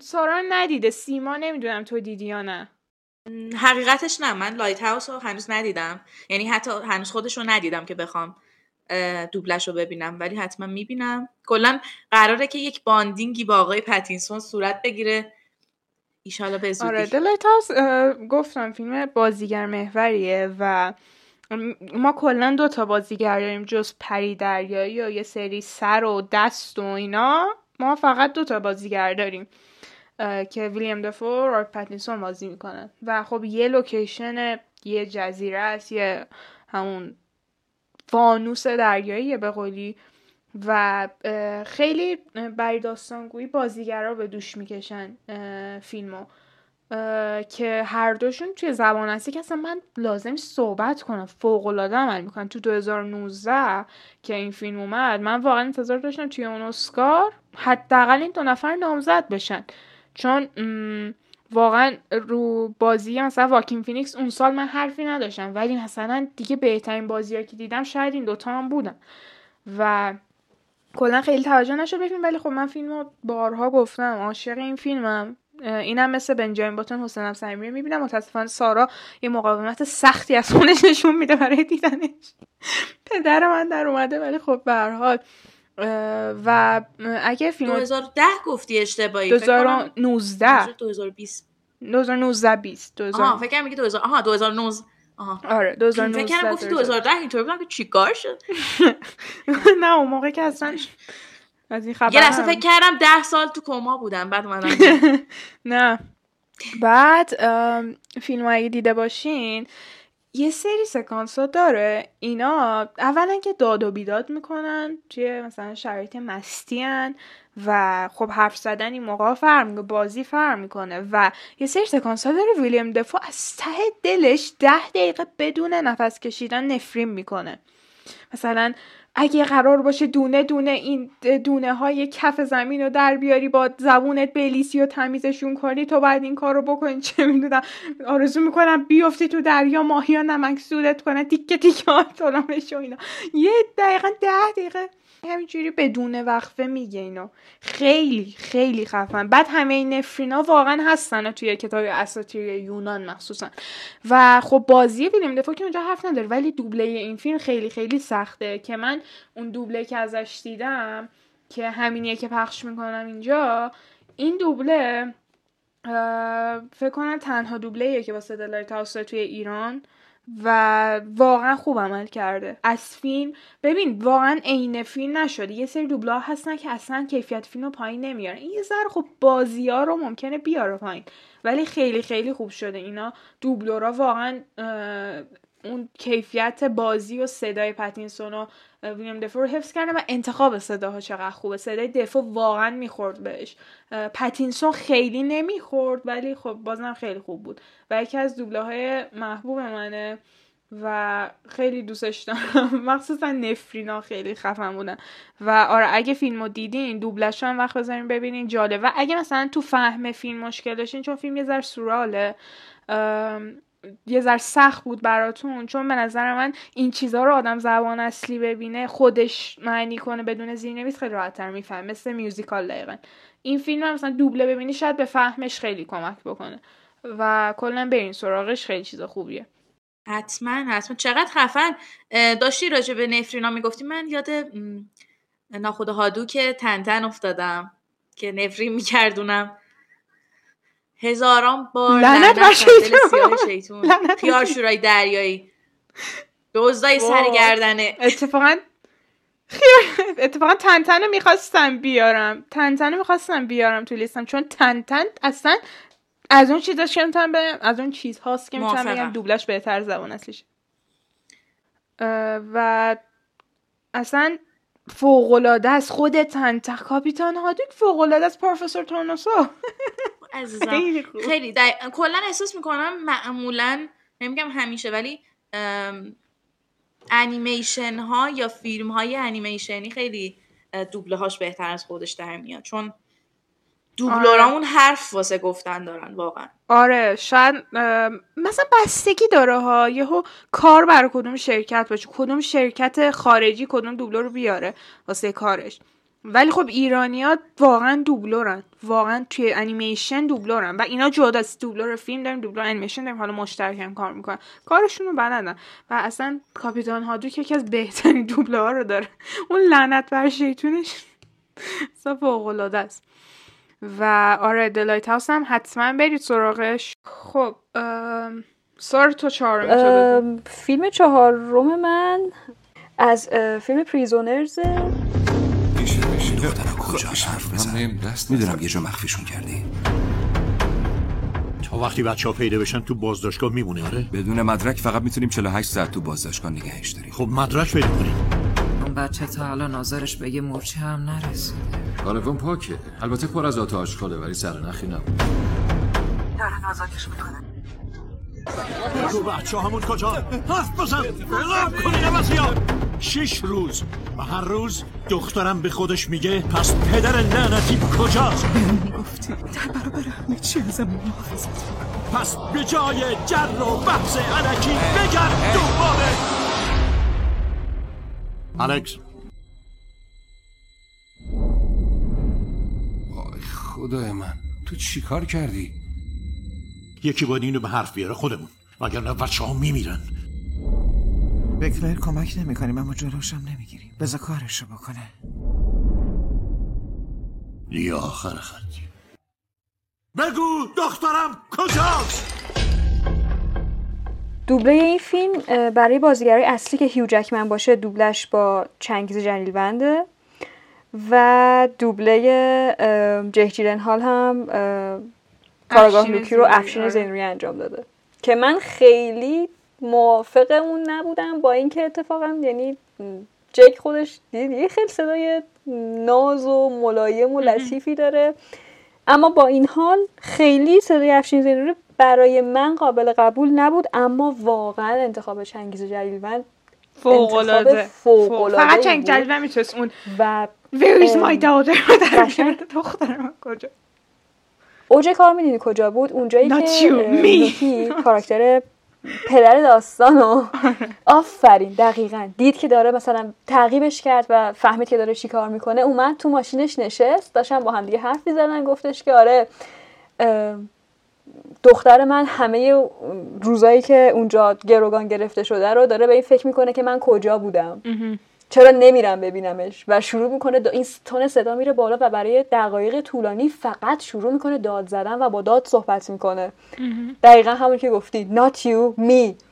سارا ندیده. سیما نمی‌دونم تو دیدی یا نه. حقیقتش نه. من لایت هاوس رو هنوز ندیدم. یعنی حتی هنوز خودش رو ندیدم که بخوام دوبلش رو ببینم. ولی حتما می‌بینم. کلا قراره که یک bonding ی با آقای پتینسون صورت بگیره. ایشالا به زودی. آره گفتم فیلم بازیگر محوریه و ما کلا دو تا بازیگر داریم جز پری دریایی و یه سری سر و دست و اینا. ما فقط دو تا بازیگر داریم که ویلیام دفو و رابرت بازی می‌کنن. و خب یه لوکیشن یه جزیره است یه همون فانوس دریاییه به قولی. و خیلی برای داستانگویی بازیگرا به دوش می‌کشن فیلمو. که هر دوشون توی زبان اصلی که اصلا من لازم صحبت کنم. فوق العاده عمل می‌کنن. تو 2019 که این فیلم اومد من واقعا انتظار داشتم توی اون اسکار حداقل این دو نفر نامزد بشن. چون واقعا رو بازی مثلا واکین فینیکس اون سال من حرفی نداشتم. ولی مثلا دیگه بهترین بازی که دیدم شاید این دوتا هم بودن. و کلا خیلی توجه نشد به فیلم ولی خب من فیلم رو بارها گفتم عاشق این فیلمم. اینم مثل بنجامین باتن حسین صمیمی می‌بینم. متاسفانه سارا یه مقاومت سختی از خونش نشون میده برای دیدنش. پدر من در اومده ولی خب به هر حال و اگه فیلم 2010 گفتی اشتباهی فکر کنم 2019 2020 2019 20 آها فکر کنم میگی 2000 آها 2019 آها. آره 2019 فکر کنم گفتی 2010 اینطور. بودم که چیکار شد؟ نه اون موقع که اصلا از این خبر یه لحظه فکر کردم 10 سال تو کما بودم بعد اومدم نه. بعد فیلم دیده باشین یه سری سکانس ها داره. اینا اولا که داد و بیداد می‌کنن توی مثلا شرایط مستی و خب حرف زدن این موقع می‌کنه بازی فرق می‌کنه و یه سری سکانس ها داره. ویلیام دفو از ته دلش ده دقیقه بدون نفس کشیدن نفرین می‌کنه. مثلا اگه قرار باشه دونه دونه این دونه های کف زمین رو در بیاری با زبونت بلیسی و تمیزشون کنی تو بعد این کار رو بکنی. چه می‌دونم. آرزو می‌کنم بیفتی تو دریا ماهی ها نمک سودت کنه. تیکه تیکه ها و اینا. یه دقیقا ده دقیقه. همینجوری بدون وقفه میگه اینو خیلی خیلی خفن. بعد همه این نفرینا واقعا هستن توی کتاب اساطیر یونان مخصوصا. و خب بازی ویلیام دفو که اونجا حرف نداره ولی دوبله این فیلم خیلی خیلی سخته که من اون دوبله که ازش دیدم که همینیه که پخش می‌کنم اینجا این دوبله فکر کنم تنها دوبله که واسه هاوس توی ایران. و واقعا خوب عمل کرده. از فیلم ببین واقعا عین فیلم نشده. یه سری دوبله هستن که اصلا کیفیت فیلم رو پایین نمیارن. این یه ذره خب بازی ها رو ممکنه بیاره پایین. ولی خیلی خیلی خوب شده اینا. دوبلورا واقعا اون کیفیت بازی و صدای پتینسون و ویلیام دفو رو حفظ کرده و انتخاب صداها چقدر خوبه. صدای دفو واقعا می‌خورد بهش. پتینسون خیلی نمی‌خورد ولی خب بازم خیلی خوب بود. و یکی از دوبله های محبوب منه و خیلی دوستش دارم. مخصوصا نفرینا خیلی خفن بودن. و آره اگه فیلم رو دیدین دوبلش هم وقت بذارین ببینین جالب و اگه مثلا تو فهم فیلم مشکل داشتین چون فیلم یه ذره سوراله یه ذره سخت بود براتون چون به نظر من این چیزها رو آدم زبان اصلی ببینه خودش معنی کنه بدون زیرنویس خیلی راحتتر میفهم مثل میوزیکال دقیقا. این فیلم هم مثلا دوبله ببینی شاید به فهمش خیلی کمک بکنه و کلا برین سراغش خیلی چیز خوبیه. حتما حتما. چقدر خفن. داشتی راجع به نفرینا می‌گفتی؟ من یاد ناخود هادو که تنتن افتادم که نفرین میکردونم. هزاران بار لعنت بر شیطون. شیطون پیار شورای دریایی. دزدای سر گردنه اتفاقا اتفاقا تنتن می‌خواستم بیارم. تنتن می‌خواستم بیارم تو لیستم چون تنتن اصلا از اون چیزاش که می‌تونم بگم از اون چیز هاست که می‌تونم بگم دوبلش بهتر زبان اصلیش و اصلا فوقلاده از خود تنتن. کاپیتان هادوک فوقلاده از پروفسور تورنوسو. عزیزم. خیلی دای... کلا احساس می‌کنم معمولا نمیگم همیشه ولی انیمیشن ها یا فیلم های انیمیشنی خیلی دوبله هاش بهتر از خودش در میاد. چون دوبلورامون آره. حرف واسه گفتن دارن واقعا. آره شاید مثلا بستگی داره ها. یهو کار برای کدوم شرکت باشه. کدوم شرکت خارجی کدوم دوبلور رو بیاره واسه کارش. ولی خب ایرانیا واقعا دوبلورن. واقعا توی انیمیشن دوبلورن. و اینا جدا از دوبلور فیلم داریم دوبلور انیمیشن داریم. حالا مشترک هم کار می‌کنن. کارشون رو بلدن. و اصلا کاپیتان هادو که یکی از بهترین دوبله رو داره. اون لعنت بر شیطونش فوق العاده است. و آره دلایت هاوس هم حتما برید سراغش. خب سار تو چهارم فیلم چهارم من از فیلم پریزونرز دخترها کجاش حرف بزن. دست می‌دونم یه جا مخفیشون کردی. تا وقتی بچه ها پیدا بشن تو بازداشتگاه میمونه آره؟ بدون مدرک فقط می‌تونیم 48 ساعت تو بازداشتگاه نگهش داریم. خب مدرک پیدا کنیم. اون بچه تا حالا نظرش به یه مورچه هم نرسیده. کاروان پاکه. البته پر از آتا آشغاله ولی سر نخی نبود. دارن آزادش می‌کنن تو بچه همون کجا؟ حرف بزن. بلام کنی نمازیا شش روز و هر روز دخترم به خودش میگه پس پدر لعنتی کجاست؟ می‌گفتی در برابر همه چی ازم محافظت پس به جای جر و بحث علکی بگرد دوباره الکس. وای خدای من تو چی کار کردی؟ یکی باید اینو به حرف بیاره خودمون. وگرنه بچه ها میمیرن. بکلر کمک نمی‌کنیم اما جلوشم نمی‌گیریم. بذار کارشو بکنه. یا آخر خط. بگو دخترم کجاست؟ دوبله این فیلم برای بازیگرای اصلی که هیو جکمن باشه دوبلش با چنگیز جلیل بنده و دوبله جه جیلن هال هم کارگاه لوکی رو افشین زینوری انجام داده. که من خیلی موافق اون نبودم با اینکه اتفاقا یعنی جک خودش یه خیلی صدای ناز و ملایم و لطیفی داره. اما با این حال خیلی صدای افشین زینوری برای من قابل قبول نبود اما واقعا انتخاب چنگیز جلیلوند فوق العاده فقط چنگ جلیلوند می‌تونست اون و Where is my daughter? دختر من کجا؟ اوج کار می‌دونی کجا بود؟ اونجایی که کاراکتر پدر داستان و آفرین دقیقا. دید که داره مثلا تعقیبش کرد و فهمید که داره چی کار می‌کنه اومد تو ماشینش نشست داشتن با هم دیگه حرف می‌زدن گفتش که آره دختر من همه روزایی که اونجا گروگان گرفته شده رو داره به این فکر می‌کنه که من کجا بودم. چرا نمیرم ببینمش؟ و شروع می‌کنه این تون صدا میره بالا و برای دقایق طولانی فقط شروع می‌کنه داد زدن و با داد صحبت می‌کنه. دقیقا همون که گفتی. Not you me.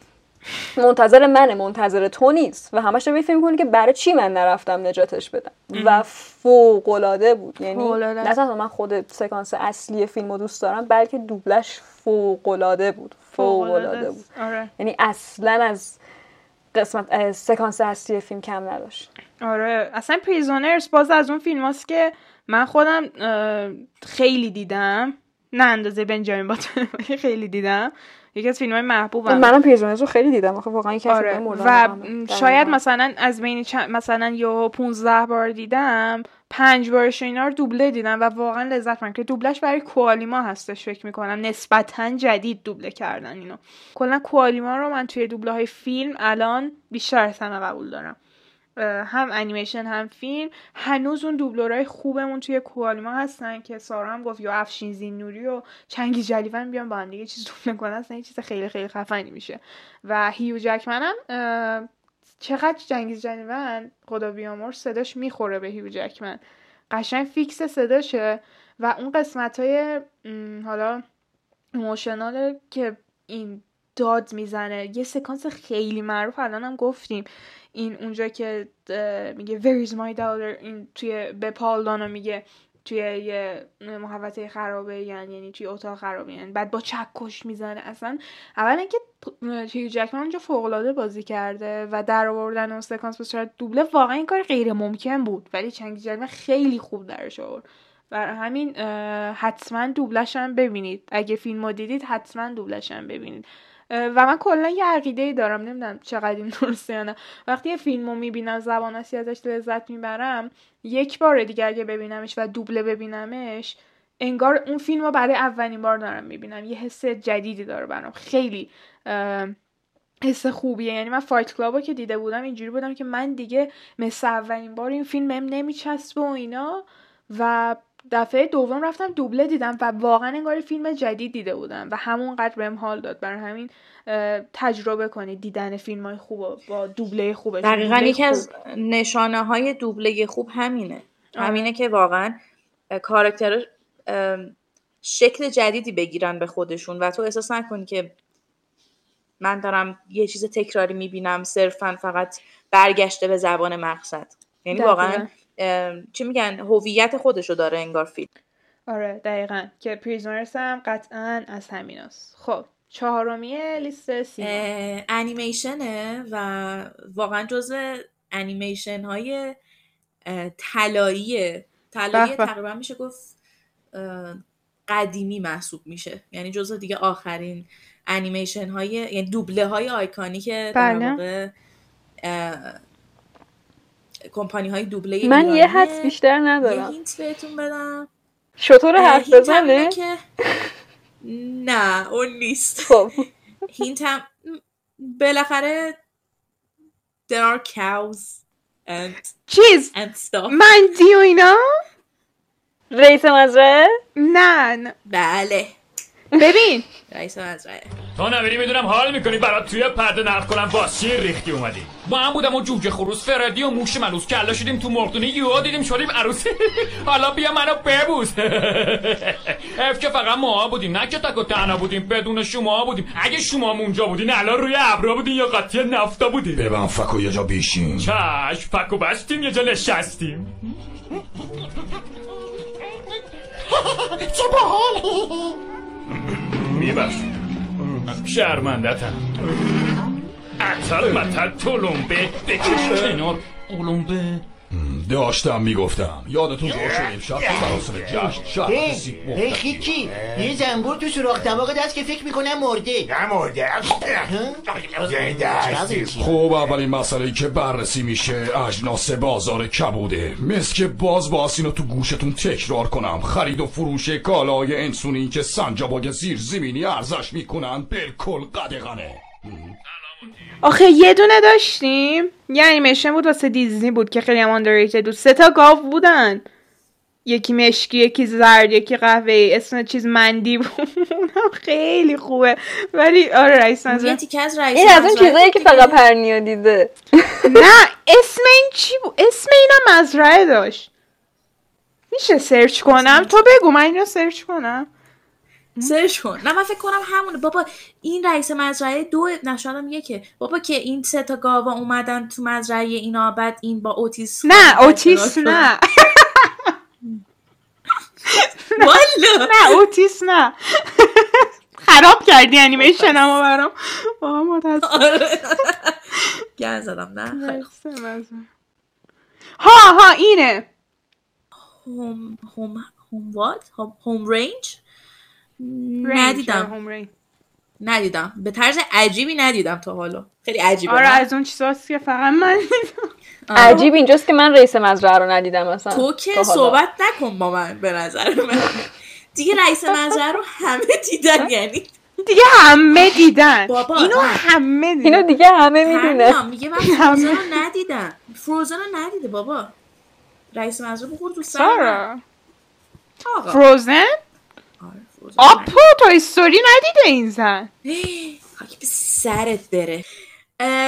منتظر منه منتظر تو نیست. و همش رو فکر می‌کنه که برای چی من نرفتم نجاتش بدم؟ و فوق العاده بود. یعنی نه تنها من خود سکانس اصلی فیلم رو دوست دارم بلکه دوبلش فوق العاده بود فوق العاده بود. آره. یعنی اصلا از قسمت سکانس اصلی فیلم کم نداشت. آره اصلا پریزونرز باز از اون فیلم هاست که من خودم خیلی دیدم. نه اندازه بنجامین باتون خیلی دیدم. یکی از فیلم های محبوبم منم پریزونرز رو خیلی دیدم. آخه واقعا یکی آره. و. شاید. مثلا از بین چند مثلا یا 15 بار دیدم. پنج بارش اینا رو دوبله دیدم و واقعا لذت بردم که دوبلش برای کوالیما هستش فکر می‌کنم. نسبتا جدید دوبله کردن اینو. کلا کوالیما رو من توی دوبله های فیلم الان بیشتر از همه قبول دارم. هم انیمیشن هم فیلم. هنوز اون دوبلورای خوبمون توی کوالیما هستن که سارا هم گفت یا افشین زینوری و چنگیز جلیلوند بیان با هم دیگه چیز دوبله کنن اصلا یه چیز خیلی خیلی خفنی میشه. و هیو جکمن هم اه، چقدر چنگیز جلیلوند خدا بیامرز صداش می‌خوره به هیو جکمن. قشنگ فیکس صداشه و اون قسمت های حالا emotional که این داد می‌زنه یه سکانس خیلی معروف الان هم گفتیم. این اونجا که میگه where is my daughter این توی به پال دانا میگه. توی یه محوطه خرابه یعنی یعنی توی اتاق خرابه یعنی بعد با چکش می‌زنه. اصلا اول اینکه هیو جکمن اونجا فوق بازی کرده و در آوردن اون سکانس به صورت دوبله واقعا این کار غیر ممکن بود. ولی چنگ جلمه خیلی خوب درش آورد. برای همین حتما دوبلش هم ببینید. اگه فیلم رو دیدید حتما دوبلش هم ببینید. و من کلا یه عقیده ای دارم. نمی‌دونم چقدر این درسته یا نه. وقتی یه فیلم رو می‌بینم زبان ازش لذت می‌برم یک بار دیگه اگه ببینمش و دوبله ببینمش انگار اون فیلم رو برای اولین بار دارم می‌بینم. یه حس جدیدی داره برام. خیلی حس خوبیه. یعنی من فایت کلاب رو که دیده بودم اینجوری بودم که من دیگه مثل اولین بار این فیلم هم نمیچسبه و اینا و دفعه دوم رفتم دوبله دیدم و واقعا انگار فیلم جدید دیده بودم و همونقدر بهم حال داد برای همین تجربه کنید دیدن فیلم های خوب با دوبله خوبش دقیقا یکی. از نشانه های دوبله خوب همینه آره. همینه که واقعا کارکتر شکل جدیدی بگیرن به خودشون و تو احساس نکنی که من دارم یه چیز تکراری می‌بینم صرفا فقط برگشته به زبان مقصد یعنی دقیقاً. واقعا چی میگن هویت خودشو داره انگار فیلم. آره دقیقا. که پریزنرز هم قطعا از همیناست. خب چهارمی لیست سیما. اه، انیمیشنه و واقعا جزو انیمیشن های اه، طلایی. تقریبا میشه گفت قدیمی محسوب میشه. یعنی جزو دیگه آخرین انیمیشن های یعنی دوبله های آیکانی که در بله. واقع کمپانی های دوبله من یه. حدس بیشتر یه ندارم هینت بهتون بدم. شطور حرف بزنه؟ که نه اون نیست. خب. هینت هم بالاخره there are cows and چیز؟ and stuff. من دیو اینا؟ رئیس مزرعه نه نه. بله. ببین. رئیس مزرعه تو نمیری می‌دونم حال می‌کنی. برات توی پرده نقد کنم. واسه ریختی اومدی. با هم بودم و جوجه خروس فردی و موش ملوس. کلا شدیم تو مرغدونی یهو دیدیم شدیم عروسی. حالا بیا منو ببوس. اف که فقط ما بودیم. نه که تک و تنها بودیم. بدون شما بودیم. اگه شما اونجا بودین الان روی ابرا بودین یا قاطی نفتا بودین. ببن فکو یه جا بیشین. چشم پکو بستیم یه جا نشستیم. چه باحال میبخش شرمندتم. اتل متل تلمبه بکش کنار اولمبه داشتم می‌گفتم. یادتون باشه امشب تو مراسم جشن شرط سیب هی خیکی یه زنبور تو سوراخ دماغ دست که فکر می‌کنم مرده. نه مرده. خب اولین مسئله که بررسی میشه اجناس بازار کبوده. مثل که باز باز اینو تو گوشتون تکرار کنم. خرید و فروش کالای انسونی که سنجاباگ زیر زمینی ارزش می‌کنن بالکل قدغنه. آخه یه دونه داشتیم. یه انیمیشن بود واسه دیزنی بود که خیلی هم underrated بود. سه تا گاو بودن. یکی مشکی یکی زرد یکی قهوه اسم چیز مندی بود. اونم خیلی خوبه. ولی آره رئیس یه نظر تیکه از رئیس این از اون چیزایی که. فقط پرنیا دیده. نه اسم این چی بود؟ اسم اینم مزرعه داشت. میشه سرچ کنم؟ تو بگو من اینو search کنم. search کن نه من فکر کنم همونه. بابا این رئیس مزرعه دو هم یکه. بابا که این سه تا گاوا اومدن تو مزرعه اینا بعد این با اوتیس نه اوتیس نه. والا. نه اوتیس نه. خراب کردی انیمیشن اما برام. با متاسفم گن زدم. نه. ها ها اینه. هوم هوم هوم وات هوم رنج آره، ندیدم. رنج. ندیدم. به طرز عجیبی ندیدم تا حالا. خیلی عجیبه آره؟ از اون چیزاست که فقط من دیدم عجیب اینجاست که من رئیس مزرعه رو ندیدم اصلا تو که. صحبت نکن با من به نظر من. دیگه رئیس مزرعه رو همه دیدن یعنی. دیگه همه دیدن. بابا اینو. همه دیدن. اینو دیگه همه می‌دونه. میگه من فروزن رو ندیدم. فروزن رو ندیده بابا. رئیس مزرعه بخور تو سر فروزن؟ آپو تو استوری ندیده این زن. خاک به سرت بره.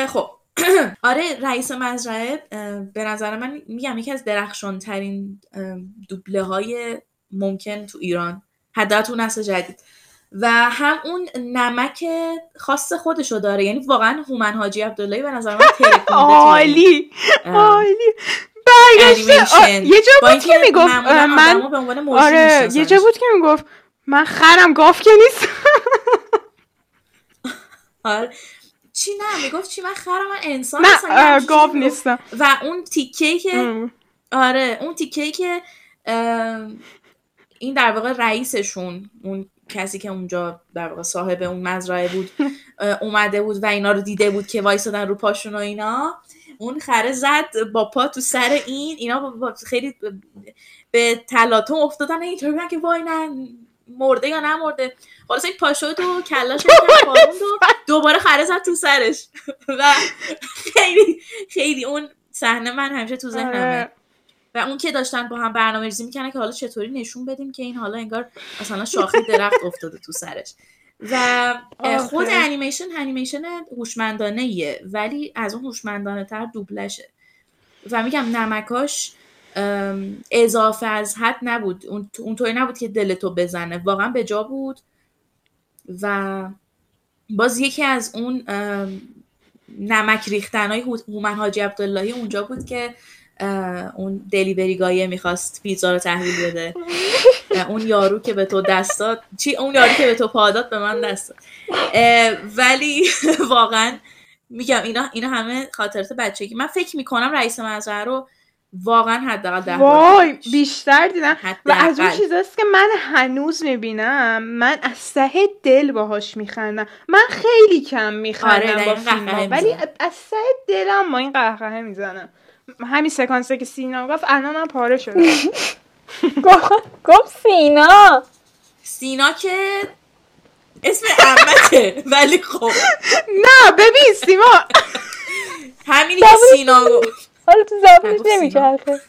خب. آره رئیس مزرعه به نظر من میگم یکی از درخشان ترین دوبله های ممکن تو ایران حداقل تو نسل جدید. و هم اون نمک خاص خودشو داره. یعنی واقعا هومن حاجی عبداللهی به نظر من ترکونده عالی عالی. برگشته. یه جا با بود که می‌گفت من آره یه. جا بود که می‌گفت من خرم گاف که نیست آره چی نه می‌گفت چی من خرم من انسان نه می‌گفت. نیستم و اون تیکه که ام. آره اون تیکه که این در واقع رئیسشون اون کسی که اونجا در واقع صاحب اون مزرعه بود اومده بود و اینا رو دیده بود که وایسادن رو پاشون و اینا اون خره زد با پا تو سر این اینا با- خیلی به تلاطم افتادن اینطوری که وای نه مرده یا نمرده خلاص این پا شد و کلاش رو و دوباره خره زد تو سرش. و خیلی خیلی اون صحنه من همیشه تو ذهنمه. آره. و اون که داشتن با هم برنامه ریزی می‌کنن که حالا چطوری نشون بدیم که این حالا انگار مثلا شاخه درخت افتاده تو سرش. و. خود انیمیشن انیمیشن هوشمندانه ولی از اون هوشمندانه تر دوبلشه. و میگم نمکاش اضافه از حد نبود. اون اونطوری نبود که دلتو بزنه. واقعا به جا بود. و باز یکی از اون نمک ریختن های هومن حاجی عبداللهی اونجا بود که اون دلیوری گایه می‌خواست پیزا رو تحویل بده. اون یارو که به تو دست داد. چی؟ اون یارو که به تو پا داد به من دست داد. ولی واقعا میگم اینا اینا همه خاطرات بچگی. من فکر می‌کنم رئیس مزرعه رو واقعا حداقل ده بار وای. بیشتر دیدم. و از اون. چیزاست که من هنوز می‌بینم من از ته دل باهاش میخندم. من خیلی کم آره، میخندم با دقیقاً فیلم ولی. از ته دلم با این قهقهه می‌زنم. همین سکانسه که سینا گفت الان من پاره شدم گفت سینا. سینا که اسم عمته ولی خب. نه ببین سیما. همینی که سینا گفت. حالا تو زبونش سینا. نمیچرخه.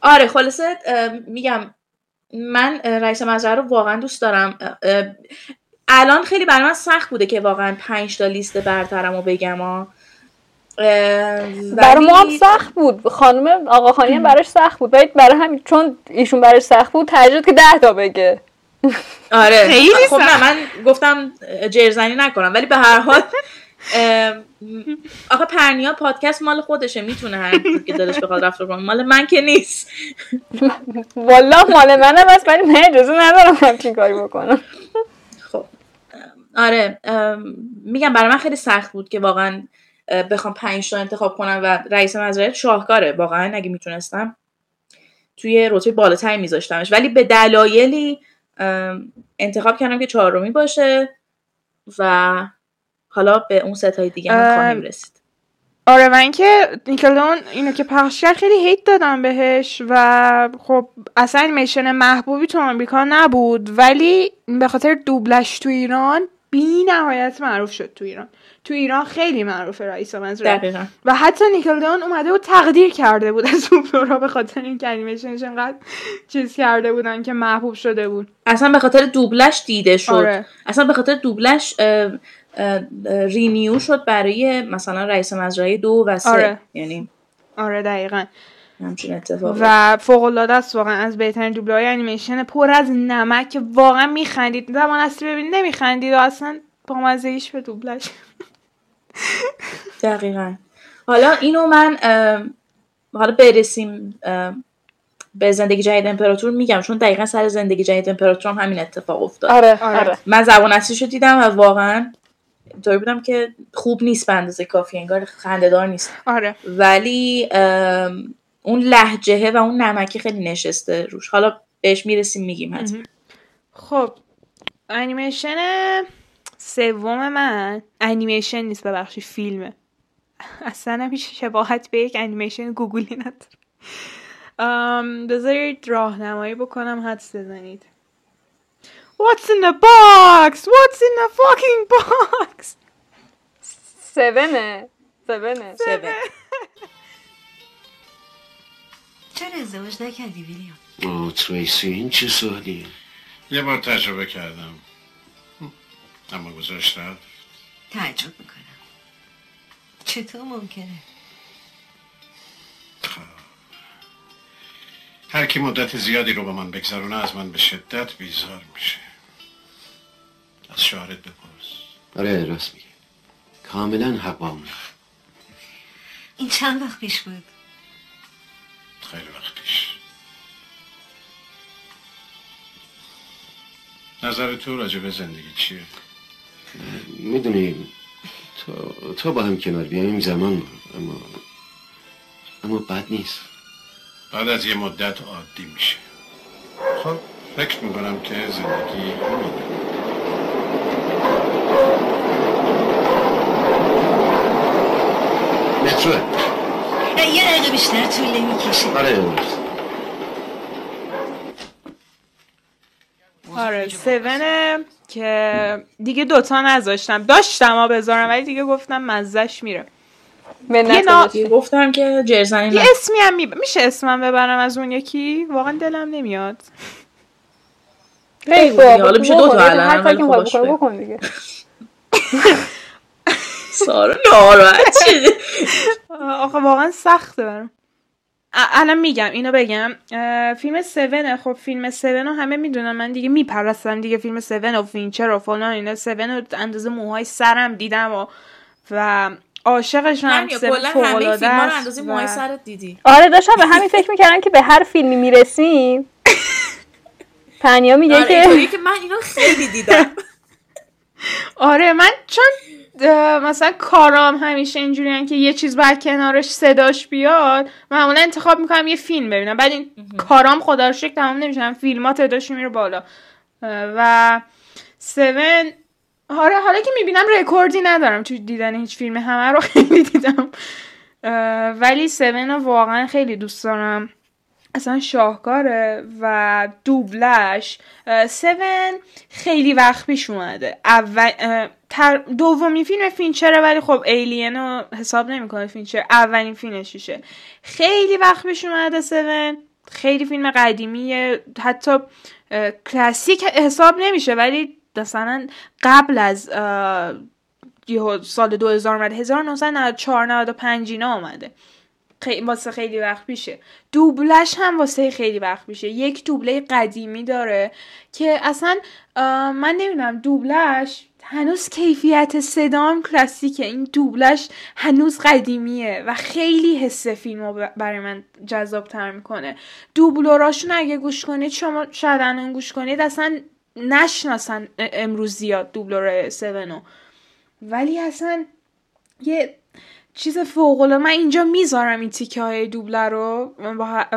آره خلاصه میگم من رئیس مزرعه رو واقعا دوست دارم. الان خیلی برای من سخت بوده که واقعا پنج تا لیست برترم رو بگم ها برای ما هم سخت بود. خانم آقا خانی هم براش سخت بود. ولی برای همین چون ایشون براش سخت بود ترجیح داد که ده تا بگه. آره. خیلی خب نه سخت. من گفتم جرزنی نکنم. ولی به هر حال آقا پرنیا پادکست مال خودشه می‌تونه هر که دلش بخواد رفتار کنه مال من که نیست. والله مال منم هست ولی من اجازه ندارم همچین کاری بکنم. آره ام، میگم برای من خیلی سخت بود که واقعا بخوام پنج تا انتخاب کنم و رئیس مزرعه شاهکاره. واقعا اگه می‌تونستم توی رتبه بالاتری میذاشتمش. ولی به دلایلی انتخاب کردم که چهارمی باشه و حالا به اون ستای دیگه هم خواهیم رسید. آره و اینکه نیکلون اینو که پخش کرد خیلی هیت دادم بهش و خب اصلا انیمیشن محبوبی تو آمریکا نبود ولی به خاطر دوبلش تو ایران بی نهایت معروف شد تو ایران. تو ایران خیلی معروفه رئیس دقیقا. و حتی Nickelodeon اومده بود تقدیر کرده بود از دوبلورا به خاطر اینکه انیمیشنش انقدر چیز کرده بودن که محبوب شده بود. اصلا به خاطر دوبلش دیده شد. آره. اصلا به خاطر دوبلش renew شد برای مثلا رئیس مزرعه دو و سه. آره. یعنی آره دقیقا. همچین اتفاق و فوق العاده است واقعا از بهترین دوبلای انیمیشن پر از نمک. که واقعا میخندید. زمان اصلی ببینید نمیخندید. و اصلا با مزهیش به دوبلش دقیقا. حالا اینو من حالا برسیم به زندگی جدید امپراتور میگم چون دقیقا سر زندگی جدید امپراتور هم همین اتفاق افتاد. آره آره. آره. من زبان اصلیشو دیدم و واقعا طوری بودم که خوب نیست به اندازه کافی انگار خندهدار نیست. آره. ولی اون لحجهه و اون نمکی خیلی نشسته روش. حالا بهش می‌رسیم میگیم حتما. خب انیمیشن سوم من انیمیشن نیست ببخشید فیلمه. اصلا هم هیچ شباهت به یک انیمیشن گوگلی نداره. بذارید راهنمایی بکنم حدس بزنید. What's in the box? What's in the fucking box? سونه سونه چرا ازدواج نکردی ویلیام؟ آه تریسی این چه سوالی یه بار تجربه کردم. اما گذاشت رفت. تعجب می‌کنم. چطور ممکنه؟ هر کی مدت زیادی رو با من بگذرونه از من به شدت بیزار میشه. از شوهرت بپرس. آره راست میگه. کاملا حق با اونه. این چند وقت پیش بود؟ خیلی وقت پیش. نظر تو راجع به زندگی چیه؟ می‌دونی تو, تو با هم کنار بیایم زمان اما اما بد نیست. بعد از یه مدت عادی میشه. خب فکر می‌کنم که زندگی همینه. متروه یه دقیقه بیشتر طول نمی‌کشه آره آره سونه که دیگه دوتا نذاشتم داشتم ها بذارم ولی دیگه گفتم مزش میره یه نا... گفتم که جرزنی یه نه اسمی هم می... میشه اسمم ببرم از اون یکی واقعا دلم نمیاد خیلی دیگه، حالا میشه دو تا بکن. الان، هر کاری که ولی می‌خوای خب بکنی باشه. بکن دیگه سارا ناراحت شده آخه واقعا سخته برام. ا- الان میگم اینو بگم. فیلم Seven ه خب فیلم Seven رو همه می‌دونن. من دیگه میپرستم دیگه فیلم Seven و فینچر و فلان اینا. Seven رو اندازه موهای سرم دیدم و و عاشقش هم ها رو اندازه موهای سرت دیدی. آره داشتم به همین فکر می‌کردم که به هر فیلمی می‌رسیم. تنیا میگه آره که که من اینو خیلی دیدم. آره من چون مثلا کارام همیشه اینجوریان که یه چیز بعد کنارش صداش بیاد معمولا انتخاب می‌کنم یه فیلم ببینم. بعد این کارام خدا رو شکر تمام نمیشن فیلم تعدادش میره بالا. و Seven آره حالا که می‌بینم رکوردی ندارم تو دیدن هیچ فیلم. همه رو خیلی دیدم. ولی Seven رو واقعا خیلی دوست دارم. اصلا شاهکاره و دوبلش Seven خیلی وقت پیش اومده. اول دومین فیلم فینچره ولی خب Alien رو حساب نمی‌کنه. فینچر اولین فیلمشیشه. خیلی وقت پیش اومده Seven. خیلی فیلم قدیمیه. حتی کلاسیک حساب نمیشه ولی مثلا قبل از سال 2000 اومده 1994 95 اینا اومده. خیلی واسه خیلی وقت پیشه دوبلش هم واسه خیلی وقت پیشه یک دوبله قدیمی داره که اصلا من نمی‌دونم دوبلش هنوز کیفیت صدام کلاسیکه. این دوبلش هنوز قدیمیه و خیلی حس فیلم رو برای من جذاب تر می‌کنه. دوبلوراشون اگه گوش کنید شما شاید گوش کنید اصلا نشناسن امروز زیاد دوبلور سونو. ولی اصلا یه چیز فوق العاده من اینجا می‌ذارم این تیکه های دوبله رو.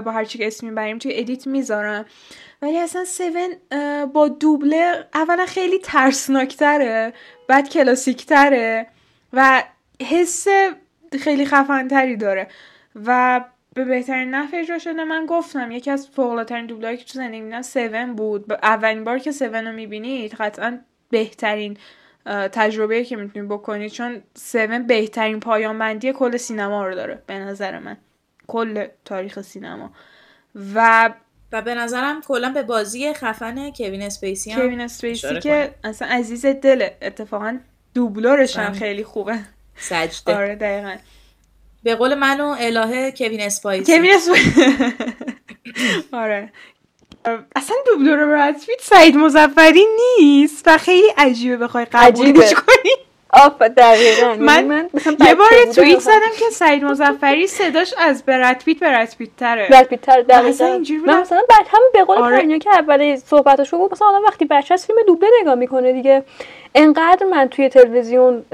با هر, چی که اسم می‌بریم توی ادیت می‌ذارم. ولی اصلا سون اه، با دوبله اولا خیلی ترسناکتره بعد کلاسیکتره و حس خیلی خفنتری داره. و به بهترین نحو اجرا شده من گفتم یکی از فوق‌العاده‌ترین دوبلهایی که تو زندگی دیدم Seven بود. ب- اولین بار که Seven رو می‌بینید قطعا بهترین تجربه که می‌تونید بکنید چون Seven بهترین پایان بندی کل سینما رو داره به نظر من. کل تاریخ سینما. و و به نظرم کلا به بازی خفن کوین اسپیسی هم کوین اسپیسی که اصلا عزیز دله اتفاقا دوبلورش هم بله. خیلی خوبه. سجده. آره دقیقا. به قول من و الهه کوین spicy. کوین اسپیسی آره. اصلا دوبلور براد پیت سعید مظفری نیست و خیلی عجیبه بخوای قبولش. کنی آف دقیقا یعنی من من مثلا یه بار توییت زدم که سعید مظفری صداش از براد پیت براد پیت تره براد پیت تر اصلا دقیقا اینجوری من. مثلا بعد هم به قول آره. که اول صحبتاشو گفت مثلا آدم وقتی بچه از فیلم دوبله نگاه می‌کنه دیگه انقدر من توی تلویزیون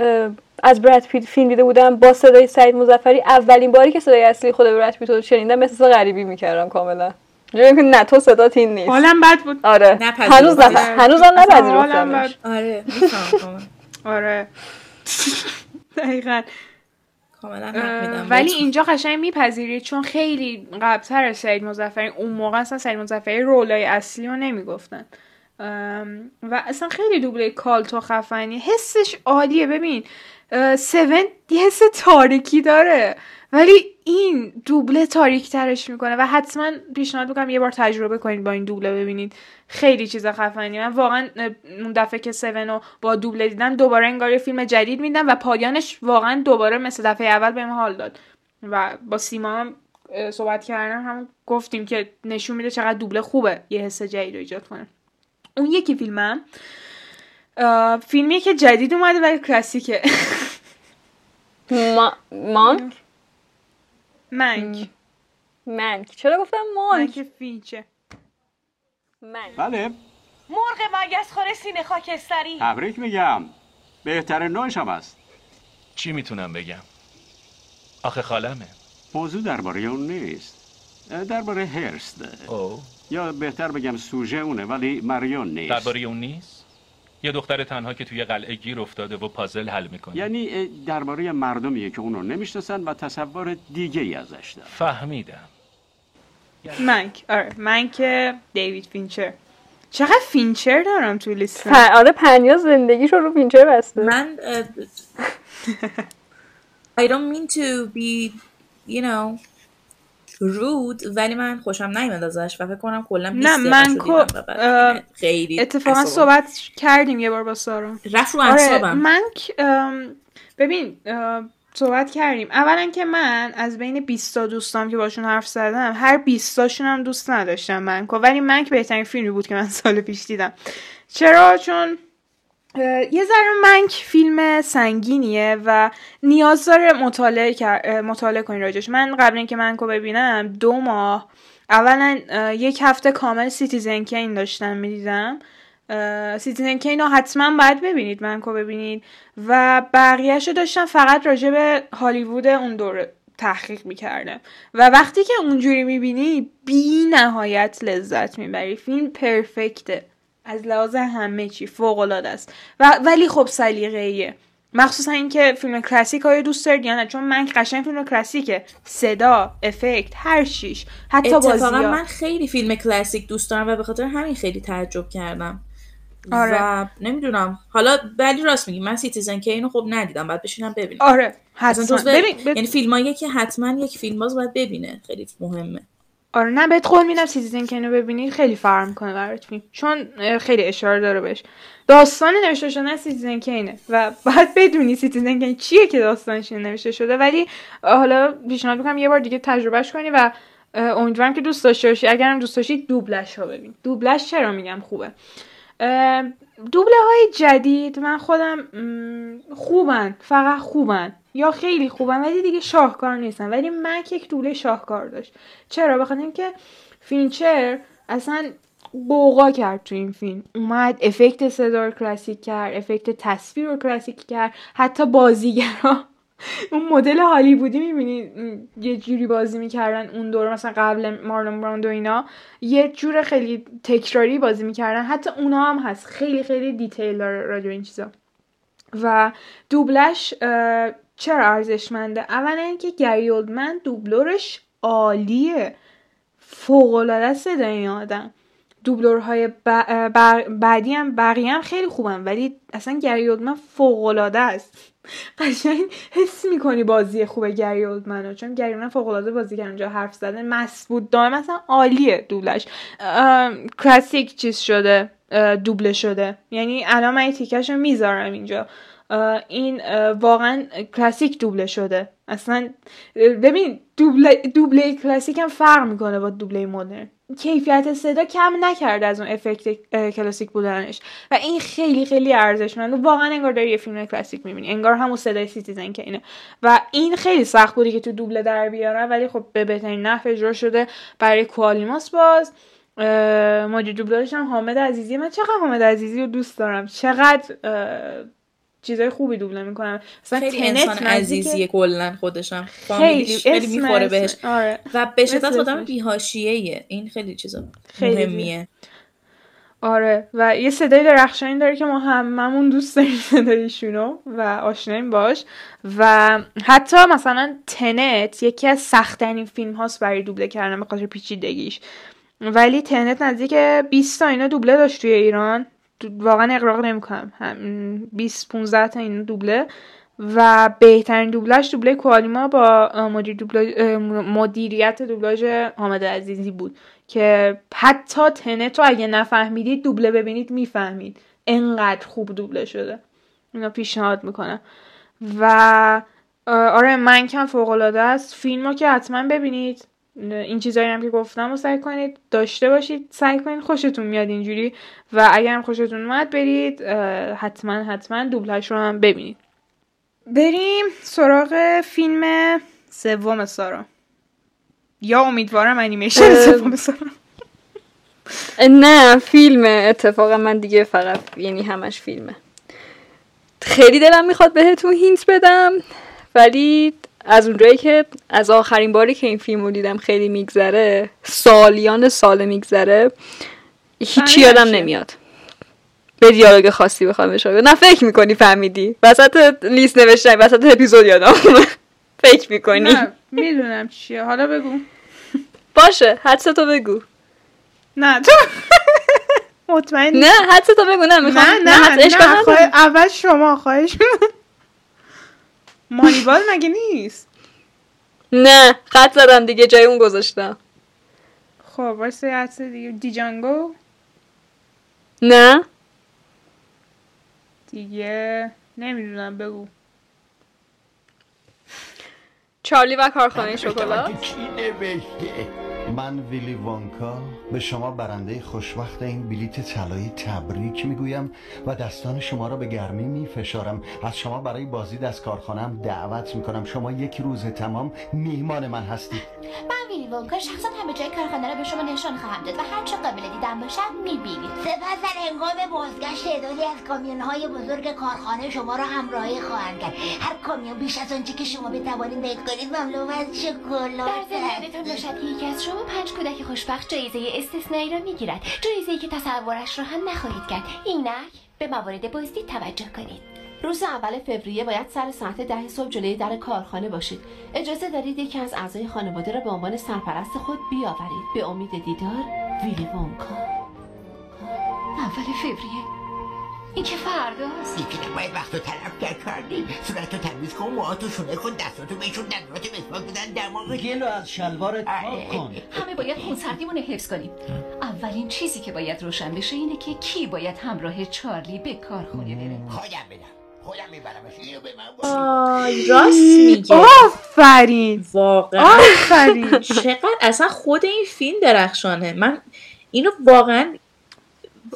از براد پیت فیلم دیده بودم با صدای سعید مزفری اولین باری که صدای اصلی خود براد پیت رو شنیدم مثل غریبی می‌کردم کاملا جوری که نه تو صدات این نیست. حالم بد بود. آره. هنوز نه هنوز هم بد. آره می‌فهمم آره. دقیقا. ولی. اینجا قشنگ میپذیرید چون خیلی قبلتر از سعید مزفری اون موقع اصلا سعید مزفری رولای اصلی رو نمی‌گفتن. و اصلا خیلی دوبله کالتو خفنی. حسش عالیه. ببین سون یه حس تاریکی داره. ولی این دوبله تاریک ترش می‌کنه و حتما پیشنهاد می‌کنم یه بار تجربه کنید با این دوبله ببینید. خیلی چیز خفنی من واقعا اون دفعه که سون رو با دوبله دیدم دوباره انگار یه فیلم جدید میدم و پایانش واقعا دوباره مثل دفعه اول بهم حال داد. و با سیما هم صحبت کردم هم گفتیم که نشون میده چقدر دوبله خوبه یه حس جدید رو ایجاد کنه. اون یکی فیلمم اه، فیلمیه که جدید اومده ولی کلاسیکه. ما... مانک؟ منک منک چرا گفتم مانک؟ منک فینچه. منک. بله. مرغ مگس خوره سینه خاکستری. تبریک میگم. بهترین نوعش هم است چی می‌تونم بگم؟ آخه خالمه. موضوع درباره اون نیست. درباره هرست. او؟ یا بهتر بگم سوژه اونه ولی مریون نیست. درباره اون نیست؟ یه دختر تنها که توی قلعه گیر افتاده و پازل حل می‌کنه. یعنی درباره مردمیه که اونو نمی‌شناسن و تصور دیگه ای ازش دارن. فهمیدم. منک آره منک دیوید فینچر. چقدر فینچر دارم توی لیست؟ پ- آره پنیا زندگیش رو رو فینچر بسته. من I don't mean to be you know rude ولی من خوشم نیومد ازش و فکر کنم کلا 20 نه اه، خیلی اتفاقا صحبت کردیم یه بار با سارا. رفت رو آره ام، ببین صحبت کردیم. اولا که من از بین 20 تا دوستام که باشون حرف زدم هر 20 تاشون هم دوست نداشتم منکو ولی منک بهترین فیلمی بود که من سال پیش دیدم. چرا؟ چون یه ذره منک فیلم سنگینیه و نیاز داره مطالعه مطالعه کنی راجبش من قبل اینکه منکو ببینم دو ماه. اولا یک هفته کامل Citizen Kane داشتم می‌دیدم. Citizen Kane رو حتما باید ببینید منکو ببینید. و بقیهش رو داشتم فقط راجع به هالیوود اون دوره تحقیق می‌کردم. و وقتی که اونجوری می‌بینی بی نهایت لذت می‌بری. فیلم perfect ه از لحاظ همه چی فوق العاده است. و ولی خب سلیقه‌ایه. مخصوصا اینکه فیلم کلاسیک های دوست دارید یا نه چون من قشنگ فیلم کلاسیکه. صدا افکت هر چیش. حتی بازی من خیلی فیلم کلاسیک دوست دارم و به خاطر همین خیلی تعجب کردم. آره. و نمی‌دونم. حالا ولی راست میگی من Citizen Kane و خب ندیدم. بعد بشینم ببینم. آره. حتما. ببین- یعنی فیلمایی که حتما یک فیلم باز باید ببینه. خیلی مهمه. آره نه بهت قول میدم Citizen Kane و ببینی خیلی فرق می‌کنه برات فیلم. چون خیلی اشاره داره بهش. داستان نوشته شده Citizen Kane ه و باید بدونی Citizen Kane چیه که داستانش نوشته شده. ولی حالا پیشنهاد می‌کنم یه بار دیگه تجربهش کنی و امیدوارم که دوست داشته باشی. اگرم دوست داشتی دوبلش رو ببین. دوبلش چرا میگم خوبه؟ دوبله های جدید من خودم خوبن فقط خوبن. یا خیلی خوبن ولی دیگه شاهکار نیستن. ولی منک یک دوبله شاهکار داشت. چرا؟ بخاطر اینکه فینچر اصلا غوغا کرد تو این فیلم. اومد افکت صدا رو کلاسیک کرد افکت تصویر رو کلاسیک کرد حتی بازیگرا. اون مدل هالیوودی می‌بینی یه جوری بازی می‌کردن اون دور مثلا قبل مارلون براندو اینا یه جور خیلی تکراری بازی می‌کردن. حتی اونا هم هست. خیلی خیلی detail داره راجع این چیزا. و دوبلش چرا ارزشمنده؟ اولا اینکه گری اولدمن دوبلورش عالیه. فوق العاده صدای این آدم. دوبلورهای ب- بعدی هم بقیه هم خیلی خوبن ولی اصلا گری اولدمن فوق العاده است. قشنگ حس می‌کنی بازی خوبه گری اولدمن چون گری اولدمن فوق العاده بازی کرد اونجا حرف زده مسعود دائم مثلا عالیه دوبلش. کلاسیک چیز شده دوبله شده. یعنی الان من تیکش رو می‌ذارم اینجا. این واقعا کلاسیک دوبله شده. اصلا ببین دوبله, دوبله کلاسیک هم فرق می‌کنه با دوبله مدرن. کیفیت صدا کم نکرده از اون افکت کلاسیک بودنش. و این خیلی خیلی ارزشمنده واقعا انگار داری یه فیلم کلاسیک می‌بینی. انگار همون صدای Citizen Kane ه. و این خیلی سخت بوده که تو دوبله در بیارن. ولی خب به بهترین نحو اجرا شده برای کوالیماست باز. مدیر دوبلورش هم حامد عزیزی من چقدر حامد عزیزی رو دوست دارم. چقدر چیزای خوبی دوبله می‌کنن مثلا خیلی تنت انسان عزیزیه کلا خودشم. خیلی خیلی می‌خوره. بهش. آره. و به شدت آدم. بی‌حاشیه‌ایه این خیلی چیزا خیلی مهمیه. آره. و یه صدای درخشانی داره که ما هممون دوست داریم صدایشونو و آشناییم باش. و حتی مثلا تنت یکی از سختترین فیلم هاست برای دوبله کردن به خاطر پیچیدگیش. ولی تنت نزدیک 20 تا اینا دوبله داشت توی ایران. واقعا اقراق نمی‌کنم. 20 15 تا اینا دوبله و بهترین دوبلش دوبله کوالیما با مدیر دوبلاژ اه، مدیریت دوبلاژ حامد عزیزی بود که حتی تنت رو اگه نفهمیدید دوبله ببینید می‌فهمید. انقدر خوب دوبله شده. اینا پیشنهاد می‌کنم. و آره من کم فوق العاده است. فیلم رو که حتما ببینید. این چیزایی هم که گفتم رو سعی کنید داشته باشید سعی کنید خوشتون میاد اینجوری و اگر هم خوشتون اومد برید حتما حتما دوبلش رو هم ببینید. بریم سراغ فیلم سوم سارا. یا امیدوارم انیمیشن سوم سارا. نه فیلمه اتفاقا من دیگه فقط یعنی همش فیلمه. خیلی دلم می‌خواد بهتون هینت بدم ولی از اونجایی که از آخرین باری که این فیلم رو دیدم خیلی میگذره سالیان سال میگذره هیچی یادم. نمیاد به دیالوگ خاصی بخوام بشه نه فکر می‌کنی فهمیدی وسط لیست نوشتن وسط اپیزود یادم. فکر می‌کنی نه می‌دونم چیه حالا بگو باشه حدس تو بگو نه تو مطمئن نه حدس تو بگو نه می‌خوام نه نه نه, نداره. خواه- اول شما خواهش. مانیبال مگه نیست؟ نه خط زدم دیگه جای اون گذاشتم. خب واسه یه حدس دیگه. دیجانگو نه. دیگه نمی‌دونم بگو. چارلی و کارخانه شکلات. کی نوشته من ویلی وانکا به شما برنده خوشوقت این بلیت طلایی تبریک می‌گویم و دستان شما را به گرمی میفشارم. از شما برای بازدید از کارخانم دعوت می‌کنم. شما یک روز تمام میهمان من هستید. من ویلی وانکا شخصا همه جای کارخانه را به شما نشان خواهم داد و هر چه قابل دیدن باشد می‌بینید. سپس در هنگام بازگشت تعدادی از کامیون های بزرگ کارخانه شما را همراهی خواهند کرد. هر کامیون بیش از آنچه که شما بتوانید دید کنید مملو از شکلات. در باشد که یکی از شما پنج کودک خوشبخت جایزه استثنایی را می‌گیرد. جایزه که تصورش را هم نخواهید کرد. اینک به موارد بازدید توجه کنید. روز اول فوریه باید سر ساعت ده صبح جلوی در کارخانه باشید. اجازه دارید یکی از اعضای خانواده را به عنوان سرپرست خود بیاورید. به امید دیدار ویلی وانکا. اول فوریه. این که فرداست یکی نباید وقت رو طرف کرد کردی صورت رو تمیز کن موهاتو شونه کن دستاتو بشون دندوناتو مسواک بزن دماغ گلو از شلوارت پاک کن. همه باید خونسردیمون حفظ کنیم. اولین چیزی که باید روشن بشه اینه که کی باید همراه چارلی به کارخونه بره. خودم بدم خودم میبرمش اینو به من راست میگه آفرین. واقعا. آفرین. چقدر اصلا خود این فیلم درخشانه. من اینو واقعا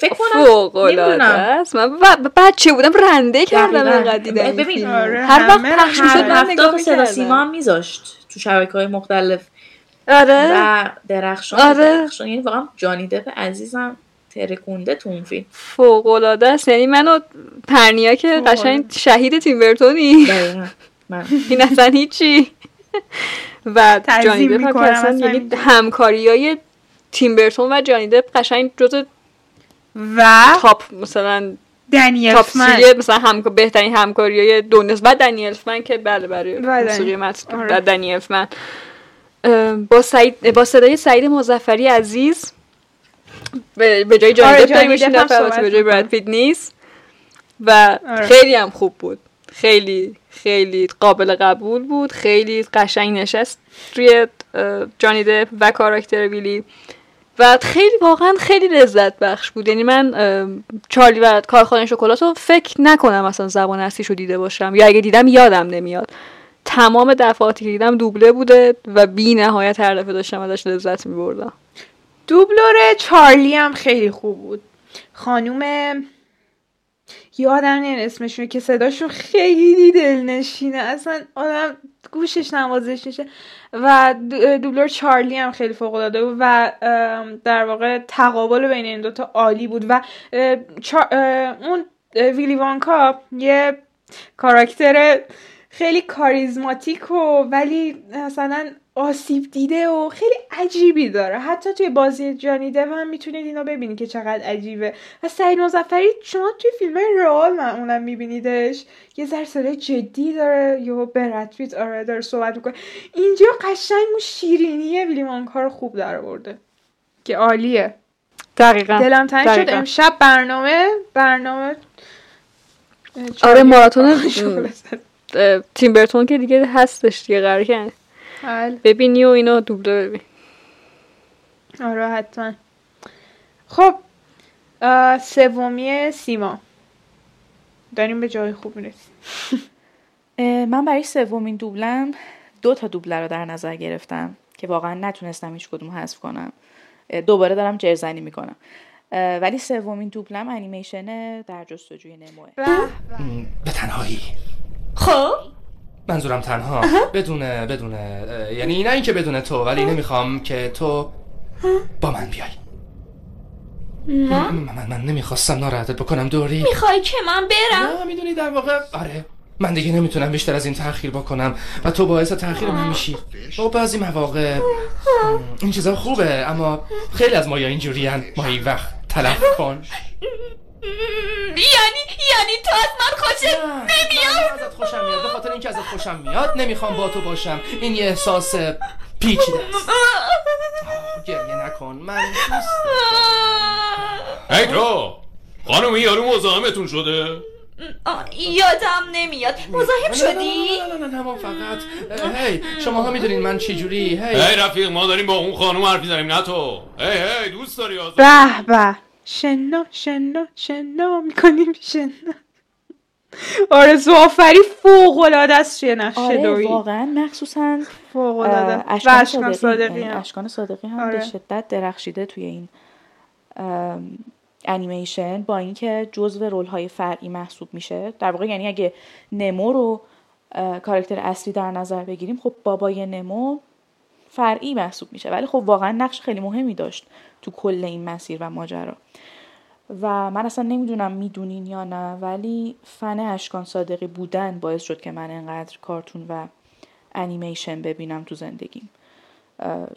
فکر کنم فوق العاده نمی‌دونم. است. من ب- بچه بودم رنده کردم دقیقاً. اینقدر دیدم این ببین. آره، هر وقت پخش می‌شد من نگاه صدا سیما هم میذاشت تو شبکه های مختلف. آره. و درخشان آره. درخشان. یعنی واقعا جانی دپ عزیزم ترکونده تو اون فیلم. فوق العاده است. یعنی منو پرنیا که قشنگ شهید تیم برتونی. دقیقاً. من. این اصلا هیچی. و جانی دپ هم می‌کنم که اصلا یعنی اینجا. همکاری های تیم برتون و جانی دپ قشنگ جز و تاپ مثلا دنیل تاپ مثلا هم بهترین همکاری های دنیاست و دنیل فمن که بله برای موسیقی متن. آره. دنیل فمن با سعید با صدای سعید مظفری عزیز. به جای جانی آره، داریم صحبت به جای می‌کنه. براد پیت نیست. و آره. خیلی هم خوب بود. خیلی خیلی قابل قبول بود. خیلی قشنگ نشست. روی جانی دپ و کاراکتر ویلی. و خیلی واقعا خیلی لذت بخش بود. یعنی من چارلی و کارخانه شکلات رو فکر نکنم اصلا زبان اصلیش رو دیده باشم. یا اگه دیدم یادم نمیاد. تمام دفعاتی که دیدم دوبله بوده و بی نهایت هر دفعه داشتم ازش لذت می بردم دوبلور چارلی هم خیلی خوب بود. خانوم یادم نمیاد اسمشون که صداشون خیلی دلنشینه. اصلا آدم گوشش نوازش میشه. و دو- دوبلور چارلی هم خیلی فوق العاده بود و در واقع تقابل بین این دوتا عالی بود و اون ویلی وانکا یه کاراکتر خیلی کاریزماتیک و ولی مثلا آسیب دیده و خیلی عجیبی داره. حتی توی بازی جانی دو هم می‌تونید اینو ببینید که چقدر عجیبه. و سعید مزفری شما توی فیلم رئال معمولا میبینیدش. یه ذره جدی داره. یا برتویت آره داره صحبت می‌کنه. اینجا قشنگ اون شیرینیه ویلی وانکا رو خوب در برده که عالیه. دقیقا. دلم تنگ شد. امشب برنامه برنامه آره ماراتون اه، تیم برتون که دیگه هستش دیگه قرار بله. ببینی و اینو دوبله ببین. آره حتما. خب سومی سیما. داریم به جای خوب می‌رسیم. من برای سومین دوبلم دو تا دوبله رو در نظر گرفتم که واقعا نتونستم هیچ کدوم حذف کنم. دوباره دارم جرزنی می‌کنم. ولی سومین دوبلم انیمیشن در جستجوی نموه به تنهایی. خب؟ منظورم تنها. بدون بدون اه، یعنی نه اینکه بدون تو ولی نمی‌خوام که تو با من بیای. نه. من, من, من نمی‌خواستم ناراحتت بکنم دوری. می‌خوای که من برم؟ نه می‌دونی در واقع آره. من دیگه نمی‌تونم بیشتر از این تاخیر بکنم و تو باعث تاخیر من میشی. و بعضی مواقع این چیزا خوبه اما خیلی از مایا اینجورین. مایی وقت تلف کن. یعنی یعنی تو از من خوشت نمیاد؟ ازت خوشم میاد. به خاطر اینکه ازت خوشم میاد نمی‌خوام با تو باشم. این یه احساس پیچیده است. گریه نکن. من دوست هی تو خانم این یارو مزاحمتون شده؟ یادم نمیاد. مزاحم شدی؟ نه نه نه فقط. هی شما ها می‌دونین من چی جوری هی. هی رفیق ما داریم با اون خانم حرف می‌زنیم نه تو. هی هی دوست داری آزاد. به به. شنا شنا شنا می‌کنیم شنا. آرزو آفری فوق العاده است توی نقش آره دویی واقعا مخصوصا فوق العاده اشکان اشکان صادقی هم. اشکان صادقی هم آره. به شدت درخشیده توی این انیمیشن با اینکه جزو رول های فرعی محسوب میشه. در واقع یعنی اگه نمو رو اه، کاراکتر اصلی در نظر بگیریم خب بابای نمو فرعی محسوب میشه. ولی خب واقعا نقش خیلی مهمی داشت تو کل این مسیر و ماجرا. و من اصلا نمی‌دونم می‌دونین یا نه ولی فن اشکان صادقی بودن باعث شد که من انقدر کارتون و انیمیشن ببینم تو زندگیم.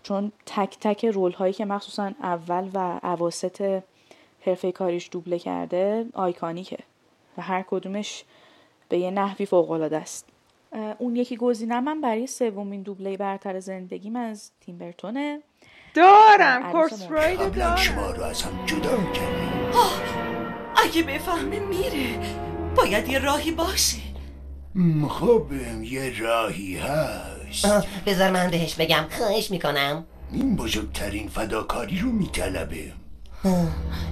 چون تک تک رول هایی که مخصوصا اول و اواسط حرفه کاریش دوبله کرده آیکانیکه و هر کدومش به یه نحوی فوق است. اون یکی گزینم من برای سومین دوبله برتر زندگیم از تیم برتونه. دارم. کورس. راید دارم. شما رو از هم جدا کردیم اگه بفهمه میره. باید یه راهی باشه. خب یه راهی هست. بذار من بهش بگم. خواهش می‌کنم. این بزرگترین فداکاری رو میطلبه.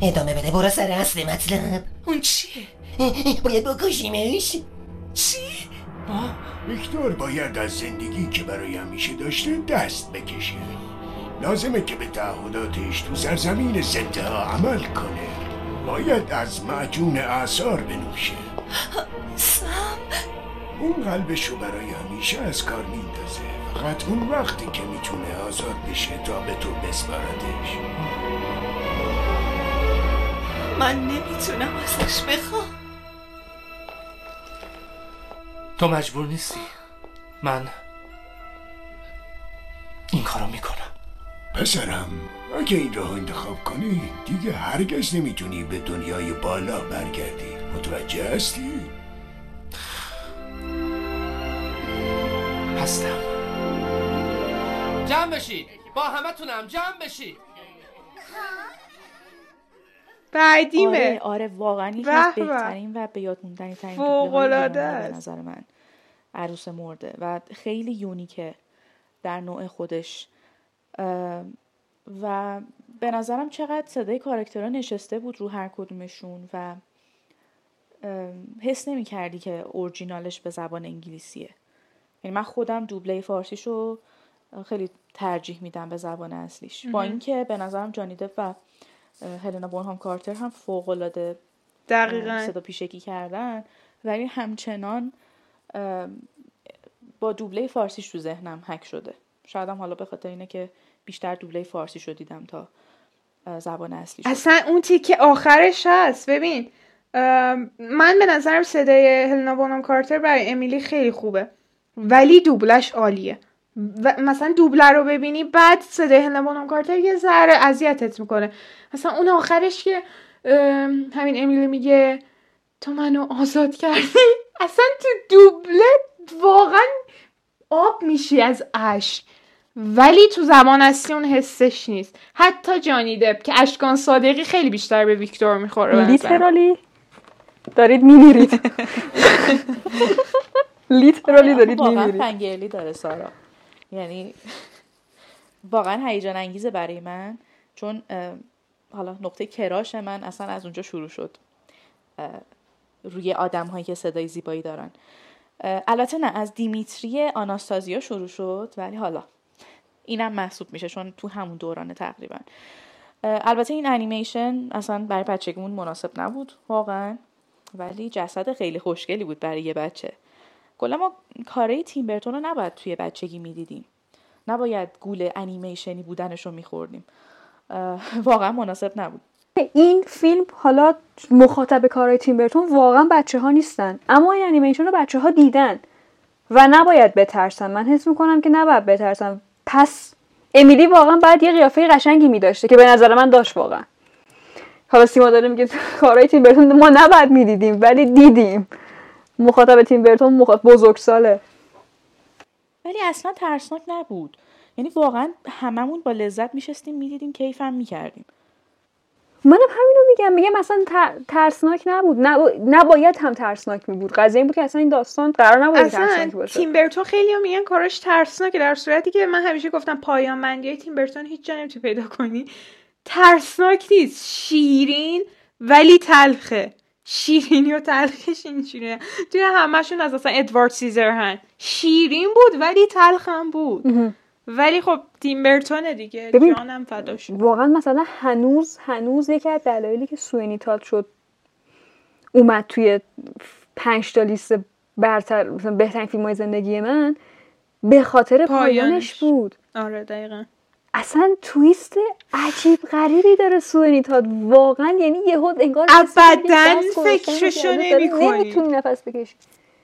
ادامه بده. برو سر اصل مطلب. اون چیه؟ باید بکشیمش. چی؟ ویکتور باید از زندگی که برای همیشه داشته دست بکشه. لازمه که به تعهداتش تو سرزمین زنده ها عمل کنه. باید از معجون اعثار بنوشه. سم؟ اون قلبش رو برای همیشه از کار میندازه. فقط اون وقتی که می‌تونه آزاد بشه تا به تو بسپاردش. من نمی‌تونم ازش بخوام. تو مجبور نیستی. من این کارو می‌کنم. پسرم اگه این راه انتخاب کنی دیگه هرگز نمی‌تونی به دنیای بالا برگردی. متوجه هستی؟ هستم. جمع بشید با همه تونم جمع بشید بعدیمه. آره آره واقعا یکی به از به. بهترین و به یاد موندنی ترین به است. نظر من. عروس مرده و خیلی یونیکه در نوع خودش. و به نظرم چقدر صدای کاراکترها نشسته بود رو هر کدومشون و حس نمی کردی که اورجینالش به زبان انگلیسیه یعنی من خودم دوبله فارسیشو خیلی ترجیح میدم به زبان اصلیش با. اینکه به نظرم جانی دپ و هلنا بونهام کارتر هم فوق العاده دقیقاً. صدا پیشگی کردن ولی همچنان با دوبله فارسیش تو ذهنم حک شده شاید هم حالا به خاطر اینه که بیشتر دوبله فارسی رو دیدم تا زبان اصلیش اصلا اون تیکه آخرش هست. ببین من به نظرم صدای هلنا بونم کارتر برای امیلی خیلی خوبه ولی دوبلش عالیه. و مثلا دوبله رو ببینی بعد صدای هلنا بونم کارتر یه ذره اذیتت می‌کنه. مثلا اون آخرش که همین امیلی میگه تو منو آزاد کردی؟ اصلا تو دوبله واقعا آب میشی از اشک. ولی تو زمان اصلی اون حسش نیست. حتی جانی دپ که اشکان صادقی خیلی بیشتر به ویکتور می‌خوره. لیترالی. دارید میمیرید. لیترالی دارید واقعا میمیرید. فنگرلی داره سارا. یعنی واقعا هیجان انگیزه برای من. چون حالا نقطه کراش من اصلا از اونجا شروع شد. روی آدم هایی که صدای زیبایی دارن. البته نه از دیمیتری آناستازیا شروع شد ولی حالا اینم محسوب میشه چون تو همون دورانه تقریبا. البته این انیمیشن اصلا برای بچگیمون مناسب نبود واقعا ولی جسد خیلی خوشگلی بود برای یه بچه. کلا ما کارهای تیم برتون رو نباید توی بچگی می‌دیدیم. نباید گول انیمیشنی بودنش رو میخوردیم واقعا مناسب نبود. این فیلم حالا مخاطب کارهای تیم برتون واقعا بچه ها نیستن. اما این انیمیشن رو بچه ها دیدن و نباید بترسن. من حس می‌کنم که نباید بترسن. پس امیلی واقعا باید یه قیافه قشنگی میداشته که به نظر من داشت واقعا. حالا سیما داره میگه کارهای تیم برتون ما نباید می‌دیدیم ولی دیدیم. مخاطب تیم برتون مخاطب بزرگساله. ولی اصلا ترسناک نبود. یعنی واقعا هممون با لذت میشستیم می‌دیدیم کیفم می‌کردیم. منم همینو میگم میگم اصلا تر- ترسناک نبود. نب- نباید هم ترسناک می بود قضیه این بود که اصلا این داستان قرار نبود ترسناک باشه. تیم برتون خیلی میگن کاراش ترسناکه در صورتی که من همیشه گفتم پایان بندی های تیم برتون هیچ جا نمی‌تونی پیدا کنی. ترسناک نیست. شیرین ولی تلخه. شیرینی و تلخش اینجوریه. توی همشون از اصلا ادوارد سیزرهن شیرین بود ولی تلخ هم بود. ولی خب تیم برتونه دیگه. ببین، جانم فداش واقعا مثلا هنوز هنوز یکی از دلایلی که سوینی تاد شد اومد توی پنج تا لیست برتر مثلا بهترین فیلم های زندگی من به خاطر پایانش. پایانش. بود. آره دقیقا. اصلا تویست عجیب غریبی داره سوینی تاد واقعا یعنی یهو انگار ابداً فکرشو نمی‌کنی. نمی‌تونی نفس بکشی.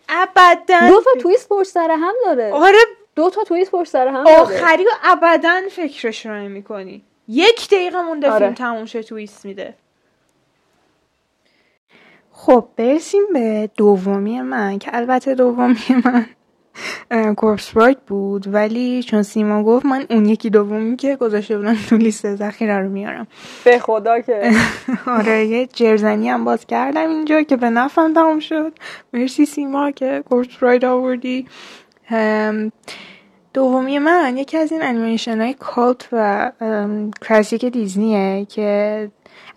ابدا دو تا تویست پشت سر هم داره. آره دو تا تویست پشت سر هم آخری و ابدا فکرش رو نمی کنی. یک دقیقه مونده آره. فیلم تموم شه تویست میده. خب برسیم به دومی من که البته دومی من اه، کورپس برایت بود. ولی چون سیما گفت من اون یکی دومی که گذاشته بودم تو لیست ذخیره رو میارم. به خدا که. آره یه جرزنی هم باز کردم اینجا که به نفعم تموم شد. مرسی سیما که Corpse Bride آوردی. دومی من یکی از این انیمیشن های cult و کلاسیک دیزنیه که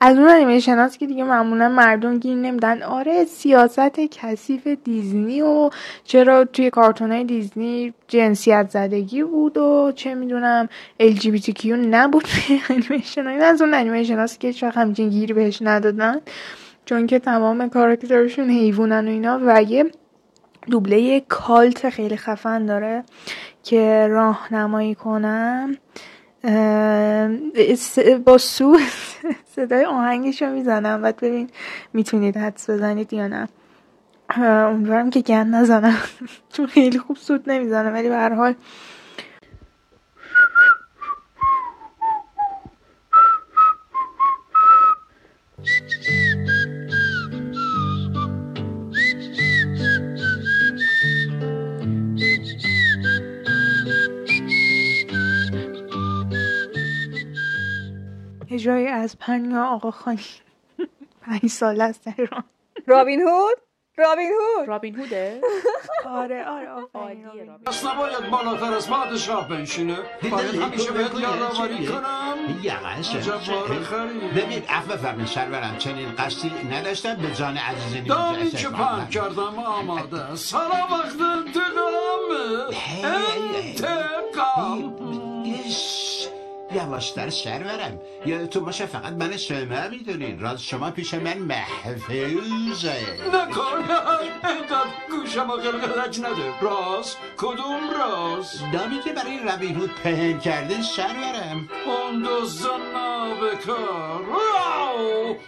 از اون انیمیشن هاست که دیگه معمولا مردم گیر نمیدن. آره سیاست کثیف دیزنی و چرا توی کارتون های دیزنی جنسیت زدگی بود و چه می‌دونم LGBTQ نبود توی انیمیشن های از اون انیمیشن هاست که وقت همچین گیری بهش ندادن. چون که تمام کاراکترشون حیوانن و اینا. و یه دوبله کالت خیلی خفن داره که راهنمایی کنم. با سو صدای آهنگش رو می‌زنم. بعد ببین می‌تونید حدس بزنید یا نه. امیدوارم که گند نزنم. چون خیلی خوب سود نمی‌زنم ولی به هر حال اجرای از پنیا آقا خانی. پنج سال است در ایران رابین هود؟ رابین هود؟ رابین هوده؟ آره آره آفرین هود. پس نباید بالاتر از پادشاه بنشینه. باید همیشه بهت یادآوری کنم. یقش. ببین. عفو فرمین سرورم چنین قصدی نداشتم. به جان عزیز دانی نیمجه که پرک کردم آماده. سر وقت انتقامه. انتقام. یواشتر سرورم یادتون باشه فقط من شما می‌دونین. راز شما پیش من محفوظه. نکن گوشم قلقلک نده. راز کدوم راز نامی که برای روین هود پهن کردن سرورم اون دزدان نابکار!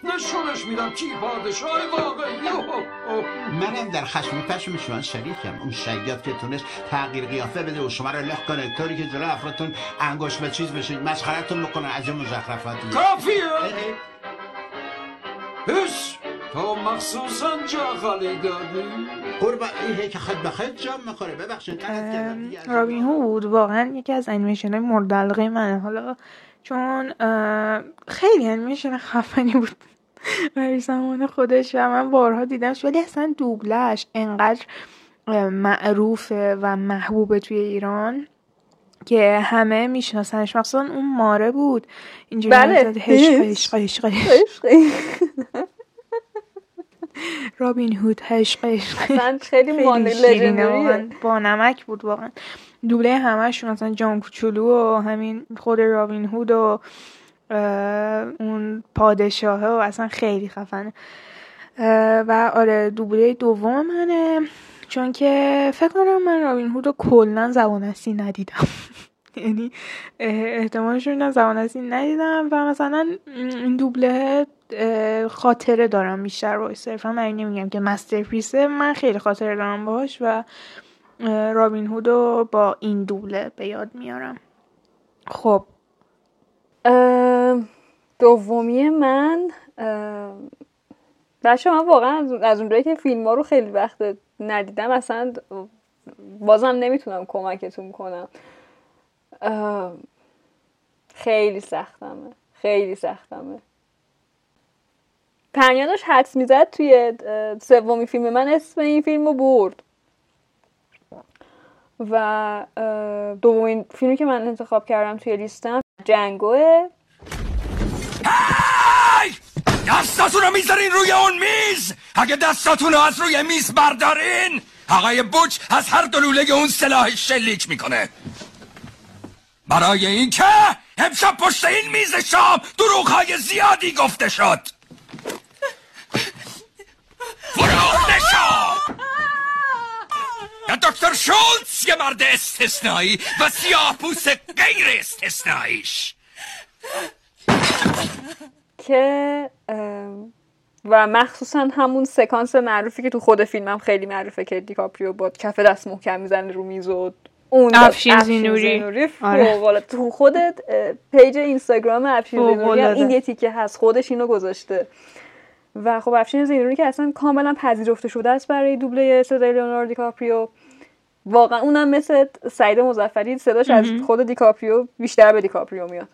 نشونش میدم. کی پادشاه واقعی. منم در خشم پشم شما شریکم. اون شیاد که تونست تغییر قیافه بده و شما رو لخ کنه. طوری که جلو افرادتون انگوش به چیز بشید مسخرتون بکنه از این مزخرفات کافیه؟ هش تو مخصوصا جا خالی دادی. قربان ایه که خد به خد جا می‌خوره. ببخشید رابین هود واقعا یکی از انیمیشن های مورد علاقه منه. حالا چون خیلی انیمیشن خفنی بود. برای زمان خودش و من بارها دیدمش. ولی اصلا دوبلش انقدر معروفه و محبوبه توی ایران. که همه میشناسنش مخصوصا اون ماره بود اینجوری بله. عشق عشق. رابین هود عشق اصلا خیلی. واقعا. با نمک بود واقعا دوبله همشون مثلا جان کوچولو و همین خود رابین هود و اون پادشاهه و اصلا خیلی خفنه و آره دوبله دوم منه چون که فکر کنم من رابین هود رو کلا زبان اصلی ندیدم. یعنی احتمالش رو زبان اصلی ندیدم و مثلا این دوبله خاطره دارم بیشتر رو صرفا. من نمیگم که مسترپیسه من خیلی خاطره دارم باش و رابین هود رو با این دوبله به یاد میارم. خب. دومی من بچه من واقعا از اونجایی که فیلم ها رو خیلی وقت ندیدم. اصلا بازم نمی‌تونم کمکتون کنم. خیلی سختمه. خیلی سختمه. پرنیا داشت حدس می‌زد توی سومین فیلم من اسم این فیلم رو برد. و دومین فیلمی که من انتخاب کردم توی لیستم جنگوه. دستاتون رو می‌ذارین روی اون میز. اگه دستاتون رو از روی میز بردارین آقای بوچ از هر دلوله اون سلاح شلیک می‌کنه. برای اینکه امشب پشت این میز شام دروغ زیادی گفته شد. فروخته شد دکتر شولتز یه مرد استثنایی و سیاه پوست غیر استثناییش. که و مخصوصا همون سکانس معروفی که تو خود فیلمم خیلی معروفه که دیکاپریو با کف دست محکم می‌زنه رو میز و اون افشین زینوری. آره. فوق‌العاده. تو خودت پیج اینستاگرام افشین زینوری هم. این یه تیکه هست خودش اینو گذاشته و خب افشین زینوری که اصلا کاملا پذیرفته شده است برای دوبله صدای لیوناردو دیکاپریو واقعا اونم مثل سعید مزفری صداش از. خود دیکاپریو بیشتر به دیکاپریو میاد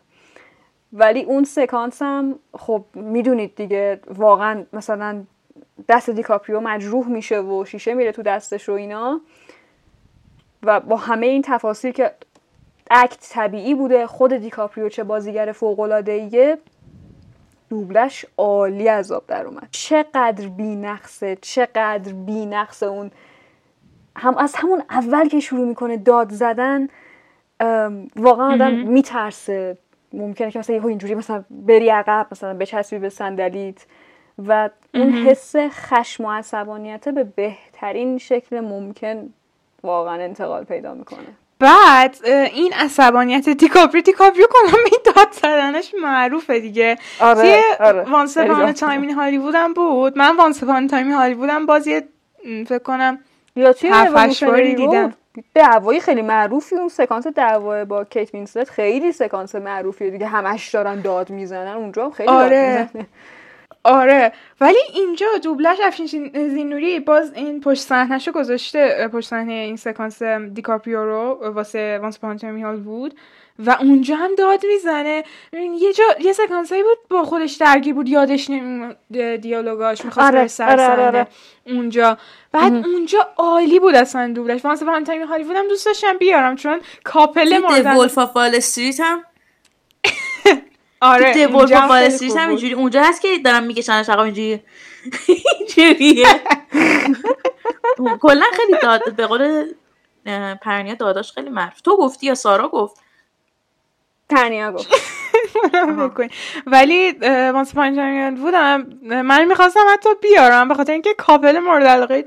ولی اون سکانس هم خب می‌دونید دیگه واقعا مثلا دست دیکاپریو مجروح میشه و شیشه میره تو دستش و اینا. و با همه این تفاصیل که act طبیعی بوده خود دیکاپریو چه بازیگر فوق العاده دوبلش عالی از آب در اومد. چقدر بی‌نقصه چقدر بی‌نقصه اون. هم از همون اول که شروع می‌کنه داد زدن واقعا آدم. میترسه. ممکنه که مثلا یهو اینجوری مثلا بری عقب مثلا بچسبی به صندلیت و اون. حس خشم و عصبانیت به بهترین شکل ممکن واقعا انتقال پیدا می‌کنه بعد این عصبانیت دیکاپری دیکاپریو کنم این داد زدنش معروفه دیگه آره، توی آره. وانس. Time Hollywood هم بود من Once Upon a Time Hollywood هم باز یه م، فکر کنم یا توی دیدم دعوایی خیلی معروفی اون سکانس دعوا با کیت وینسلت خیلی سکانس معروفیه دیگه. همش دارن داد می‌زنن اونجا هم خیلی آره. داد آره. ولی اینجا دوبلش افشین زین- زینوری باز این پشت صحنهشو گذاشته پشت صحنه این سکانس دیکاپریو رو واسه Once Upon a Time Hollywood و اونجا هم داد می‌زنه یه جا یه سکانسایی بود با خودش درگیر بود یادش نمیومد دیالوگاش می‌خواست آره، سر آره، آره،. آره. اونجا بعد مهم. اونجا عالی بود اصلا دوبلش وانس اپان تایم هالیوود هم دوست داشتم بیارم چون کاپل مردن ولف آف وال استریت هم آره توی ولف اونجا آف هم وال استریت هم. اینجوری اونجا هست که دارم میکشنش عقب اینجوری اینجوریه کلا خیلی داد به قول پرنیا داداش خیلی معروف تو گفتی یا سارا گفت تنیا گفت. ولی وانس پایین بودم من می‌خواستم حتی بیارم به خاطر اینکه کاپل مورد علاقه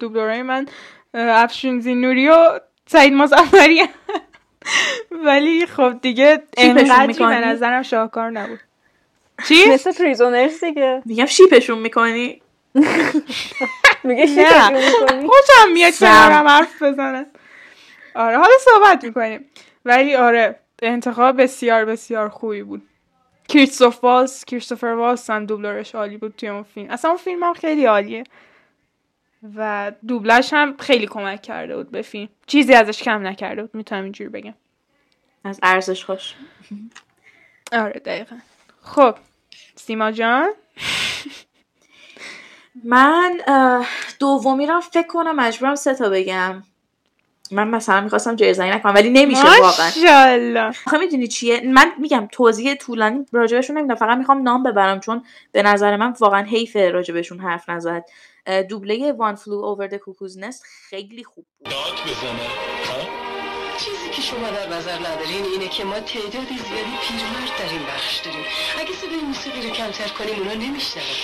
دوبلورای من اه، افشین زینوری و سعید مزفری ولی خب دیگه انقدری به؟ نظرم شاهکار نبود چی؟ مثل پریزونرز دیگه میگم شیپشون می‌کنی میگه شیپشون می‌کنی؟ خوشم میاد. کنارم حرف بزنه آره حالا صحبت می‌کنیم ولی آره انتخاب بسیار بسیار خوبی بود. کریستوف والس کریستوفر والس هم دوبلورش عالی بود توی اون فیلم. اصلا اون فیلم هم خیلی عالیه. و دوبلش هم خیلی کمک کرده بود به فیلم. چیزی ازش کم نکرده بود می‌تونم اینجوری بگم. از ارزش خوش. آره دقیقا. خب سیما جان؟ من دومی رو فکر کنم مجبورم سه تا بگم. من مثلا می‌خواستم جرزنی نکنم ولی نمیشه واقعا. ماشاءالله. آخه می‌دونی چیه؟ من میگم توضیح طولانی راجبشون نمی‌دونم فقط می‌خوام نام ببرم چون به نظر من واقعا حیف راجبشون حرف نزد. دوبله وان فلو اوور د کوکوز نست خیلی خوب بود. چیزی که شما در نظر ندارین اینه که ما تعدادی زیادی پیرمرد در این بخش داریم. اگه صدای موسیقی رو کمتر کنیم اونا نمیشنون.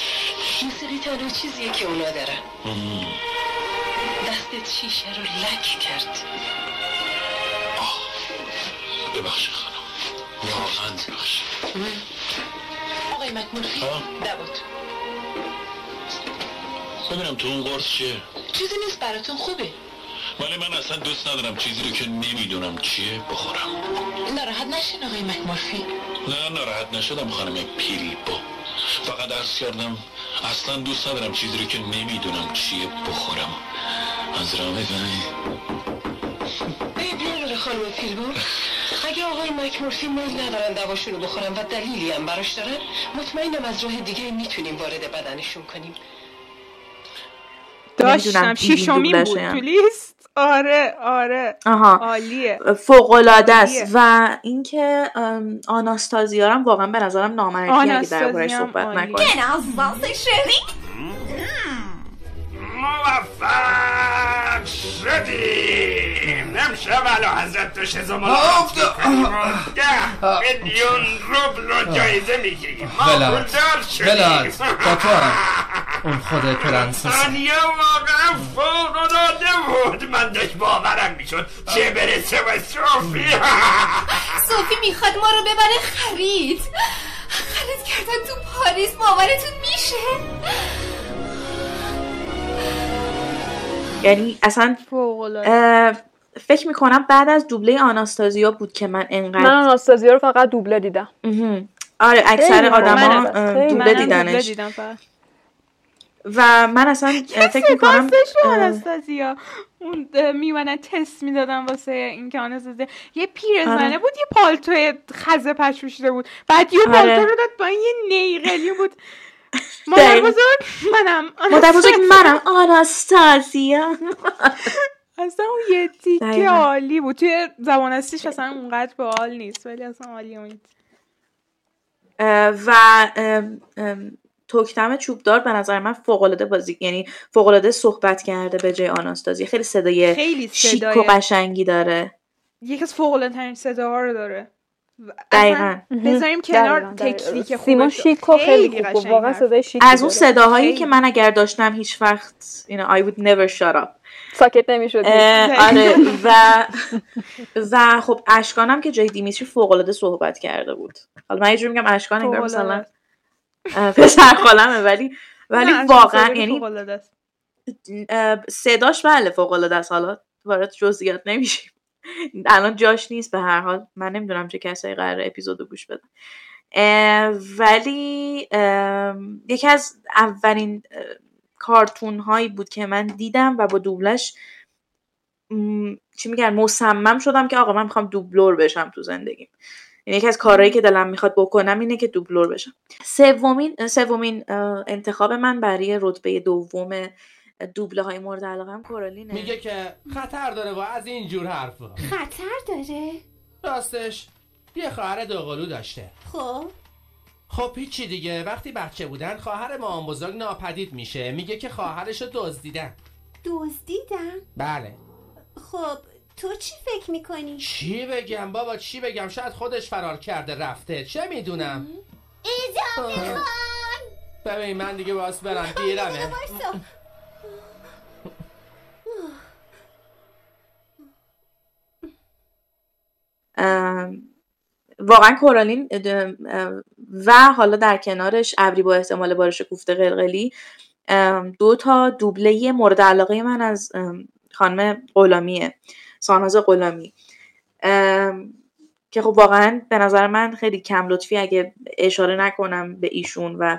موسیقی تنها چیزیه که اونا دارن. دستت شیشه رو لک کرد. ببخشید خانم. واقعا ببخشید. آقای مکمورفی دوات ببینم تو اون قرص چیه؟ چیزی نیست براتون خوبه. ولی من اصلا دوست ندارم چیزی رو که نمی‌دونم چیه بخورم. ناراحت نشین آقای مکمورفی نه ناراحت نشدم خانم پیریبو فقط عرض کردم اصلا دوست ندارم چیزی رو که نمی‌دونم چیه بخورم. از راه بزنی ای بیادر خانم پیربو اگه آقای مکمورفی میل ندارن دواشون رو بخورن و دلیلی هم براش دارن مطمئنم از راه دیگه می‌تونیم وارد بدنشون کنیم. داشتم. شیشمین دوبلشه بود. تو لیست؟ آره آره. آها. عالیه. فوق العاده است. و اینکه ام، آناستازیا رو هم واقعا به نظرم نامردی اگه دربارش هم صحبت. نکنیم موفق شدیم. امشب علا حضرت زمان آه. ده میلیون روبل رو جایزه می‌گیریم. ما ولاد پولدار شدیم. ولاد با توام. اون خود پرنسس. آنیا واقعا فوق العاده بود. من داشت باورم می‌شد چه برسه به صوفی. صوفی می‌خواد ما رو ببره خرید. خرید کردن تو پاریس. باورتون میشه؟ یعنی اصلا فکر می‌کنم بعد از دوبله آناستازیا بود که من من انقدر آناستازیا رو فقط دوبله دیدم. آره اکثر آدما. دوبله دیدنش دیدم. و من اصلا فکر می‌کنم آناستازیا اون اه، میمونن تست می‌دادن واسه اینکه آناستازیا یه پیرزنه آره. بود یه پالتو خزه پش پوشیده بود بعد یه آره. پالتو رو داد با این یه نیقلی بود مادر. بزرگ منم. مادر بزرگ منم. آناستازیا اصلا اون یه تیکه. عالی بود. توی زبان اصلیش اصلا اونقدر به حال نیست ولی اصلا عالی اون و ام، توکتم چوبدار به نظر من فوقالعاده بازی یعنی فوقالعاده صحبت کرده به جای آناستازی خیلی صدای خیلی شیک صدای- و قشنگی داره. یکی از فوق العاده صداها رو داره. و دقیقاً. بذاریم کنار دقیقاً،. تکنیک سیما. شیک و خیلی خوب واقعا. صدای شیکی از اون. صداهایی. که من اگر داشتم هیچ وقت you know, I would never shut up ساکت نمی‌شد آره و و خب اشکانم که جای دیمیتری فوق العاده صحبت کرده بود حالا من یه جوری میگم اشکان انگار مثلا پسر خالمه ولی ولی واقعا یعنی صداش بله فوق العاده است حالا وارد جزئیات نمیشیم الان جاش نیست به هر حال. من نمی‌دونم چه کسایی قرار اپیزودو گوش بدن. ولی یکی از اولین کارتون هایی بود که من دیدم و با دوبلش چی میگن مصمم شدم که آقا من می‌خوام دوبلور بشم تو زندگیم. یعنی یکی از کارهایی که دلم می‌خواد بکنم اینه که دوبلور بشم. سومین سومین انتخاب من برای رتبه دوم دوبله های مورد علاقه کورالینه. میگه که خطر داره و از این جور حرفا خطر داره؟ راستش یه خواهر دوقلو داشته. خب؟ خب هیچی دیگه. وقتی بچه بودن خواهر مام بزرگ ناپدید میشه. میگه که خواهرش رو دزدیدن. دزدیدن؟ بله. خب تو چی فکر می‌کنی؟ چی بگم بابا؟ چی بگم؟ شاید خودش فرار کرده رفته. چه می‌دونم؟ اضافه خان ببین من دیگه باز برم دیرمه. واقعا کورالین و حالا در کنارش ابری با احتمال بارش کوفته قلقلی. دو تا دوبله مورد علاقه من از خانم غلامیه ساناز غلامی. ام، که خب واقعا به نظر من خیلی کم لطفی اگه اشاره نکنم به ایشون و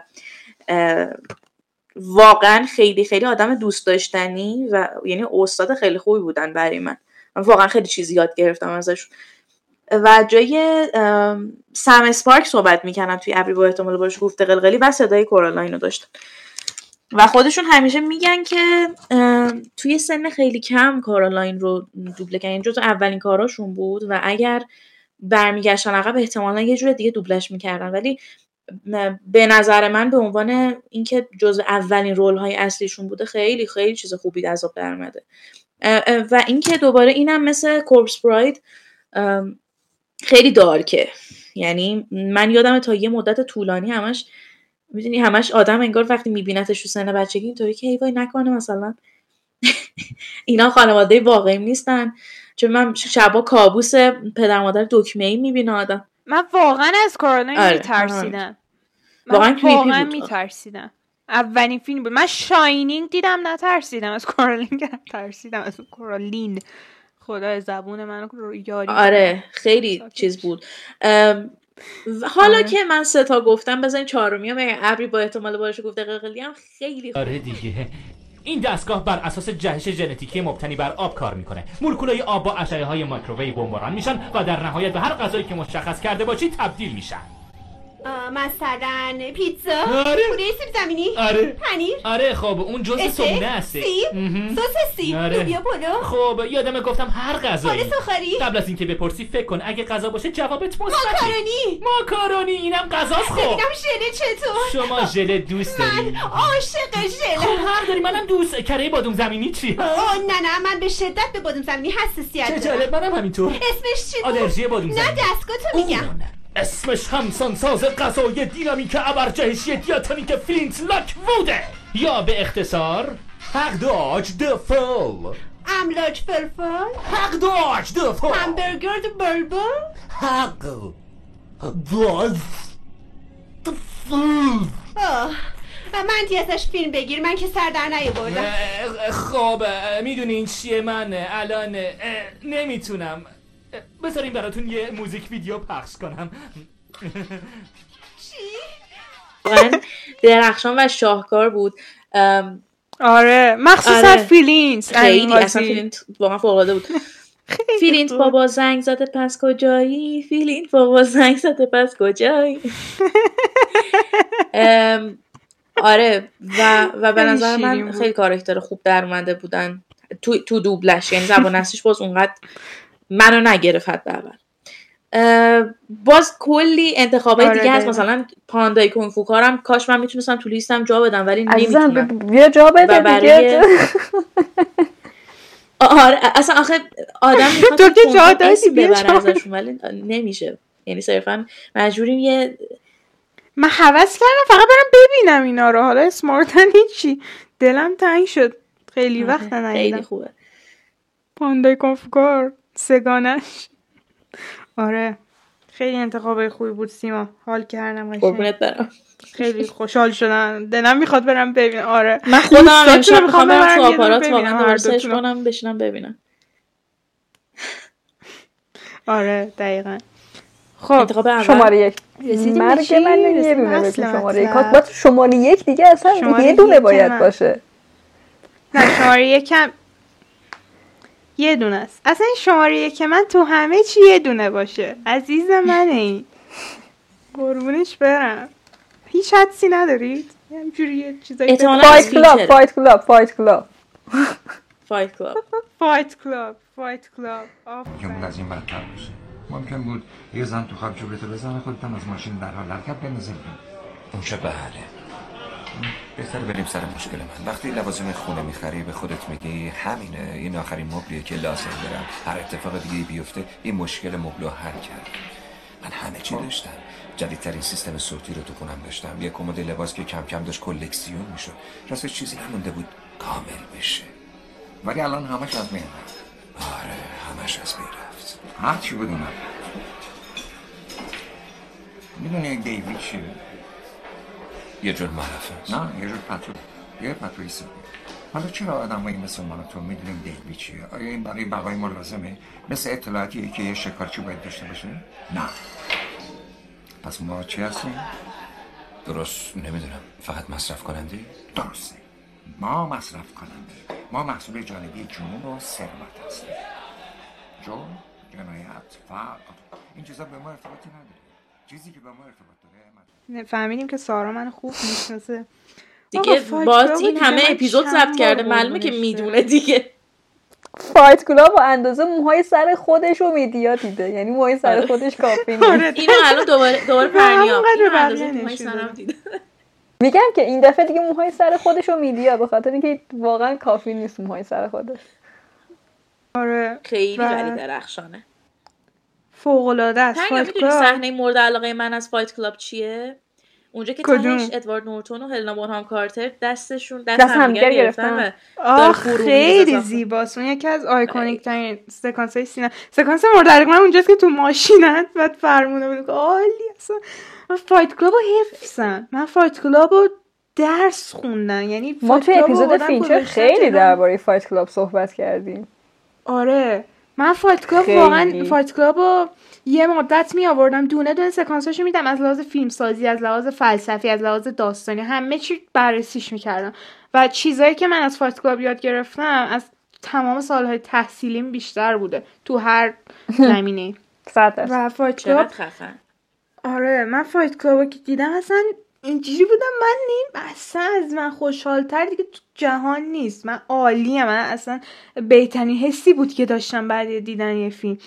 واقعا خیلی خیلی آدم دوست داشتنی و یعنی استاد خیلی خوبی بودن برای من. من واقعا خیلی چیزی یاد گرفتم ازش و جای سم اسپارک صحبت می‌کنن توی ابری با احتمال باش گفته قلقلی و صدای کورالاین رو داشتن. و خودشون همیشه میگن که توی سن خیلی کم کارالاین رو دوبله کردن. جز اولین کاراشون بود و اگر برمیگشتن عقب احتمالا یه جور دیگه دوبلش می‌کردن. ولی به نظر من به عنوان اینکه جز اولین رول های اصلیشون بوده خیلی خیلی چیز خوبی از آب در اومده. اه، اه، و اینکه دوباره اینم مثل کورپس براید خیلی دارکه. یعنی من یادم تا یه مدت طولانی همش می‌دونی همش آدم انگار وقتی میبینتش تو سن بچگی اینطوری که ای وای نکنه مثلا. اینا خانواده واقعی نیستن. چون من شبا کابوس پدر مادر دکمه ای می‌بینه آدم. من واقعا از کارالاین آره، میترسیدم. واقعا واقعا. میترسیدم. اولین فیلم بود. من شاینینگ دیدم نترسیدم. از کارالین که ترسیدم. از اون کارالین خدا زبون من رو یاری. آره خیلی چیز بود. حالا آره. که من سه تا گفتم بزنین چهارمی هم ابری با احتمال بارش گفته قلقلی هم خیلی خوب. آره دیگه. این دستگاه بر اساس جهش ژنتیکی مبتنی بر آب کار می‌کنه. مولکولای آب با اشعه های مایکروویو بمباران میشن و در نهایت به هر غذایی که مشخص کرده باشی تبدیل میشن. آه، مثلا پیتزا آره. پوره سیب زمینی آره. پنیر. آره خب اون جزء سمونه هسته سیب. سس سیب. آره. لوبیا پلو خب یادم گفتم هر غذایی. پاره سوخاری قبل از اینکه بپرسی فکر کن اگه غذا باشه جوابت مثبته ماکارونی. ماکارونی اینم غذاست خب. ببینم ژله چطور. شما ژله دوست داری. من عاشق ژله. خب حق داری. منم دوست. کره بادوم زمینی چی اوه نه نه من به شدت به بادوم زمینی حساسیت چه دارم. جالب منم همینطور. اسمش چی؟ آلرژی بادوم نه زمینی. دستگاه تو میگم. اسمش همسانساز غذای دینامیک ابرجهشی دیاتونیک فلینت لاک ووده یا به اختصار حق داج دفل املاج فلفل حق داج دفل همبرگر بلبل حق داج دفل آه من ازش فیلم بگیر. من که سر در اه، خب می‌دونین چیه؟ من الان نمی‌تونم. بذارین براتون یه موزیک ویدیو پخش کنم واقعا درخشان و شاهکار بود آره مخصوصا آره. فیلینت خیلی اصلا قاضی. فیلینت واقعا فوق العاده بود فیلینت خوب. بابا زنگ زده پس کجایی فیلینت بابا زنگ زده پس کجایی آره و و به نظر من. خیلی کاراکتر خوب در اومده بودن تو تو دوبلش یعنی زبان اصلیش باز اونقدر منو نگرفت حداقل باز کلی انتخابای آره، دیگه هست. مثلا پاندای کنفو کارم کاش من می‌تونستم تو لیستم جا بدم ولی نمی‌تونم. ب- بیا جا بده برای- دیگه. آره اصلا آخه آدم تو که جا ببره بده. ازشون ولی نمیشه. یعنی صرفا مجبوریم یه من حوض کردم فقط برم ببینم اینا رو. حالا اسمارتن هیچی. دلم تنگ شد. خیلی وقت خیلی ندیدم خوبه. پاندای کنفکار سگانش. آره. خیلی انتخاب خوبی بود سیما. حال کردم قشنگ. قربونت برم. خیلی خوشحال شدم. دلم می‌خواد برم ببینم. آره. من خودم امشب رو می‌خوام برم تو آپارات ببینم. واقعا دوتونو. کنم بشینم ببینم. آره دقیقا. خب انتخاب اول؟ شماره یک. مرگ؟ من یه دونه شماره یک. باید شماره یک دیگه اصلا یه دونه باید. باشه. نه شماره یکم یه دونه است. اصلا این شماره یک من تو همه چی یه دونه باشه. عزیز منه این. قربونش برم. هیچ حدسی ندارید؟ همجوری یه چیزایی. Fight Club Fight Club Fight Club Fight Club Fight Club Fight Club که اون از این بدتر باشه. ممکن بود یه زن تو خواب جورتو بزنه خودتم از ماشین در حال حرکت بندازه. اون چه بله بهتر بریم سر مشکل من. وقتی لوازم خونه می‌خری به خودت میگی همینه این آخرین مبلیه که لازم دارم. هر اتفاق دیگه بیفته این مشکل مبلو حل کرد من همه چی داشتم. جدیدترین سیستم صوتی رو تو خونم داشتم. یه کمد لباس که کم کم داشت کلکسیون می‌شد. راستش چیزی نمونده بود. کامل بشه. ولی الان همش از بین رفت. آره همش از بین رفت. هر چی بدونم. می‌دونی دیوید چیه؟ یه جور معرفه نه یه جور پترول یه پترولیست حالا چرا آدمایی مثل و تو می‌دونیم دیوید چیه؟ آیا این برای بقای ما لازمه؟ مثل اطلاعاتی که یه شکارچی باید داشته باشه؟ نه. پس ما چی هستیم؟ درست نمی‌دونم. فقط مصرف کننده درسته. ما مصرف کننده. ما محصول جانبی جنون و ثروت هستیم. جو جنایت فقر. این چیزا به ما ارتباطی نداره. چیزی که به ما ارتباط داره فهمیدیم که سارا من خوب می‌شناسه. دیگه باز کلاب این همه اپیزود ضبط کرده معلومه که می‌دونه دیگه. فایت کلاب با اندازه موهای سر خودش رو میدیا دیده. یعنی موهای سر آره. خودش کافی نیست. اینو الان دوباره دوباره به اندازه موهای سرم. دیده میگم که این دفعه دیگه موهای سر خودش رو میدیا به خاطر اینکه واقعا کافی نیست موهای سر خودش. آره. خیلی ولی درخشانه. فوق العاده است Fight می‌دونی Club صحنه مورد علاقه من از Fight Club چیه؟ اونجا که کدوم؟ تهش ادوارد نورتون و هلنا بونهام کارتر دستشون دست, دست همدیگر گرفتن آه می‌ریزه خیلی. زیباست. اون یکی از iconic ترین سکانس های سینما سکانس مورد علاقه من اونجاست که تو ماشینن بعد فرمونه بود. عالی اصلا. من Fight Club رو حفظم. من Fight Club رو درس خوندم. یعنی ما توی رو اپیزود فینچر خیلی. درباره Fight Club صحبت کردیم. آره. من Fight Club. واقعا Fight Club رو یه مدت می آوردم دونه دونه سکانساشو می‌دیدم. از لحاظ فیلم سازی از لحاظ فلسفی از لحاظ داستانی همه چی بررسیش می‌کردم. و چیزایی که من از Fight Club یاد گرفتم از تمام سالهای تحصیلیم بیشتر بوده. تو هر زمینه. و Fight Club آره من Fight Club رو که دیدم اصلا اینجوری بودم من نیم اصلا از من خوشحالتر دیگه تو جهان نیست. من عالیه من اصلا بهترین حسی بود که داشتم بعد دیدن یه فیلم.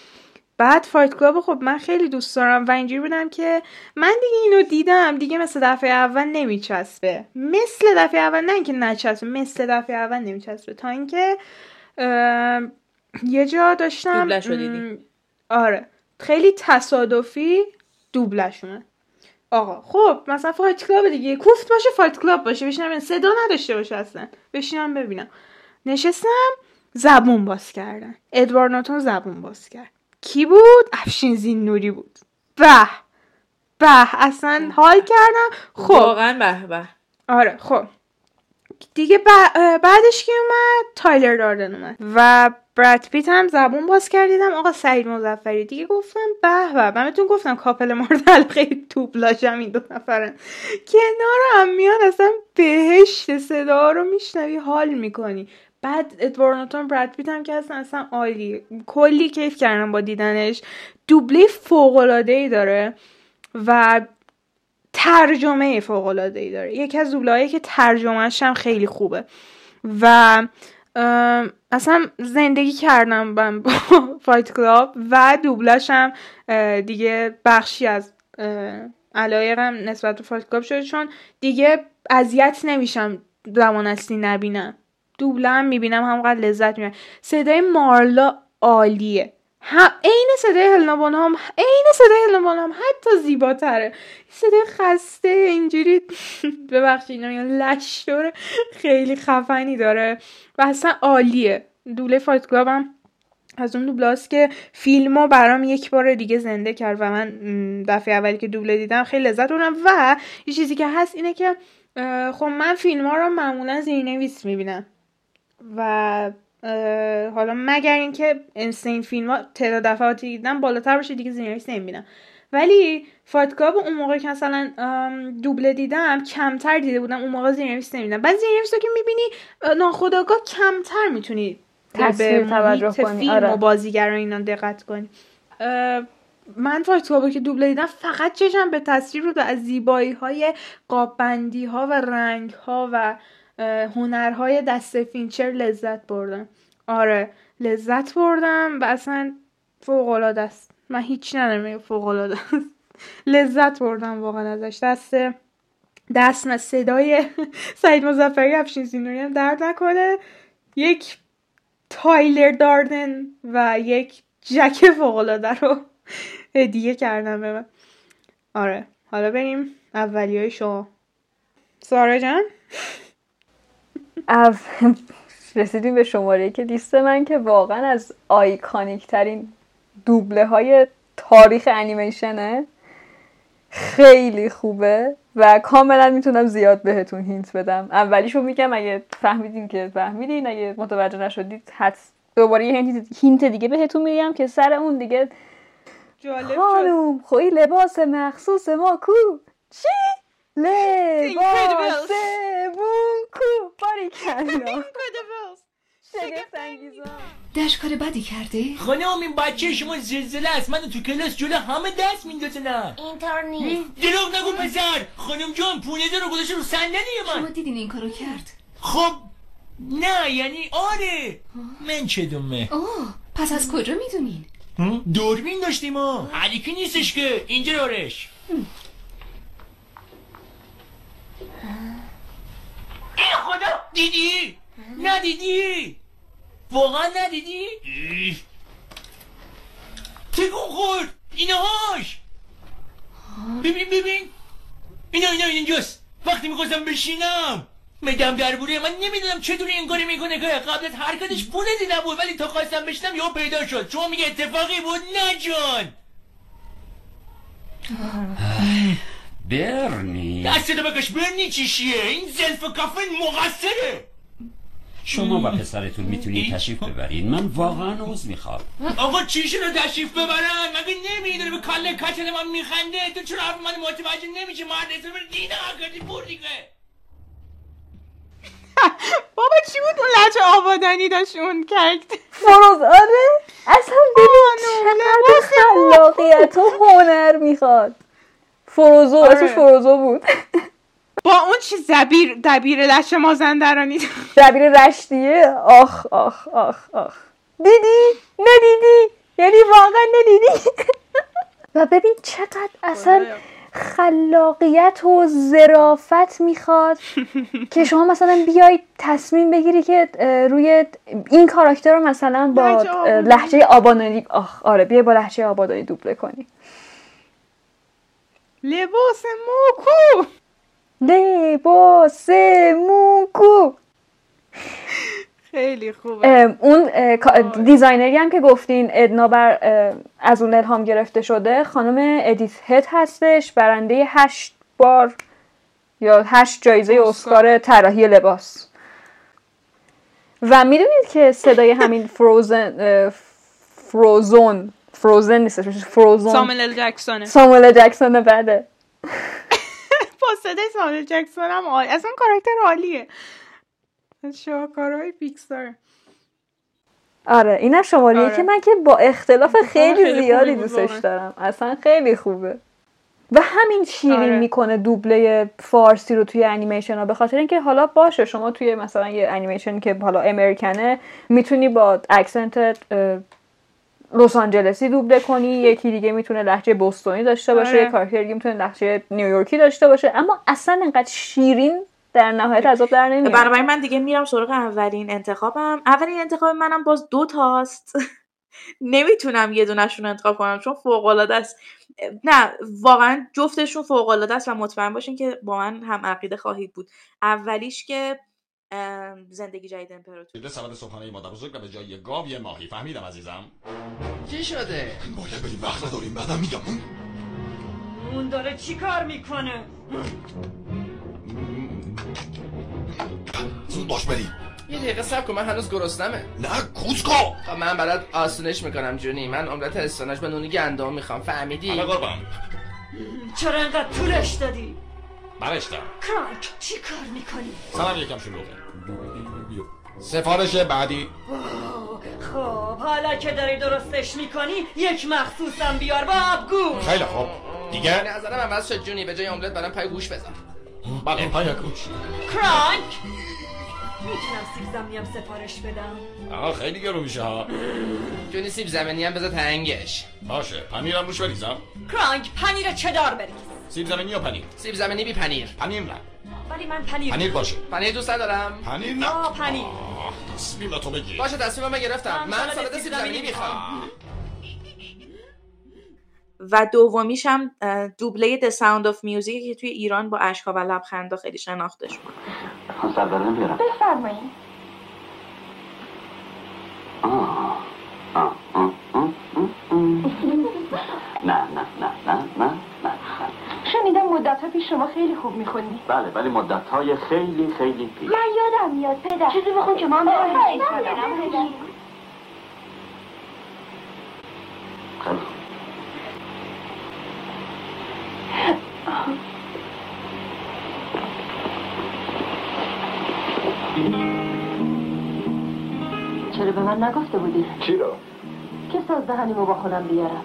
بعد Fight Club خب من خیلی دوست دارم و اینجوری بودم که من دیگه اینو دیدم. دیگه مثل دفعه اول نمیچسبه. مثل دفعه اول نه اینکه نچسبه مثل دفعه اول نمیچسبه. تا اینکه یه جا داشتم دوبلش دیدی؟ آره. خیلی تصادفی دوبلش اومد آقا خب مثلا Fight Club دیگه. کوفت باشه Fight Club باشه. بشینم صدا نداشته باشه اصلا. بشینم ببینم. نشستم زبون باز کردن. ادوارد نورتون زبون باز کرد. کی بود؟ افشین زین نوری بود. به به اصلا حال کردم. خب. واقعا به به. آره خب. دیگه بعدش کی اومد؟ تایلر داردن اومد. و براد پیت هم زبون باز کردیدم. آقا سعید مظفری. دیگه گفتم به به. من بهتون گفتم کاپل مورد علاقه توبلاشم این دو نفرن. کنار هم میان اصلا بهشت صدا رو میشنوی حال می‌کنی. بعد ادوارد نورتون براد پیت هم که اصلا اصلا عالی. کلی کیف کردم با دیدنش. دوبله فوق العاده ای داره. و ترجمه فوق العاده ای داره. یکی از دوبله‌هایی که ترجمهش هم خیلی خوبه. و اصلا زندگی کردم من با Fight Club و دوبلش هم دیگه بخشی از علایقم نسبت به Fight Club شده. چون دیگه اذیت نمیشم زبان اصلی نبینم. دوبله هم می‌بینم همونقدر لذت می‌برم. صدای مارلا عالیه. هم عین صدای هلنا بونهام عین صدای هلنا بونهام حتی زیباتره. صدای خسته اینجوری ببخشید اینا میگن لش داره خیلی خفنی داره و اصلا عالیه. دوله فایت هم از اون دوبلاست که فیلمو برام یک بار دیگه زنده کرد و من دفعه اولی که دوبله دیدم خیلی لذت بردم و یه چیزی که هست اینه که خب من فیلم ها رو معمولا زیرنویس می‌بینم و حالا مگر اینکه این فیلم ها تعداد دفعاتی دیدم بالاتر باشه دیگه زیرنویس نمی‌بینم. ولی Fight Club اون موقع که مثلا دوبله دیدم کمتر دیده بودم اون موقع زیرنویس می‌دیدم بعد زیرنویس رو که می‌بینی ناخداگاه کمتر می‌تونی تصویر به توجه کنی، فیلم آره. و بازیگران اینا دقت کنی. من Fight Club رو که دوبله دیدم فقط چشمم به تصویر بود و از زیبایی های قاب‌بندی ها و رنگ ها و هنرهای دست فینچر لذت بردم. آره لذت بردم و اصلا فوق العاده است. من هیچ ندارم فوق العاده است. لذت بردم واقعا ازش. دست دست نه صدای سعید مزفری افشین زینوری هم درد نکنه. یک تایلر داردن و یک جک فوقالعاده رو هدیه کردم به من. آره حالا بریم اولی های شما سارا جان. رسیدیم به شماره یک لیست من که واقعا از iconic ترین دوبله های تاریخ انیمیشنه. خیلی خوبه و کاملا می‌تونم زیاد بهتون hint بدم. اولیشو میگم اگه فهمیدین که فهمیدین اگه متوجه نشدید حدس دوباره یه hint دیگه بهتون میگم که سر اون دیگه جالب خانوم خوی لباس مخصوص ما کو؟ چی؟ لباس مون کو باری کلا دشکار بدی کرده؟ خانم این بچه شما زلزله است من تو کلاس جلو همه دست میندازنم اینطور نیست دروغ نگو پسر خانم جان پونیده رو گذاشته رو صندلی من شما دیدین این کارو کرد؟ خب نه یعنی آره من چه دومه اوه پس از کجا می‌دونین؟ دوربین داشتیم ها علیکی نیستش که اینجا دارش ای خدا! دیدی؟ ندیدی؟ واقعا ندیدی؟ تکون خورد؟ اینهاش ببین ببین. اینا اینا اینجاست. وقتی می‌خواستم بشینم مدم دربوره من نمی‌دونم چطوری این کاری می‌کنه که قبلت حرکتش بولدی نبود ولی تا خواستم بشینم یهو پیدا شد. چون میگه اتفاقی بود؟ نه جان. برنی. دستتو بکش برنی چیشیه این زلف کافن مقصره. شما و پسرتون می‌تونید تشریف ببرین. من واقعا عوض می‌خوام. آقا چیشون رو تشریف ببرن؟ مگه نمی‌دونه به کله کچل من میخنده. تو چرا حرف من متوجه نمیشه مرد اسم دیده آگردی بردیگه بابا چی بود اون لحجه آبادانی داشت اون کرد؟ فروز آره. اصلا ببین چقدر خلاقیت و هنر می‌خواد. فروزو آره. اسمش فروزو بود. با اون چی زبیر دبیر لشه مازندرانی. دبیر رشتیه آخ آخ آخ آخ. دیدی؟ ندیدی؟ یعنی واقعا ندیدی؟ و ببین چقدر اصلا خلاقیت و ظرافت می‌خواد که شما مثلا بیای تصمیم بگیری که روی این کاراکتر رو مثلا با. لحجه آبادانی آخ آره بیای با لحجه آبادانی دوبله کنی. لباس مو کو. لباس مو کو. خیلی خوبه. اون کا- designerی هم که گفتین ادنا بر از اون الهام گرفته شده خانم ادیت هد هستش برنده هشت بار یا هشت جایزه اسکار طراحی لباس. و می‌دونید که صدای همین فروزون فروزون فروزن نیستش میشه فروزون ساموئل جکسونه. ساموئل جکسون بله. با صدای ساموئل جکسون هم عالی. اصلا کاراکتر عالیه. شاهکارهای پیکسار. آره اینم شماریه آره. که من که با اختلاف خیلی خیلی زیادی دوستش. دارم. اصلا خیلی خوبه. و همین شیرین آره. می‌کنه دوبله فارسی رو توی انیمیشن ها به خاطر اینکه حالا باشه شما توی مثلا یه انیمیشن که حالا امریکنه می‌تونی با اکسنت لس آنجلسی دوبله کنی یکی دیگه می‌تونه لحجه بوستونی داشته باشه آره. یه کاراکتر دیگه می‌تونه لحجه نیویورکی داشته باشه. اما اصلا انقدر شیرین در نهایت عذاب در نمیاد. بنابراین من دیگه میرم سراغ اولین انتخابم. اولین انتخاب منم باز دو تاست. نمی‌تونم یه دونشون انتخاب کنم چون فوق العاده است. نه واقعا جفتشون فوق العاده است و مطمئن باشین که با من هم عقیده خواهید بود. اولیش که زندگی جدید امپراتور ده سبد صبحانه مادر بزرگ به جای گاو یه ماهی. فهمیدم عزیزم. چی شده؟ باید بریم وقت نداریم بعدم میگم. اون داره چی کار می‌کنه؟ زود باش بریم. یه دقیقه صبر کن من هنوز گرسنمه. نه کوزکو خب من برات آسونش می‌کنم جونی. من املت استانش به نون گندم می‌خوام. فهمیدی؟ حالا قربان. چرا انقدر طولش دادی؟ برش دارم کرانک چی کار می‌کنی؟ سلام یکم شلوغه سفارش بعدی. خب حالا که داری درستش می‌کنی یک مخصوصم بیار با آبگوش خیلی خوب. دیگه؟ نظرم عوض شد جونی؟ به جای املت برام پای گوش بزن. بله پای گوش. کرانک می‌تونم سیب زمینیم سفارش بدم. آقا خیلی گرون میشه ها. جونی سیب زمینی هم بذار تنگش. باشه. پنیرم روش بریزم. کرانک پنیر چدار بریز؟ سیب زمینی یا پنیر سیب زمینی بی پنیر پنیر نه ولی من پنیر پنیر باشه پنیر دوست ندارم پنیر نه آه پنیر تصمیمتو بگیر باشه تصمیمم گرفتم من من سالاد سیب زمینی می‌خوام و دومیش هم دوبله The Sound of Music که توی ایران با اشکا و لبخندا خیلی شناخته شد سردرم بیارم بفرمایید آه. آه. آه. آه. آه. آه. نه نه نه نه نه نه شنیدم مدت پیش شما خیلی خوب میخوندی. بله ولی مدت های خیلی خیلی پیش. من یادم میاد پدر. چیزی بخون که من برم خیلی. خوب. چرا به من نگفته بودی؟ چی رو؟ که ساز دهنیمو با خودم بیارم.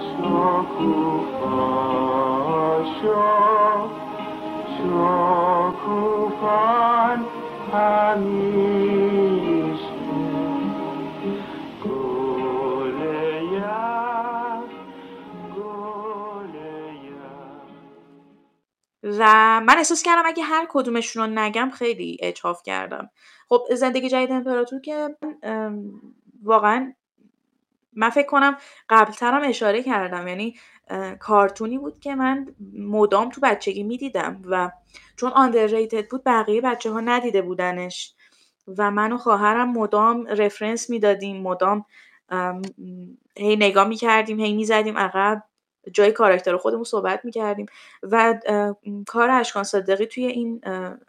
شکوفا شکوفان همیشه و من احساس کردم اگه هر کدومشون رو نگم خیلی اچاف کردم. خب زندگی جدید امپراتور که واقعا من فکر کنم قبلترم اشاره کردم یعنی کارتونی بود که من مدام تو بچگی می‌دیدم و چون underrated بود بقیه بچه ها ندیده بودنش و من و خواهرم مدام رفرنس می‌دادیم مدام ام، هی نگاه می‌کردیم هی می‌زدیم عقب جای کاراکتر خودمون صحبت می‌کردیم و کار اشکان صادقی توی این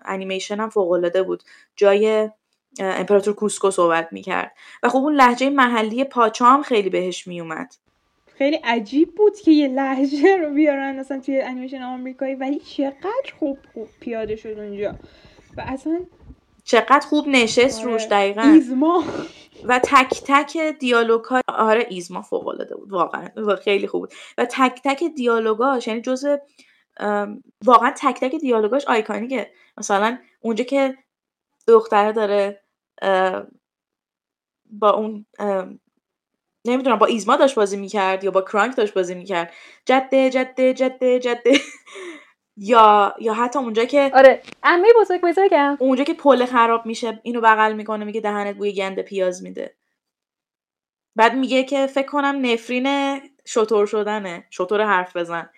انیمیشن هم فوقالعاده بود. جای امپراتور کوسکو صحبت می‌کرد. و خب اون لحجه محلی پاچا هم خیلی بهش میومد خیلی عجیب بود که یه لحجه رو بیارن اصلا توی انیمیشن آمریکایی ولی چقدر خوب, خوب پیاده شد اونجا. و اصلا چقدر خوب نشست آره. روش دقیقا. ایزما. و تک تک دیالوگ های آره ایزما فوق العاده بود واقعا. و خیلی خوب بود. و تک تک دیالوگاش یعنی جزء واقعا تک تک دیالوگاش آیکانیکه. مثلا اونجا که دختره داره با اون نمی‌دونم با ایزما داشت بازی می‌کرد یا با کرانک داشت بازی می‌کرد. جده جده جده جده. یا یا حتی اونجا که آره. امی بزرگ بزرگم اونجا که پل خراب میشه اینو بغل می‌کنه میگه دهنت بوی گند پیاز میده. بعد میگه که فکر کنم نفرین شطور شدنه. شطور حرف بزن.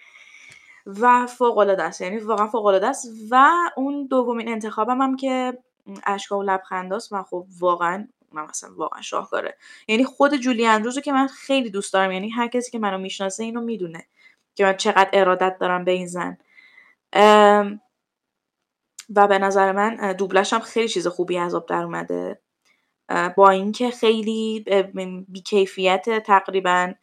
و فوق العاده است. یعنی واقعا فوق العاده است. و اون دومین انتخابم هم که اشکا و لبخنداست و خب واقعا من مثلا واقعا شاهکاره. یعنی خود جولی اندروز رو که من خیلی دوست دارم یعنی هر کسی که منو می‌شناسه اینو می‌دونه که من چقدر ارادت دارم به این زن. و به نظر من دوبلش هم خیلی چیز خوبی از آب در اومده. با اینکه خیلی بیکیفیت تقریبا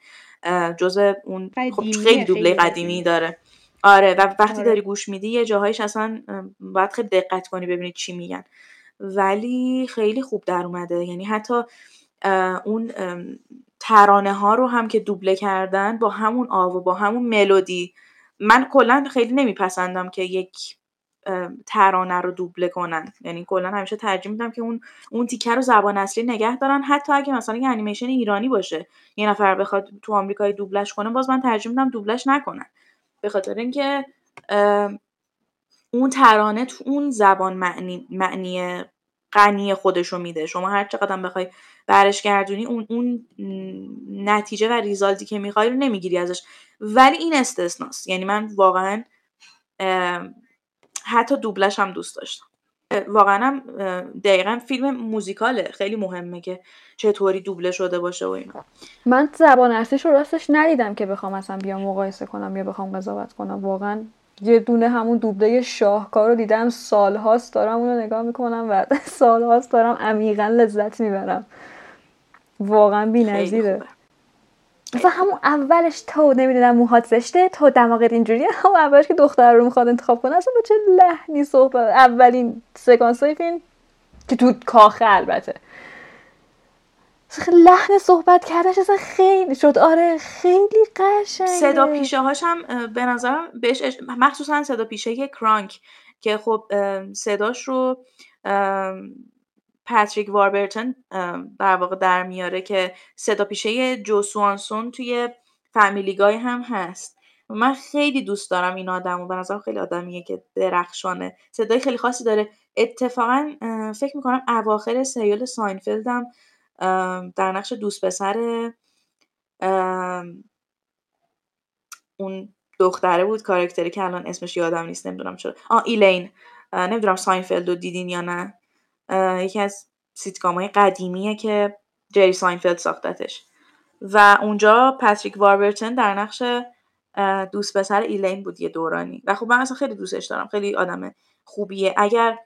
جزء اون خب خیلی دوبله قدیمی داره. آره و وقتی آره. داری گوش میدی یه جاهایش اصلا باید خیلی دقت کنی ببینی چی میگن. ولی خیلی خوب در اومده. یعنی حتی اون ترانه ها رو هم که دوبله کردن با همون آوا با همون ملودی من کلا خیلی نمیپسندم که یک ترانه رو دوبله کنن. یعنی کلا همیشه ترجیح میدم که اون اون تیکه رو زبان اصلی نگه دارن. حتی اگه مثلا یه انیمیشن ایرانی باشه یه نفر بخواد تو آمریکایی دوبلش کنه باز من ترجیح میدم دوبلش نکنن. به خاطر اینکه اون ترانه تو اون زبان معنی معنی غنی خودشو میده. شما هر چقدر بخوای برش گردونی اون اون نتیجه و ریزالتی که می‌خوای رو نمی‌گیری ازش. ولی این استثناست. یعنی من واقعا حتی دوبلش هم دوست داشتم. واقعا هم دقیقا فیلم موزیکاله. خیلی مهمه که چطوری دوبله شده باشه و اینا. من زبان اصلیش رو راستش ندیدم که بخوام اصلا بیام مقایسه کنم یا بخوام قضاوت کنم. واقعا یه دونه همون دوبله شاهکار رو دیدم سالهاست دارم اون رو نگاه می‌کنم و سالهاست دارم عمیقا لذت می‌برم. واقعا بی نظیره. مثلا همون اولش تو نمی‌دونم موهات زشته تو دماغت اینجوریه همون اولش که دختر رو می‌خواد انتخاب کنه اصلا با چه لحنی صحبت اولین سکانس های فیلم که تو کاخه البته. لحن صحبت کردنش اصلا خیلی شد. آره خیلی قشنگه. صدا پیشه هاش هم به نظرم بهش اش- مخصوصا صدا پیشه کرانک که خب صداش رو پاتریک واربرتن اه، در واقع در میاره که صدا پیشه جو سوانسون توی فامیلی گای هم هست. من خیلی دوست دارم این آدم و به نظرم خیلی آدمیه که درخشانه. صدای خیلی خاصی داره. اتفاقا فکر می‌کنم اواخر سریال ساینفلدم اه، در نقش دوست پسر اون دختره بود کارکتری که الان اسمش یادم نیست نمی‌دونم چرا. آ ایلین. نمی‌دونم ساینفلد رو دیدین یا نه. یکی از سیتکام های قدیمیه که جری ساینفلد ساختتش. و اونجا پاتریک واربرتن در نقش دوست پسر ایلین بود یه دورانی. و خب من اصلا خیلی دوستش دارم. خیلی آدم خوبیه. اگر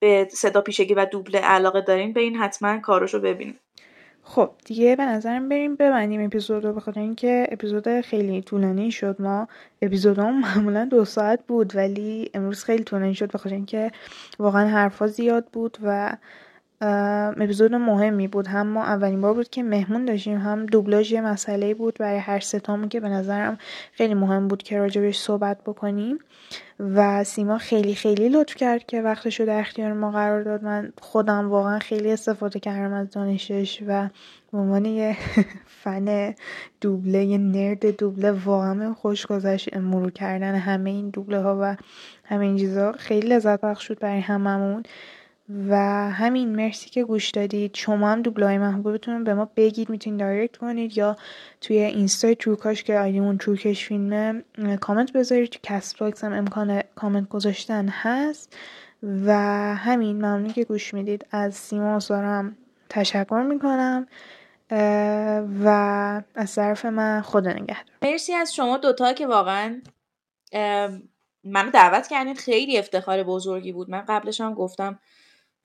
به صدا پیشگی و دوبله علاقه دارین برین حتما کاراشو ببینین. خب دیگه به نظرم بریم ببندیم اپیزود رو بخاطر اینکه اپیزود خیلی طولانی شد. ما اپیزودام معمولا دو ساعت بود ولی امروز خیلی طولانی شد بخاطر اینکه واقعا حرفا زیاد بود و اپیزود مهمی بود. هم ما اولین بار بود که مهمون داشتیم هم دوبلاژ یه مسئله بود برای هر ستامون که به نظرم خیلی مهم بود که راجبش صحبت بکنیم. و سیما خیلی خیلی لطف کرد که وقتش رو در اختیار ما قرار داد. من خودم واقعا خیلی استفاده کردم از دانشش و به عنوان یه فن دوبله یه nerd دوبله واقعا خوش گذشت مرور کردن همه این دوبله ها و همه این چیزا. خیلی لذت بخش بود برای هممون. و همین مرسی که گوش دادید. شما هم دوبلای محبوبتون به ما بگید. می‌تونید direct کنید یا توی اینستای تروکاژ که آیدیمون تروکاژ فیلمه کامنت بذارید. تو Castbox هم امکان کامنت گذاشتن هست. و همین ممنون که گوش می‌دید. از سیما و سارم تشکر می‌کنم. و از طرف من خدا نگهدار. مرسی از شما دوتا که واقعا منو دعوت کردین. خیلی افتخار بزرگی بود. من قبلش هم گفتم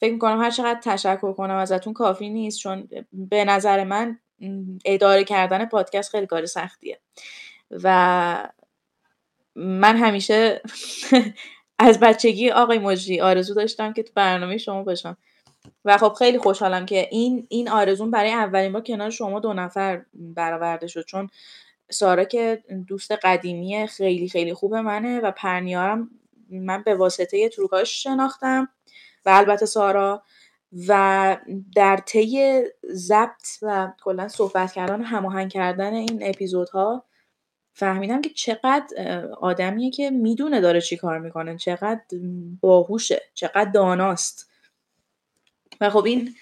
فکر می‌کنم هر چقدر تشکر کنم ازتون کافی نیست چون به نظر من اداره کردن پادکست خیلی کار سختیه. و من همیشه از بچگی آقای مجری آرزو داشتم که تو برنامه شما باشم. و خب خیلی خوشحالم که این این آرزون برای اولین بار کنار شما دو نفر برآورده شد چون سارا که دوست قدیمی خیلی خیلی خوب منه و پرنیارم من به واسطه تروکاش شناختم. و البته سارا و در طی ضبط و کلا صحبت کردن و هماهنگ کردن این اپیزودها فهمیدم که چقدر آدمیه که می‌دونه داره چی کار می‌کنه چقدر باهوشه چقدر داناست. و خب این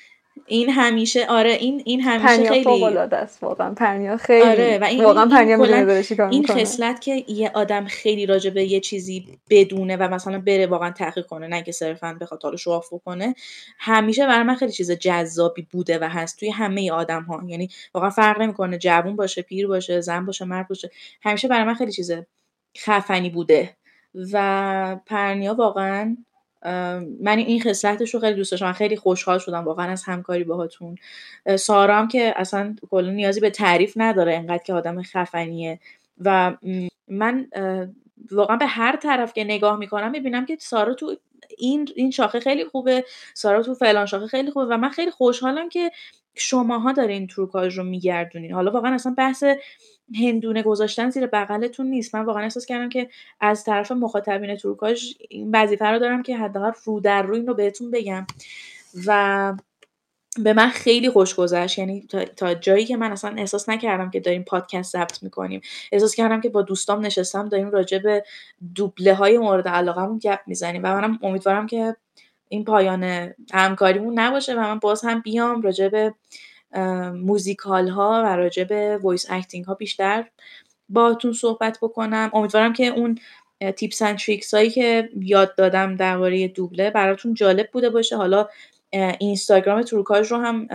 این همیشه آره این این همیشه پرنیا خیلی فوق العاده است واقعا. پرنیا خیلی آره و این واقعا این- پرنیا می‌دونه کلاً داره چیکار این خصلت که یه آدم خیلی راجع به یه چیزی بدونه و مثلا بره واقعا تحقیق کنه نه که صرفا بخواد حالا شواف بکنه همیشه برای من خیلی چیز جذابی بوده و هست توی همه آدم ها یعنی واقعا فرق نمی‌کنه جوون باشه پیر باشه زن باشه مرد باشه همیشه برای من خیلی چیز خفنی بوده. و پرنیا واقعا من این خصلتش رو خیلی دوست داشتم. خیلی خوشحال شدم واقعا از همکاری باهاتون. اه، سارا هم که اصلا کلا نیازی به تعریف نداره انقدر که آدم خفنیه. و من واقعا به هر طرف که نگاه می‌کنم می‌بینم که سارا تو این این شاخه خیلی خوبه سارا تو فلان شاخه خیلی خوبه و من خیلی خوشحالم که شماها دارین تروکاژ رو میگردونین. حالا واقعا اصلا بحث هندونه گذاشتن زیر بغلتون نیست. من واقعا احساس کردم که از طرف مخاطبین تروکاژ این وظیفه رو دارم که حداقل رو در رو این رو بهتون بگم. و به من خیلی خوش گذشت. یعنی تا, جایی که من اصلا احساس نکردم که داریم پادکست ضبط می‌کنیم. احساس کردم که با دوستام نشستم داریم راجع به دوبله های مورد علاقمون گپ می‌زنیم. و منم امیدوارم که این پایان همکاریمون نباشه و من باز هم بیام راجع به موزیکال ها و راجع به voice acting ها بیشتر باهاتون صحبت بکنم. امیدوارم که اون tips and tricks هایی که یاد دادم درباره دوبله براتون جالب بوده باشه. حالا اینستاگرام تروکاژ رو هم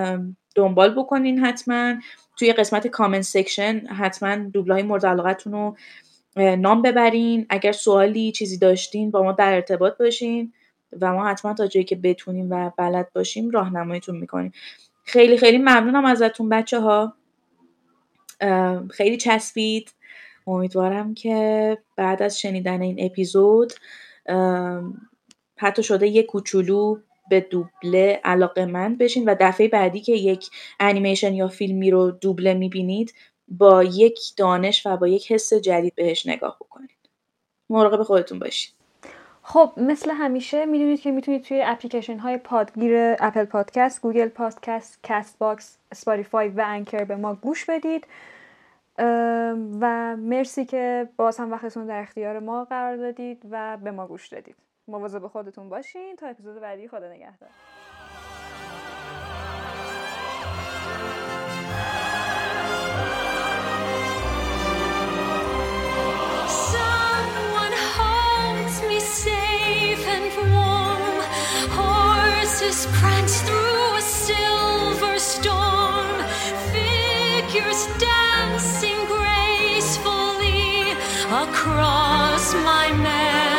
دنبال بکنین حتما. توی قسمت comment section حتما دوبله های مورد علاقتون رو نام ببرین. اگر سوالی چیزی داشتین با ما در ارتباط باشین و ما حتما تا جایی که بتونیم و بلد باشیم راهنماییتون می‌کنیم. خیلی خیلی ممنونم ازتون بچه ها خیلی چسبید. امیدوارم که بعد از شنیدن این اپیزود حتی شده یک کوچولو به دوبله علاقه مند بشین و دفعه بعدی که یک انیمیشن یا فیلمی رو دوبله می‌بینید با یک دانش و با یک حس جدید بهش نگاه بکنید. مراقب خودتون باشید. خب مثل همیشه می‌دونید که می‌تونید توی اپلیکیشن های پادگیر Apple Podcast، Google Podcast، Castbox، Spotify و Anchor به ما گوش بدید. و مرسی که باز هم وقتتون در اختیار ما قرار دادید و به ما گوش دادید. مواظب خودتون باشین. تا اپیزود بعدی خدا نگهدار. Horses prance through a silver storm. Figures dancing gracefully across my memory.